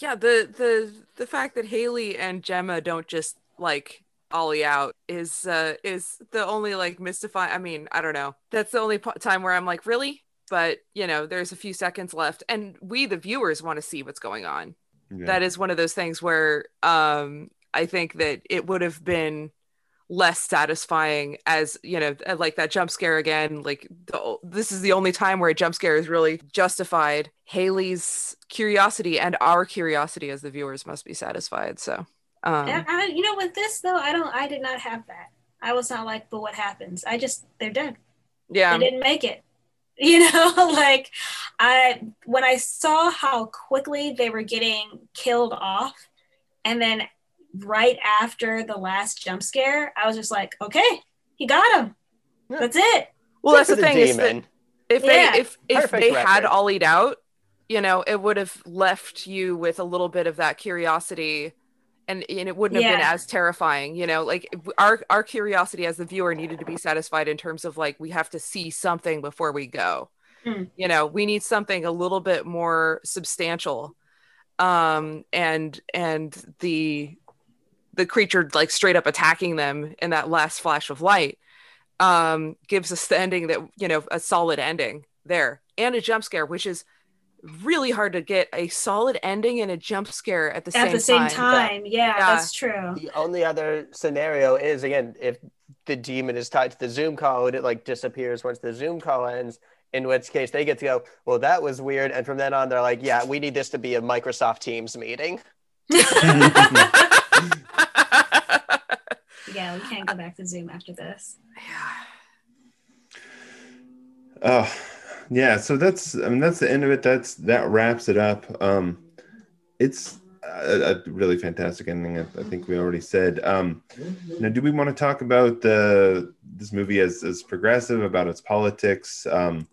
Speaker 4: yeah the the the fact that haley and jemma don't just like ollie out is uh is the only like mystifying i mean i don't know. That's the only po- time where i'm like really? But you know there's a few seconds left and we the viewers want to see what's going on.
Speaker 2: Yeah.
Speaker 4: that is one of those things where um i think that it would have been less satisfying as you know like that jump scare again like the, this is the only time where a jump scare is really justified haley's curiosity and our curiosity as the viewers must be satisfied so um
Speaker 5: And I, you know, with this though, I don't. I did not have that. I was not like, but what happens? I just they're dead.
Speaker 4: yeah
Speaker 5: they didn't make it. You know, like I when I saw how quickly they were getting killed off, and then right after the last jump scare, I was just like, okay, he got him.
Speaker 3: Yeah.
Speaker 5: That's it.
Speaker 4: well that's the
Speaker 3: For
Speaker 4: thing is that if
Speaker 5: Yeah.
Speaker 4: they if if
Speaker 3: Perfect
Speaker 4: they had
Speaker 3: reference.
Speaker 4: ollied out you know it would have left you with a little bit of that curiosity and, and it wouldn't have been as terrifying you know like our our curiosity as the viewer needed to be satisfied in terms of like we have to see something before we go
Speaker 5: Hmm.
Speaker 4: you know we need something a little bit more substantial um and and the the creature like straight up attacking them in that last flash of light um gives us the ending that you know a solid ending there and a jump scare which is really hard to get a solid ending and a jump scare at the same time
Speaker 5: At
Speaker 4: same
Speaker 5: the same
Speaker 4: time,
Speaker 5: time, yeah,
Speaker 4: Yeah.
Speaker 5: that's true.
Speaker 3: The only other scenario is again if the demon is tied to the Zoom call and it like disappears once the Zoom call ends. In which case they get to go, well, that was weird. And from then on, they're like, yeah, we need this to be a Microsoft Teams meeting.
Speaker 5: Yeah, we can't go back to Zoom after this. Yeah.
Speaker 2: Oh, yeah. So that's I mean that's the end of it. That's that wraps it up. Um, it's a, a really fantastic ending. I, I think we already said. Um, now, do we want to talk about the this movie as as progressive about its politics? Um,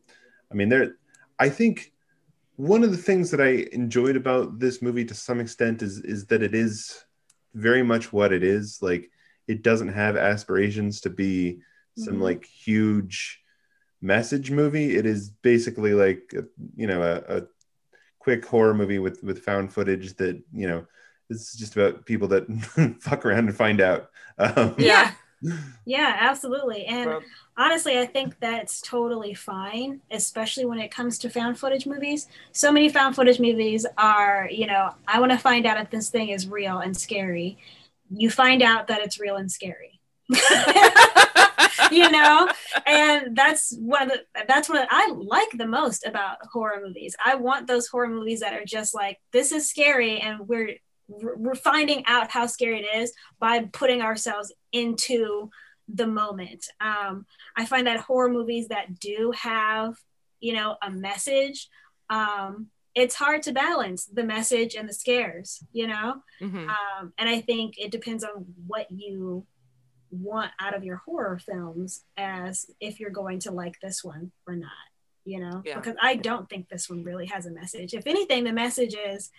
Speaker 2: I mean, there. I think one of the things that I enjoyed about this movie to some extent is is that it is very much what it is. Like it doesn't have aspirations to be some
Speaker 5: Mhm.
Speaker 2: like huge message movie. It is basically like a, you know a, a quick horror movie with with found footage that you know this is just about people that fuck around and find out. Um,
Speaker 4: Yeah.
Speaker 5: Yeah, absolutely. And
Speaker 3: Well-
Speaker 5: honestly, I think that's totally fine, especially when it comes to found footage movies. So many found footage movies are, you know, I want to find out if this thing is real and scary. You find out that it's real and scary. you know? And that's one of the that's what i like the most about horror movies. I want those horror movies that are just like this is scary and we're we're finding out how scary it is by putting ourselves into the moment. Um, i find that horror movies that do have you know a message um, it's hard to balance the message and the scares you know
Speaker 4: Mhm.
Speaker 5: um, and I think it depends on what you want out of your horror films as if you're going to like this one or not, you know?
Speaker 4: Yeah.
Speaker 5: Because I don't think this one really has a message. If anything, the message is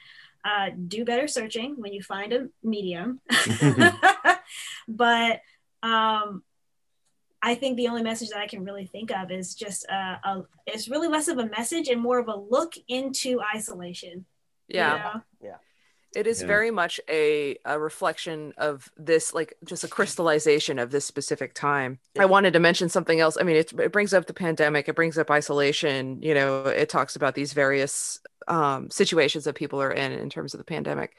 Speaker 5: uh, do better searching when you find a medium. but um, I think the only message that I can really think of is just uh, a, it's really less of a message and more of a look into isolation. you
Speaker 4: Yeah. It is
Speaker 2: Yeah.
Speaker 4: very much a, a reflection of this, like just a crystallization of this specific time. I wanted to mention something else. I mean, it, it brings up the pandemic, it brings up isolation. You know, it talks about these various um, situations that people are in in terms of the pandemic.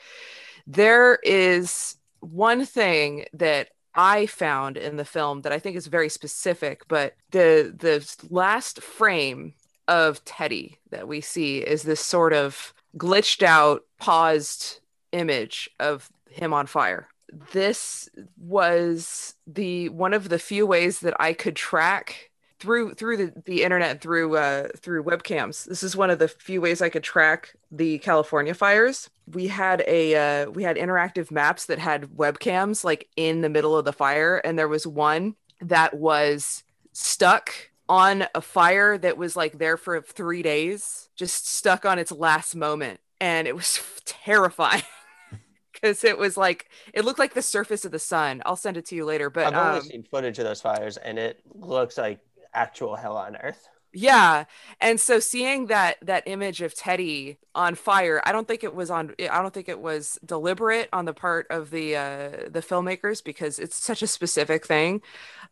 Speaker 4: There is one thing that I found in the film that I think is very specific, but the the last frame of Teddy that we see is this sort of glitched out, paused image of him on fire. This was the one of the few ways that I could track through through the, the internet through uh through webcams. This is one of the few ways I could track the California fires. We had a uh, we had interactive maps that had webcams like in the middle of the fire, and there was one that was stuck on a fire that was like there for three days, just stuck on its last moment. And it was terrifying because it was like, it looked like the surface of the sun. I'll send it to you later. But
Speaker 3: I've only
Speaker 4: um,
Speaker 3: seen footage of those fires, and it looks like actual hell on earth.
Speaker 4: yeah. And so seeing that, that image of Teddy on fire, I don't think it was on, I don't think it was deliberate on the part of the, uh, the filmmakers because it's such a specific thing.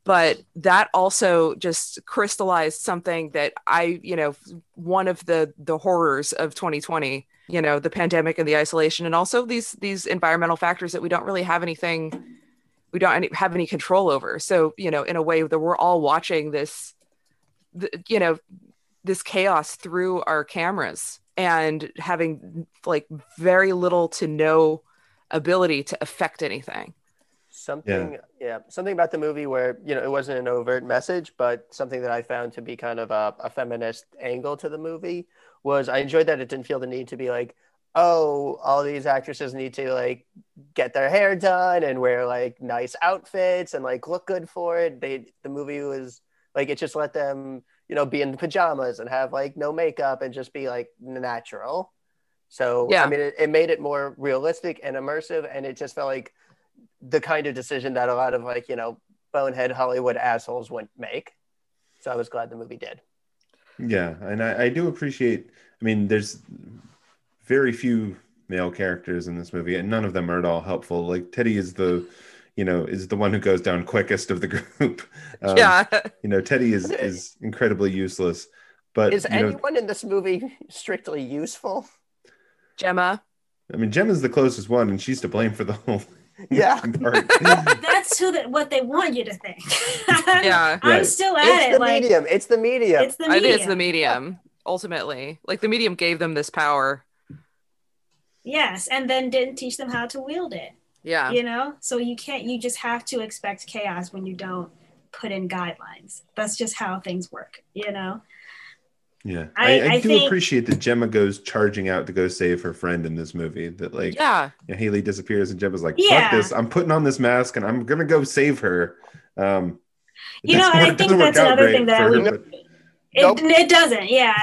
Speaker 4: but that also just crystallized something that i you know one of the the horrors of 2020 you know the pandemic and the isolation and also these these environmental factors that we don't really have anything we don't any, have any control over so you know in a way that we're all watching this the, you know this chaos through our cameras and having like very little to no ability to affect anything
Speaker 3: Something
Speaker 5: Yeah.
Speaker 3: yeah. something about the movie where you know it wasn't an overt message, but something that I found to be kind of a, a feminist angle to the movie was I enjoyed that it didn't feel the need to be like, oh, all these actresses need to like get their hair done and wear like nice outfits and like look good for it. They the movie was like it just let them you know be in pajamas and have like no makeup and just be like natural. So
Speaker 4: Yeah.
Speaker 3: I mean, it, it made it more realistic and immersive, and it just felt like the kind of decision that a lot of like you know bonehead Hollywood assholes wouldn't make. So I was glad the movie did.
Speaker 2: Yeah, and I, I do appreciate. I mean, there's very few male characters in this movie, and none of them are at all helpful. Like Teddy is the, you know, is the one who goes down quickest of the group. Um,
Speaker 4: yeah
Speaker 2: you know, Teddy is is incredibly useless. But
Speaker 3: Is
Speaker 2: you know,
Speaker 3: anyone in this movie strictly useful?
Speaker 4: jemma
Speaker 2: I mean, Jemma's the closest one, and she's to blame for the whole
Speaker 3: Yeah.
Speaker 5: That's who the, what they want you to think.
Speaker 4: Yeah.
Speaker 5: I'm
Speaker 2: Right.
Speaker 5: still at
Speaker 3: It's
Speaker 5: it.
Speaker 3: the
Speaker 5: Like
Speaker 3: medium. It's the medium.
Speaker 5: it's the
Speaker 4: it
Speaker 5: medium.
Speaker 4: is the medium ultimately like the medium gave them this power
Speaker 5: Yes, and then didn't teach them how to wield it.
Speaker 4: yeah
Speaker 5: You know, so you can't. You just have to expect chaos when you don't put in guidelines. That's just how things work. You know.
Speaker 2: Yeah,
Speaker 5: I-
Speaker 2: I, I,
Speaker 5: I
Speaker 2: do
Speaker 5: think-
Speaker 2: appreciate that Jemma goes charging out to go save her friend in this movie. That like,
Speaker 4: yeah
Speaker 2: you know, Haley disappears and Jemma's like,
Speaker 5: Yeah.
Speaker 2: "Fuck this! I'm putting on this mask and I'm gonna go save her." Um,
Speaker 5: You know, and I think that's another thing that I
Speaker 2: for her, but-
Speaker 5: It,
Speaker 3: Nope.
Speaker 5: it doesn't. Yeah,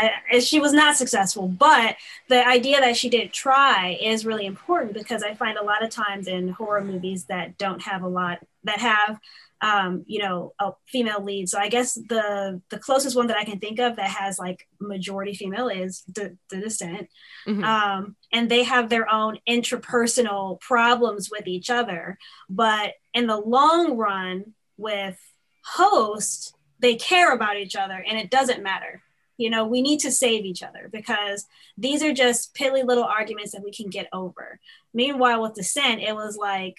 Speaker 5: she was not successful. But the idea that she did try is really important because I find a lot of times in horror movies that don't have a lot that have um, you know, a female lead. So I guess the the closest one that I can think of that has like majority female is the, the Descent,
Speaker 4: Mhm.
Speaker 5: um, and they have their own interpersonal problems with each other. But in the long run, with Host, they care about each other, and it doesn't matter. You know, we need to save each other because these are just piddly little arguments that we can get over. Meanwhile, with Descent, it was like,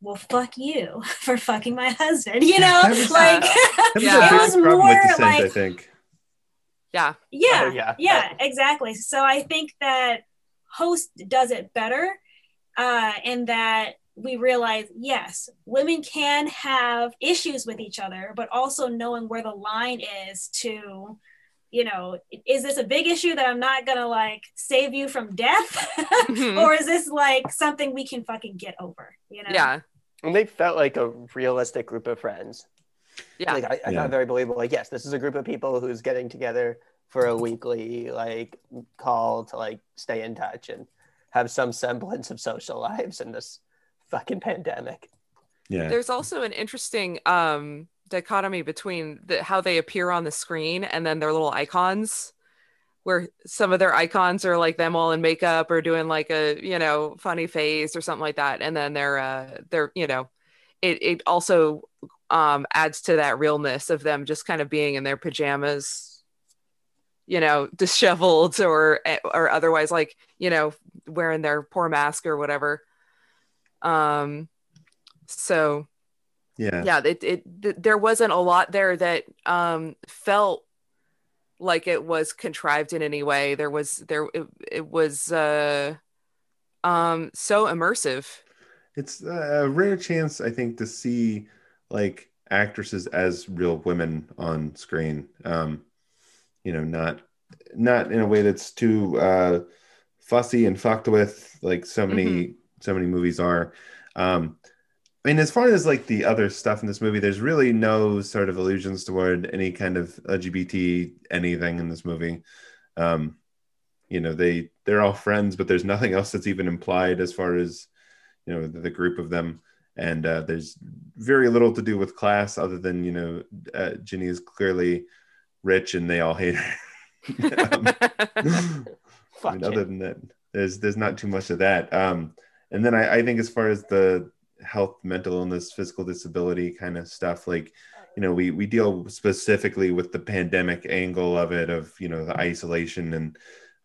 Speaker 5: well, fuck you for fucking my husband. You know,
Speaker 2: was-
Speaker 5: like
Speaker 4: Yeah.
Speaker 5: It was more
Speaker 2: with Descent, I
Speaker 5: like-
Speaker 2: think.
Speaker 4: yeah
Speaker 5: yeah,
Speaker 3: Oh, yeah.
Speaker 5: yeah, exactly. So I think that host does it better, uh, in that we realize yes, women can have issues with each other, but also knowing where the line is to. You know, is this a big issue that I'm not gonna like save you from death,
Speaker 4: Mhm.
Speaker 5: or is this like something we can fucking get over? You know?
Speaker 4: yeah
Speaker 3: And they felt like a realistic group of friends.
Speaker 4: yeah
Speaker 3: Like I, I
Speaker 2: Yeah.
Speaker 3: very believable. Like, yes, this is a group of people who's getting together for a weekly like call to like stay in touch and have some semblance of social lives in this fucking pandemic.
Speaker 2: Yeah.
Speaker 4: there's also an interesting um dichotomy between the, how they appear on the screen and then their little icons where some of their icons are like them all in makeup or doing like a you know funny face or something like that and then they're uh they're you know it it also um adds to that realness of them just kind of being in their pajamas you know disheveled or or otherwise like you know wearing their poor mask or whatever um so
Speaker 2: Yeah.
Speaker 4: yeah it, it th- there wasn't a lot there that um felt like it was contrived in any way there was there it, it was uh um so immersive
Speaker 2: It's a rare chance, I think, to see like actresses as real women on screen. Um, you know, not not in a way that's too uh, fussy and fucked with, like so many so many movies are. Um, I mean, as far as like the other stuff in this movie, there's really no sort of allusions toward any kind of LGBT anything in this movie. Um, you know, they they're all friends, but there's nothing else that's even implied as far as you know the, the group of them. And uh, there's very little to do with class, other than you know, uh, Jinny is clearly rich, and they all hate her. Um, I mean, other than that, there's there's not too much of that. Um, and then I, I think as far as the health, mental illness, physical disability kind of stuff, like you know, we we deal specifically with the pandemic angle of it, of you know, the isolation and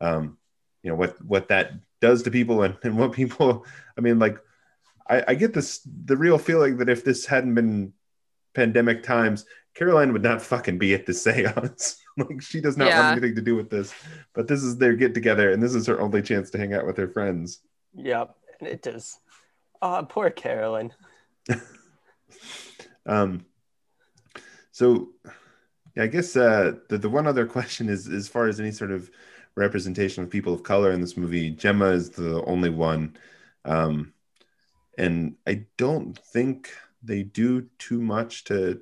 Speaker 2: um, you know what what that does to people and, and what people. I mean, like I, I get this the real feeling that if this hadn't been pandemic times, Caroline would not fucking be at the seance. like she does not
Speaker 4: Yeah.
Speaker 2: want anything to do with this. But this is their get together, and this is her only chance to hang out with her friends.
Speaker 3: Yep. And it does. Oh, poor Caroline.
Speaker 2: Um, so yeah, I guess uh, the the one other question is as far as any sort of representation of people of color in this movie, Jemma is the only one, um, and I don't think they do too much to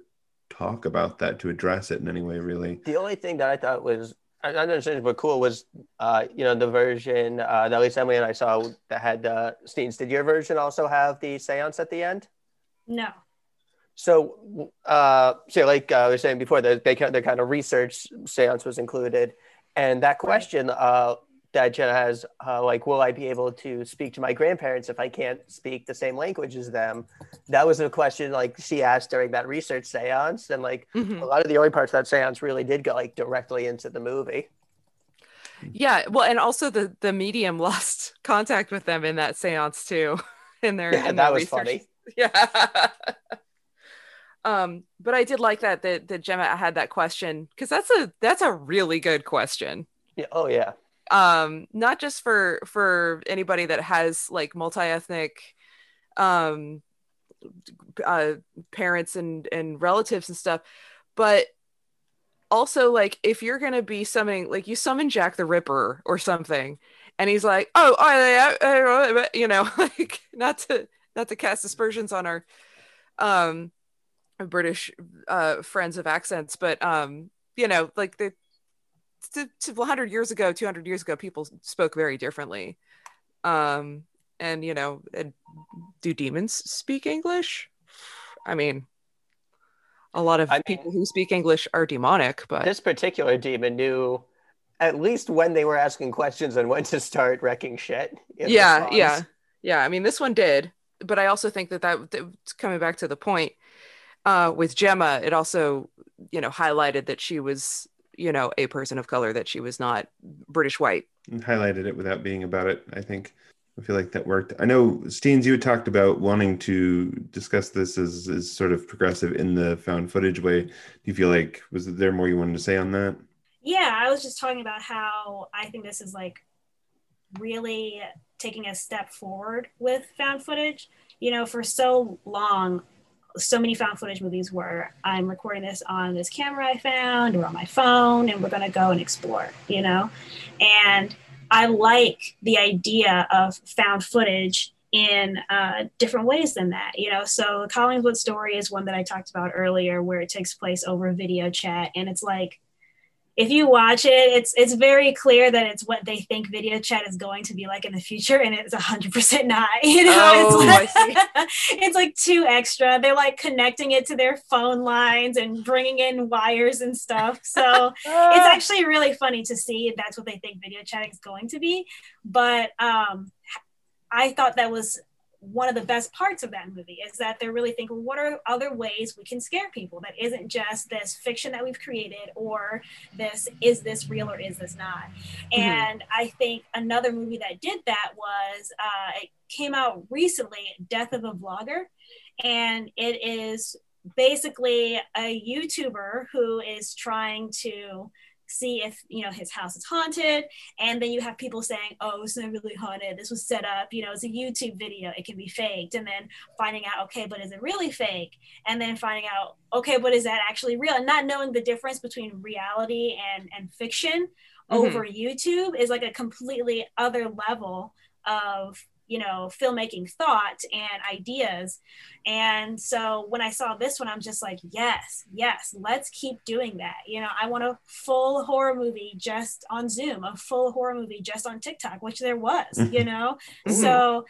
Speaker 2: talk about that to address it in any way, really.
Speaker 3: The only thing that I thought was I don't understand but cool was uh, you know the version uh, that at least Emily and I saw that had uh, scenes. Did your version also have the seance at the end?
Speaker 5: No.
Speaker 3: So, uh, so like uh, I was saying before, the, they kind- kind of research seance was included, and that question uh, that Jemma has, uh, like, will I be able to speak to my grandparents if I can't speak the same language as them? That was a question like she asked during that research seance, and like
Speaker 4: Mhm.
Speaker 3: a lot of the early parts of that seance really did go like directly into the movie.
Speaker 4: yeah well and also the the medium lost contact with them in that seance too in their
Speaker 3: Yeah,
Speaker 4: in
Speaker 3: that
Speaker 4: their
Speaker 3: was
Speaker 4: research.
Speaker 3: funny.
Speaker 4: yeah um but i did like that that, that jemma had that question because that's a that's a really good question
Speaker 3: Yeah. Oh yeah.
Speaker 4: Um not just for for anybody that has like multi-ethnic um uh parents and and relatives and stuff but also like if you're gonna be summoning like you summon jack the ripper or something and he's like oh I, I, I, you know like not to not to cast aspersions on our um british uh friends of accents but um you know like the to, to 100 years ago 200 years ago people spoke very differently um and you know and do demons speak english i mean a lot of
Speaker 3: I mean-
Speaker 4: people who speak English are demonic, but
Speaker 3: This particular demon knew at least when they were asking questions and when to start wrecking shit.
Speaker 4: yeah, yeah, yeah. I mean, this one did, but I also think that that that- coming back to the point uh, with Jemma, it also you know highlighted that she was you know a person of color, that she was not British white.
Speaker 2: and highlighted it without being about it. I think I feel like that worked. I know Steenz, you had talked about wanting to discuss this as, as sort of progressive in the found footage way. Do you feel like was there more you wanted to say on that?
Speaker 5: Yeah, I was just talking about how I think this is like really taking a step forward with found footage. You know, for so long, so many found footage movies where I'm recording this on this camera I found or on my phone, and we're going to go and explore, you know? And I like the idea of found footage in uh, different ways than that, you know? So, the Collingswood story is one that I talked about earlier, where it takes place over video chat, and it's like, if you watch it, it's it's very clear that it's what they think video chat is going to be like in the future, and it's hundred percent not. You know,
Speaker 4: Oh,
Speaker 5: it's like, it's like too extra. They're like connecting it to their phone lines and bringing in wires and stuff. So it's actually really funny to see if that's what they think video chatting is going to be. But um, I thought that was one of the best parts of that movie is that they're really thinking, what are other ways we can scare people that isn't just this fiction that we've created or this is this real or is this not? And I think another movie that did that was uh, it came out recently, Death of a Vlogger, and it is basically a YouTuber who is trying to see if you know his house is haunted. And then you have people saying oh it's not really haunted. This was set up you know it's a youtube video. It can be faked. And then finding out okay but is it really fake? And then finding out okay but is that actually real? And not knowing the difference between reality and and fiction
Speaker 4: Mhm.
Speaker 5: over youtube is like a completely other level of you know filmmaking thought and ideas and so when i saw this one i'm just like yes yes let's keep doing that you know i want a full horror movie just on zoom a full horror movie just on tiktok which there was you know
Speaker 4: Mhm.
Speaker 5: so.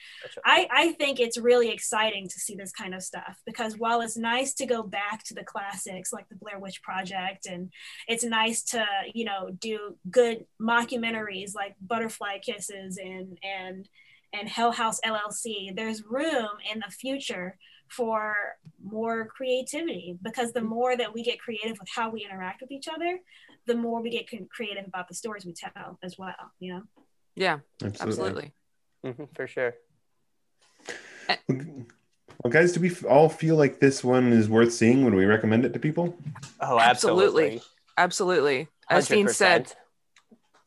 Speaker 5: I, I think it's really exciting to see this kind of stuff because while it's nice to go back to the classics like the Blair Witch Project and it's nice to you know do good mockumentaries like Butterfly Kisses and and and Hell House LLC there's room in the future for more creativity because the more that we get creative with how we interact with each other the more we get creative about the stories we tell as well you know
Speaker 4: yeah,
Speaker 2: Absolutely.
Speaker 4: absolutely.
Speaker 3: Mhm, for sure.
Speaker 2: Well, guys, do we all feel like this one is worth seeing when we recommend it to people?
Speaker 3: Oh,
Speaker 4: Absolutely.
Speaker 3: absolutely.
Speaker 4: Absolutely. As Dean said,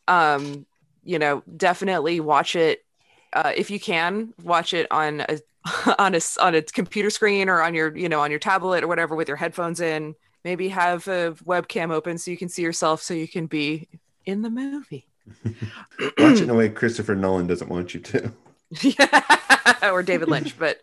Speaker 4: um, you know, definitely watch it uh, if you can. Watch it on a on a on a computer screen or on your you know on your tablet or whatever with your headphones in. Maybe have a webcam open so you can see yourself, so you can be in the movie.
Speaker 2: Watch it in a way Christopher Nolan doesn't want you to.
Speaker 4: yeah, or David Lynch. But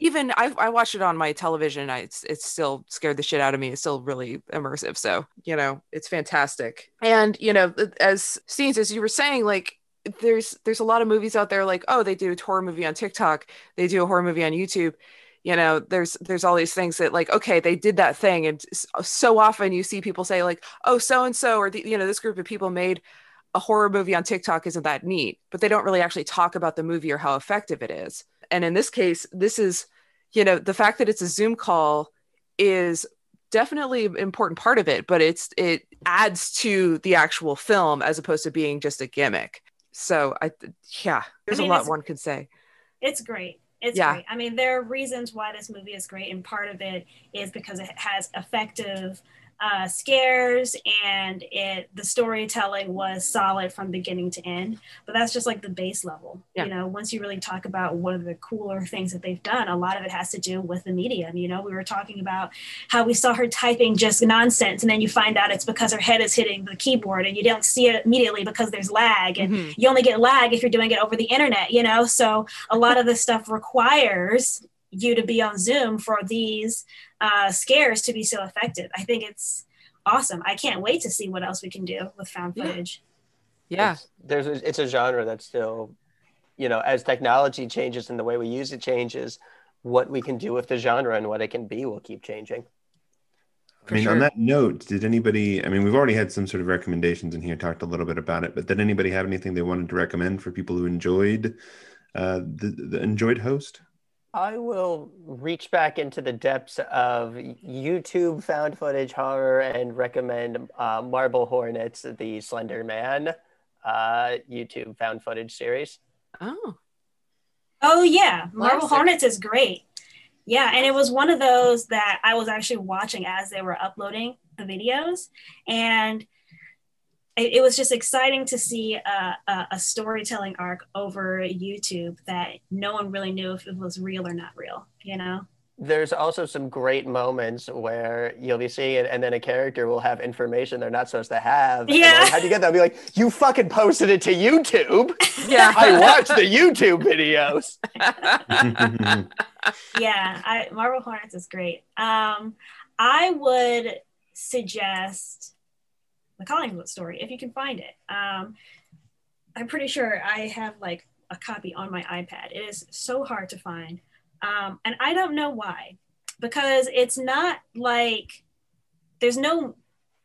Speaker 4: even I, I watched it on my television. I, it's, it's still scared the shit out of me. It's still really immersive. So, you know, it's fantastic. And, you know, as Steenz, as you were saying, like, there's there's a lot of movies out there like oh they do a horror movie on tiktok they do a horror movie on youtube you know there's there's all these things that like okay they did that thing and so often you see people say like oh so and so or the, you know this group of people made a horror movie on TikTok isn't that neat, but they don't really actually talk about the movie or how effective it is. And in this case, this is, you know, the fact that it's a Zoom call is definitely an important part of it, but it's it adds to the actual film as opposed to being just a gimmick. So I yeah, there's
Speaker 5: I mean,
Speaker 4: a lot one could say.
Speaker 5: it's great. It's
Speaker 4: Yeah.
Speaker 5: great. I mean, there are reasons why this movie is great, and part of it is because it has effective uh, scares and it the storytelling was solid from beginning to end. But that's just like the base level.
Speaker 4: Yeah.
Speaker 5: You know, once you really talk about one of the cooler things that they've done, a lot of it has to do with the medium. You know, we were talking about how we saw her typing just nonsense, and then you find out it's because her head is hitting the keyboard, and you don't see it immediately because there's lag, and
Speaker 4: Mhm.
Speaker 5: you only get lag if you're doing it over the internet, you know? So a lot of this stuff requires you to be on Zoom for these uh, scares to be so effective. I think it's awesome. I can't wait to see what else we can do with found footage.
Speaker 4: Yeah.
Speaker 3: It's, there's a, it's a genre that's still, you know, as technology changes and the way we use it changes, what we can do with the genre and what it can be will keep changing.
Speaker 2: I mean, on that note, did anybody? I mean, we've already had some sort of recommendations in here, talked a little bit about it, but did anybody have anything they wanted to recommend for people who enjoyed uh, the, the enjoyed host?
Speaker 3: I will reach back into the depths of YouTube found footage horror and recommend uh, Marble Hornets, the Slender Man uh, YouTube found footage series.
Speaker 4: Oh.
Speaker 5: Oh yeah, Marble
Speaker 4: Classic.
Speaker 5: Hornets is great. Yeah, and it was one of those that I was actually watching as they were uploading the videos, and it, it was just exciting to see a, a, a storytelling arc over YouTube that no one really knew if it was real or not real. You know?
Speaker 3: There's also some great moments where you'll be seeing it, and then a character will have information they're not supposed to have.
Speaker 5: Yeah.
Speaker 3: like, How'd you get that? I'll be like, you fucking posted it to YouTube.
Speaker 4: Yeah.
Speaker 3: I watched the YouTube videos.
Speaker 5: yeah, I, Marble Hornets is great. Um, I would suggest the Collingswood story if you can find it. Um, I'm pretty sure I have like a copy on my iPad. It is so hard to find, um, and I don't know why, because it's not like there's no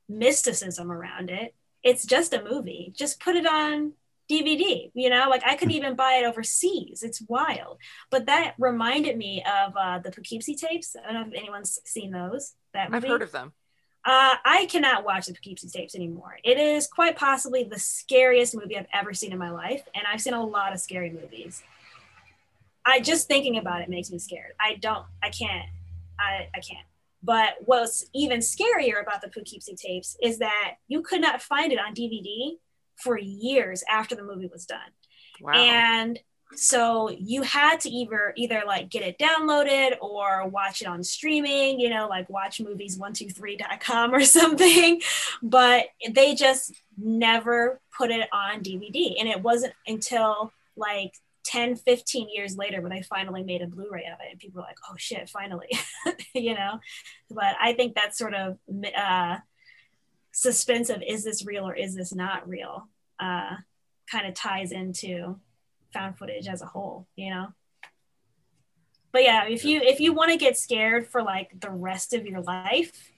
Speaker 5: mysticism around it. It's just a movie. Just put it on DVD. You know, like I could even buy it overseas. It's wild. But that reminded me of uh, the Poughkeepsie tapes. I don't know if anyone's seen those. That movie.
Speaker 4: I've heard of them.
Speaker 5: Uh, I cannot watch the Poughkeepsie tapes anymore. It is quite possibly the scariest movie I've ever seen in my life, and I've seen a lot of scary movies. I just thinking about it makes me scared. I don't. I can't. I I can't. But what's even scarier about the Poughkeepsie tapes is that you could not find it on DVD for years after the movie was done
Speaker 4: Wow.
Speaker 5: and so you had to either either like get it downloaded or watch it on streaming you know like watchmovies123.com or something. But they just never put it on dvd and it wasn't until like 10 15 years later when they finally made a blu-ray of it and people were like oh shit finally you know? But i think that's sort of uh suspense of is this real or is this not real? Uh kind of ties into found footage as a whole you know? But yeah if you if you want to get scared for like the rest of your life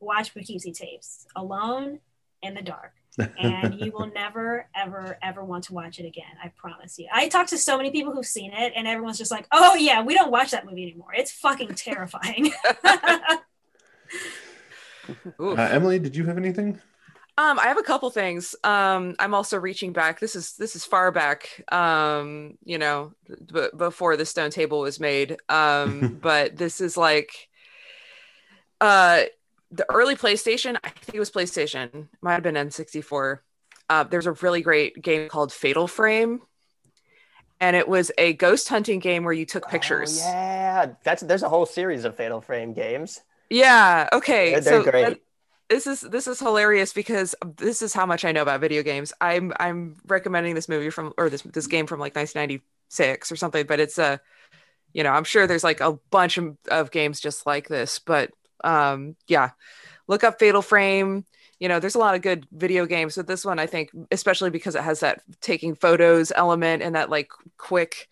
Speaker 5: watch Poughkeepsie tapes alone in the dark. And you will never ever ever want to watch it again i promise you. I talked to so many people who've seen it and everyone's just like oh yeah we don't watch that movie anymore. It's fucking terrifying.
Speaker 2: Uh, Emily, did you have anything?
Speaker 4: Um, I have a couple things. Um, I'm also reaching back. This is this is far back. Um, you know, b- before the stone table was made. Um, but this is like, uh, the early PlayStation. I think it was PlayStation. Might have been N64. Uh, there's a really great game called Fatal Frame, and it was a ghost hunting game where you took pictures.
Speaker 3: Oh, yeah, that's there's a whole series of Fatal Frame games.
Speaker 4: Yeah. Okay.
Speaker 3: They're- they're
Speaker 4: so
Speaker 3: great.
Speaker 4: that- this is this is hilarious because this is how much I know about video games. I'm I'm recommending this movie from or this this game from like 1996 or something, but it's a you know I'm sure there's like a bunch of, of games just like this, but um yeah, look up Fatal Frame. You know, there's a lot of good video games, but this one I think, especially because it has that taking photos element and that like quick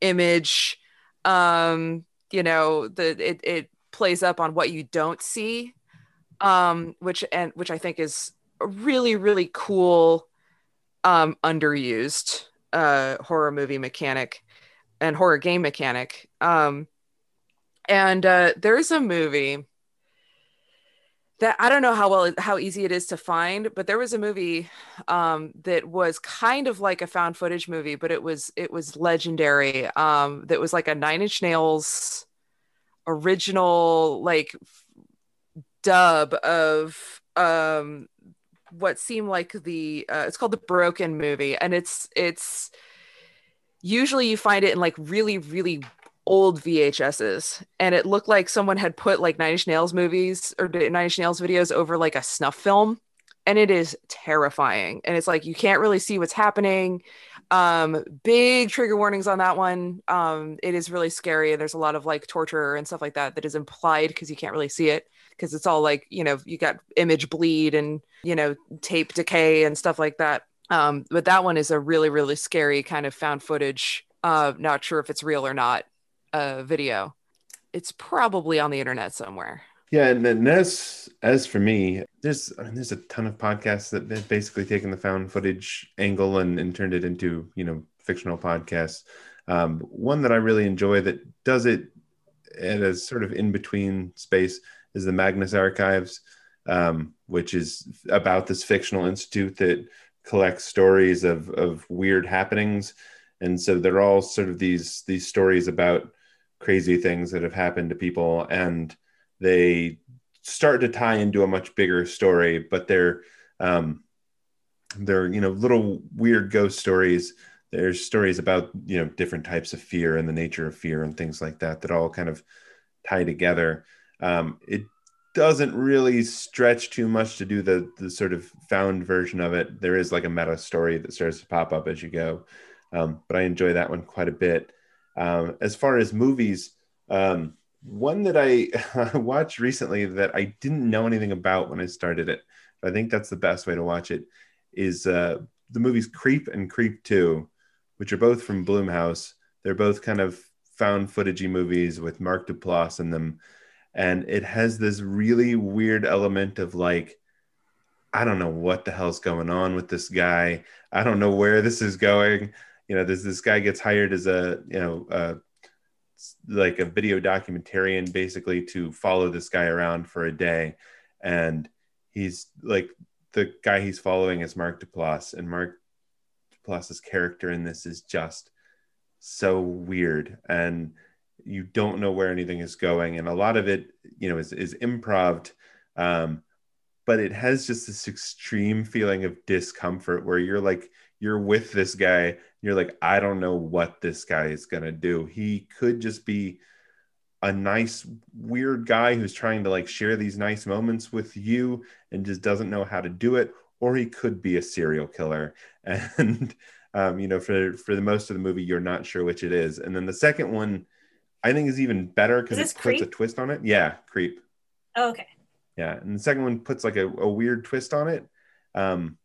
Speaker 4: image, um, you know, the it it plays up on what you don't see um which and which i think is a really really cool um underused uh horror movie mechanic and horror game mechanic. Um and uh there's a movie that i don't know how well how easy it is to find but there was a movie um that was kind of like a found footage movie but it was it was legendary. Um that was like a nine inch nails original like dub of um what seemed like the uh, it's called the broken movie and it's it's usually you find it in like really really old VHSs and it looked like someone had put like Nine Inch Nails movies or Nine Inch Nails videos over like a snuff film and it is terrifying and it's like you can't really see what's happening. Um big trigger warnings on that one. Um it is really scary and there's a lot of like torture and stuff like that that is implied because you can't really see it because it's all like you know you got image bleed and you know tape decay and stuff like that. Um but that one is a really really scary kind of found footage uh not sure if it's real or not uh video. It's probably on the internet somewhere.
Speaker 2: Yeah, and, and as as for me, there's I mean, there's a ton of podcasts that have basically taken the found footage angle and, and turned it into you know fictional podcasts. Um, one that I really enjoy that does it at a sort of in between space is the Magnus Archives, um, which is about this fictional institute that collects stories of of weird happenings, and so they're all sort of these these stories about crazy things that have happened to people and they start to tie into a much bigger story, but they're um, they're you know little weird ghost stories. There's stories about you know different types of fear and the nature of fear and things like that that all kind of tie together. Um, it doesn't really stretch too much to do the the sort of found version of it. There is like a meta story that starts to pop up as you go, um, but I enjoy that one quite a bit. Um, as far as movies, um, one that I watched recently that I didn't know anything about when I started it, I think that's the best way to watch it, is uh, the movies Creep and Creep 2, which are both from Blumhouse. They're both kind of found footagey movies with Mark Duplass in them. And it has this really weird element of like, I don't know what the hell's going on with this guy. I don't know where this is going. You know, this this guy gets hired as a you know a like a video documentarian basically to follow this guy around for a day and he's like the guy he's following is mark duplass and mark duplass's character in this is just so weird and you don't know where anything is going. And a lot of it you know is, is improv um, but it has just this extreme feeling of discomfort where you're like you're with this guy you're like i don't know what this guy is going to do. He could just be a nice weird guy who's trying to like share these nice moments with you and just doesn't know how to do it or he could be a serial killer. And um, you know for for the most of the movie you're not sure which it is. And then the second one i think is even better because it puts a twist on it yeah creep
Speaker 5: Oh, okay.
Speaker 2: yeah and the second one puts like a, a weird twist on it um,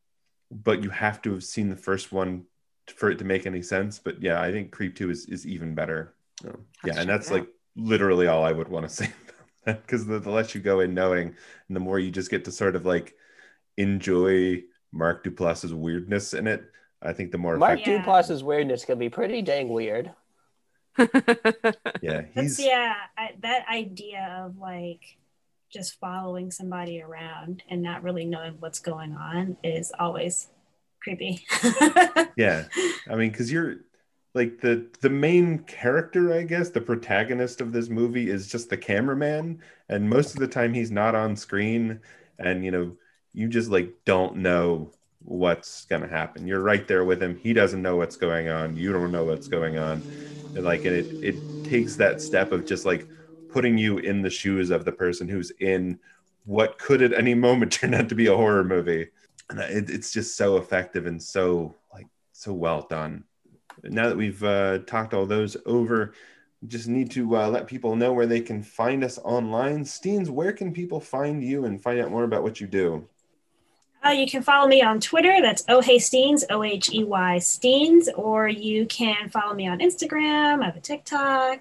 Speaker 2: but you have to have seen the first one for it to make any sense but yeah i think creep 2 is, is even better So, yeah and that's like literally all i would want to say because the, the less you go in knowing and the more you just get to sort of like enjoy mark duplass's weirdness in it i think the more
Speaker 3: Mark
Speaker 2: effective
Speaker 5: Yeah.
Speaker 3: Duplass's weirdness can be pretty dang weird.
Speaker 2: yeah
Speaker 5: That's yeah, I, that idea of like just following somebody around and not really knowing what's going on is always creepy.
Speaker 2: yeah i mean because you're like the the main character i guess the protagonist of this movie is just the cameraman and most of the time he's not on screen and you know you just like don't know what's gonna happen. You're right there with him. He doesn't know what's going on. You don't know what's going on and like and it it takes that step of just like putting you in the shoes of the person who's in what could at any moment turn out to be a horror movie. And it, it's just so effective and so like so well done. Now that we've uh, talked all those over just need to uh, let people know where they can find us online. Steenz where can people find you and find out more about what you do
Speaker 5: Uh, you can follow me on Twitter. That's Oh Hey Steenz, O H E Y Steenz, or you can follow me on Instagram. I have a TikTok.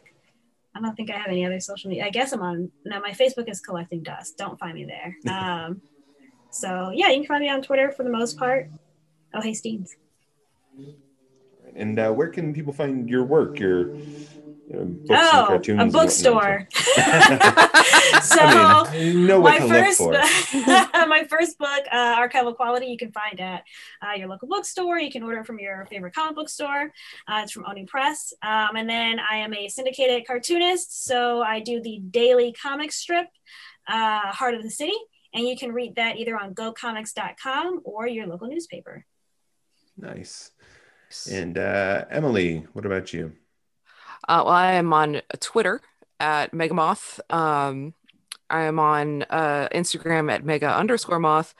Speaker 5: I don't think I have any other social media. I guess I'm on. No, my Facebook is collecting dust. Don't find me there. Um, so yeah, you can find me on Twitter for the most part. Oh Hey Steenz.
Speaker 2: and uh, where can people find your work your you know, books and
Speaker 5: Oh,
Speaker 2: cartoons
Speaker 5: a bookstore. so
Speaker 2: I mean, you know what
Speaker 5: my
Speaker 2: to
Speaker 5: first
Speaker 2: look for.
Speaker 5: my first book uh, archival quality you can find at uh, your local bookstore you can order it from your favorite comic book store uh, it's from Oni Press um, and then i am a syndicated cartoonist so i do the daily comic strip uh, heart of the city and you can read that either on gocomics.com or your local newspaper
Speaker 2: Nice. And uh, Emily, what about you?
Speaker 4: Uh, well, I am on Twitter at Megamoth. Um, I am on uh, Instagram at Mega underscore Moth.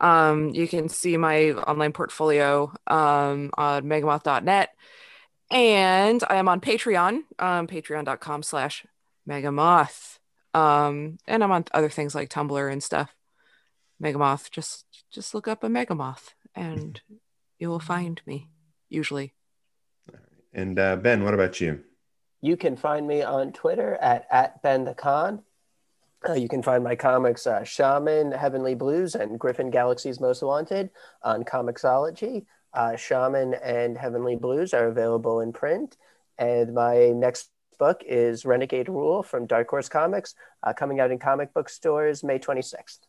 Speaker 4: Um, you can see my online portfolio um, on megamoth.net. And I am on Patreon, um, patreon.com slash Megamoth. Um, and I'm on other things like Tumblr and stuff. Megamoth, just just look up a Megamoth and you will find me, usually.
Speaker 2: And uh, Ben, what about you?
Speaker 3: You can find me on Twitter at, at Ben the Con. Uh, you can find my comics, uh, Shaman, Heavenly Blues, and Griffin Galaxy's Most Wanted on Comixology. Uh, Shaman and Heavenly Blues are available in print. And my next book is Renegade Rule from Dark Horse Comics, uh, coming out in comic book stores May 26th.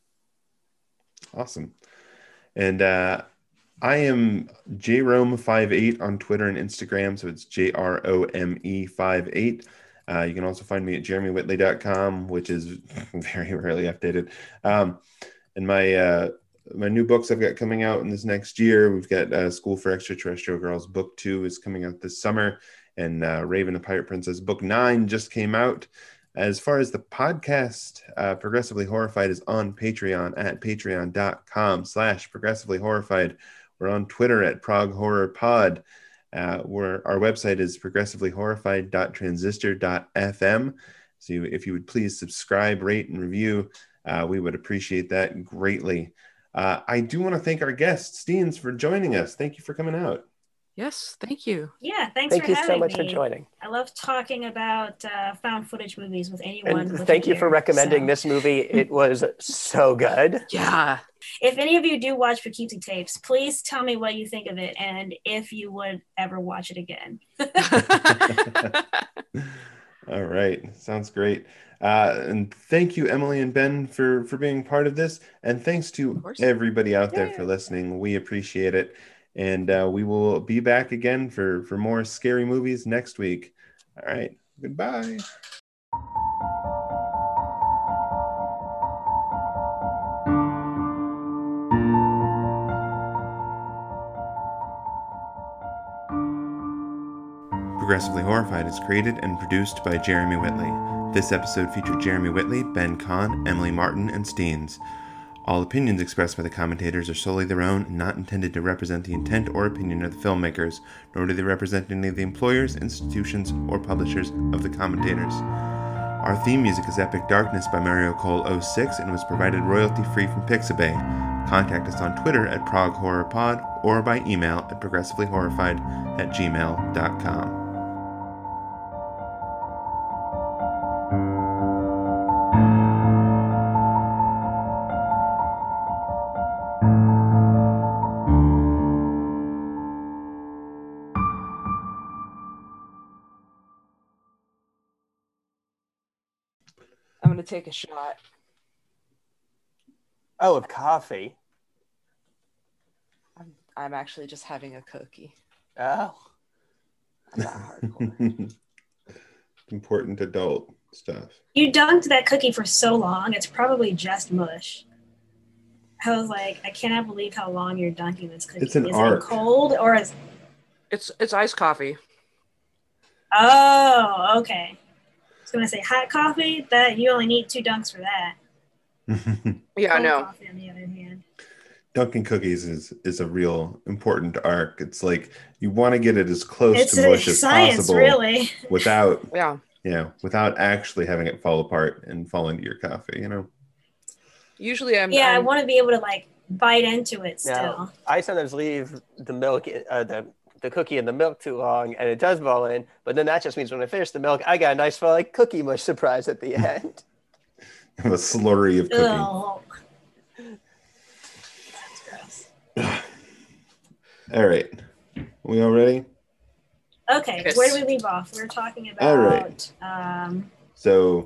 Speaker 2: Awesome. And uh, I am jrome58 on Twitter and Instagram. So it's J R O M E 58. Uh, you can also find me at jeremywhitley.com, which is very rarely updated. Um, and my uh, my new books I've got coming out in this next year. We've got uh, School for Extraterrestrial Girls. Book two is coming out this summer, and uh, Raven the Pirate Princess. Book nine just came out. As far as the podcast, uh, Progressively Horrified is on Patreon at patreon.com slash progressively horrified. We're on Twitter at Prog Horror Pod. Uh, where our website is progressivelyhorrified.transistor.fm. So if you would please subscribe, rate, and review, uh, we would appreciate that greatly. Uh, I do want to thank our guest, Steenz, for joining us. Thank you for coming out.
Speaker 4: Yes, thank you.
Speaker 5: Yeah, thanks
Speaker 3: Thank
Speaker 5: for
Speaker 3: you
Speaker 5: having
Speaker 3: so much
Speaker 5: me.
Speaker 3: for joining.
Speaker 5: I love talking about uh, found footage movies with anyone.
Speaker 3: And
Speaker 5: with
Speaker 3: thank
Speaker 5: a
Speaker 3: you for recommending
Speaker 5: so.
Speaker 3: this movie. It was so good.
Speaker 4: Yeah.
Speaker 5: If any of you do watch Poughkeepsie tapes, please tell me what you think of it and if you would ever watch it again.
Speaker 2: All right, sounds great. Uh, and thank you, Emily and Ben, for for being part of this. And thanks to everybody out there
Speaker 4: Yeah.
Speaker 2: for listening. We appreciate it. And uh, we will be back again for for more scary movies next week. All right, goodbye. Progressively Horrified is created and produced by Jeremy Whitley. This episode featured Jeremy Whitley, Ben Kahn, Emily Martin, and Steenz. All opinions expressed by the commentators are solely their own and not intended to represent the intent or opinion of the filmmakers, nor do they represent any of the employers, institutions, or publishers of the commentators. Our theme music is Epic Darkness by Mario Cole 06 and was provided royalty free from Pixabay. Contact us on Twitter at Prog Horror Pod or by email at progressivelyhorrified at gmail.com.
Speaker 4: take a shot.
Speaker 3: Oh, of coffee.
Speaker 4: I'm, I'm actually just having a cookie.
Speaker 3: Oh.
Speaker 4: I'm not hardcore.
Speaker 2: Important adult stuff.
Speaker 5: You dunked that cookie for so long, it's probably just mush. I was like, I cannot believe how long you're dunking this cookie.
Speaker 2: It's an
Speaker 5: is
Speaker 2: art.
Speaker 5: it cold or is
Speaker 4: it's it's iced coffee.
Speaker 5: Oh, okay. I was gonna say hot coffee. That you only need two dunks for that.
Speaker 4: Yeah, I know.
Speaker 5: Coffee, on the other hand.
Speaker 2: Dunking cookies is is a real important arc. It's like you want to get it as close
Speaker 5: It's
Speaker 2: to mush as
Speaker 5: science,
Speaker 2: possible
Speaker 5: really.
Speaker 2: without
Speaker 4: Yeah.
Speaker 2: you know without actually having it fall apart and fall into your coffee. You know.
Speaker 4: Usually I'm
Speaker 5: yeah, I
Speaker 4: I'm-
Speaker 5: want to be able to like bite into it still.
Speaker 3: Now, I sometimes leave the milk, uh, the the cookie in the milk too long, and it does fall in. But then that just means when I finish the milk, I got a nice like cookie mush surprise at the end.
Speaker 2: the slurry of cookie.
Speaker 5: That's gross.
Speaker 2: All right. We all ready?
Speaker 5: Okay,
Speaker 4: Yes.
Speaker 5: where do we leave off? We're talking
Speaker 2: All right.
Speaker 5: about um,
Speaker 2: So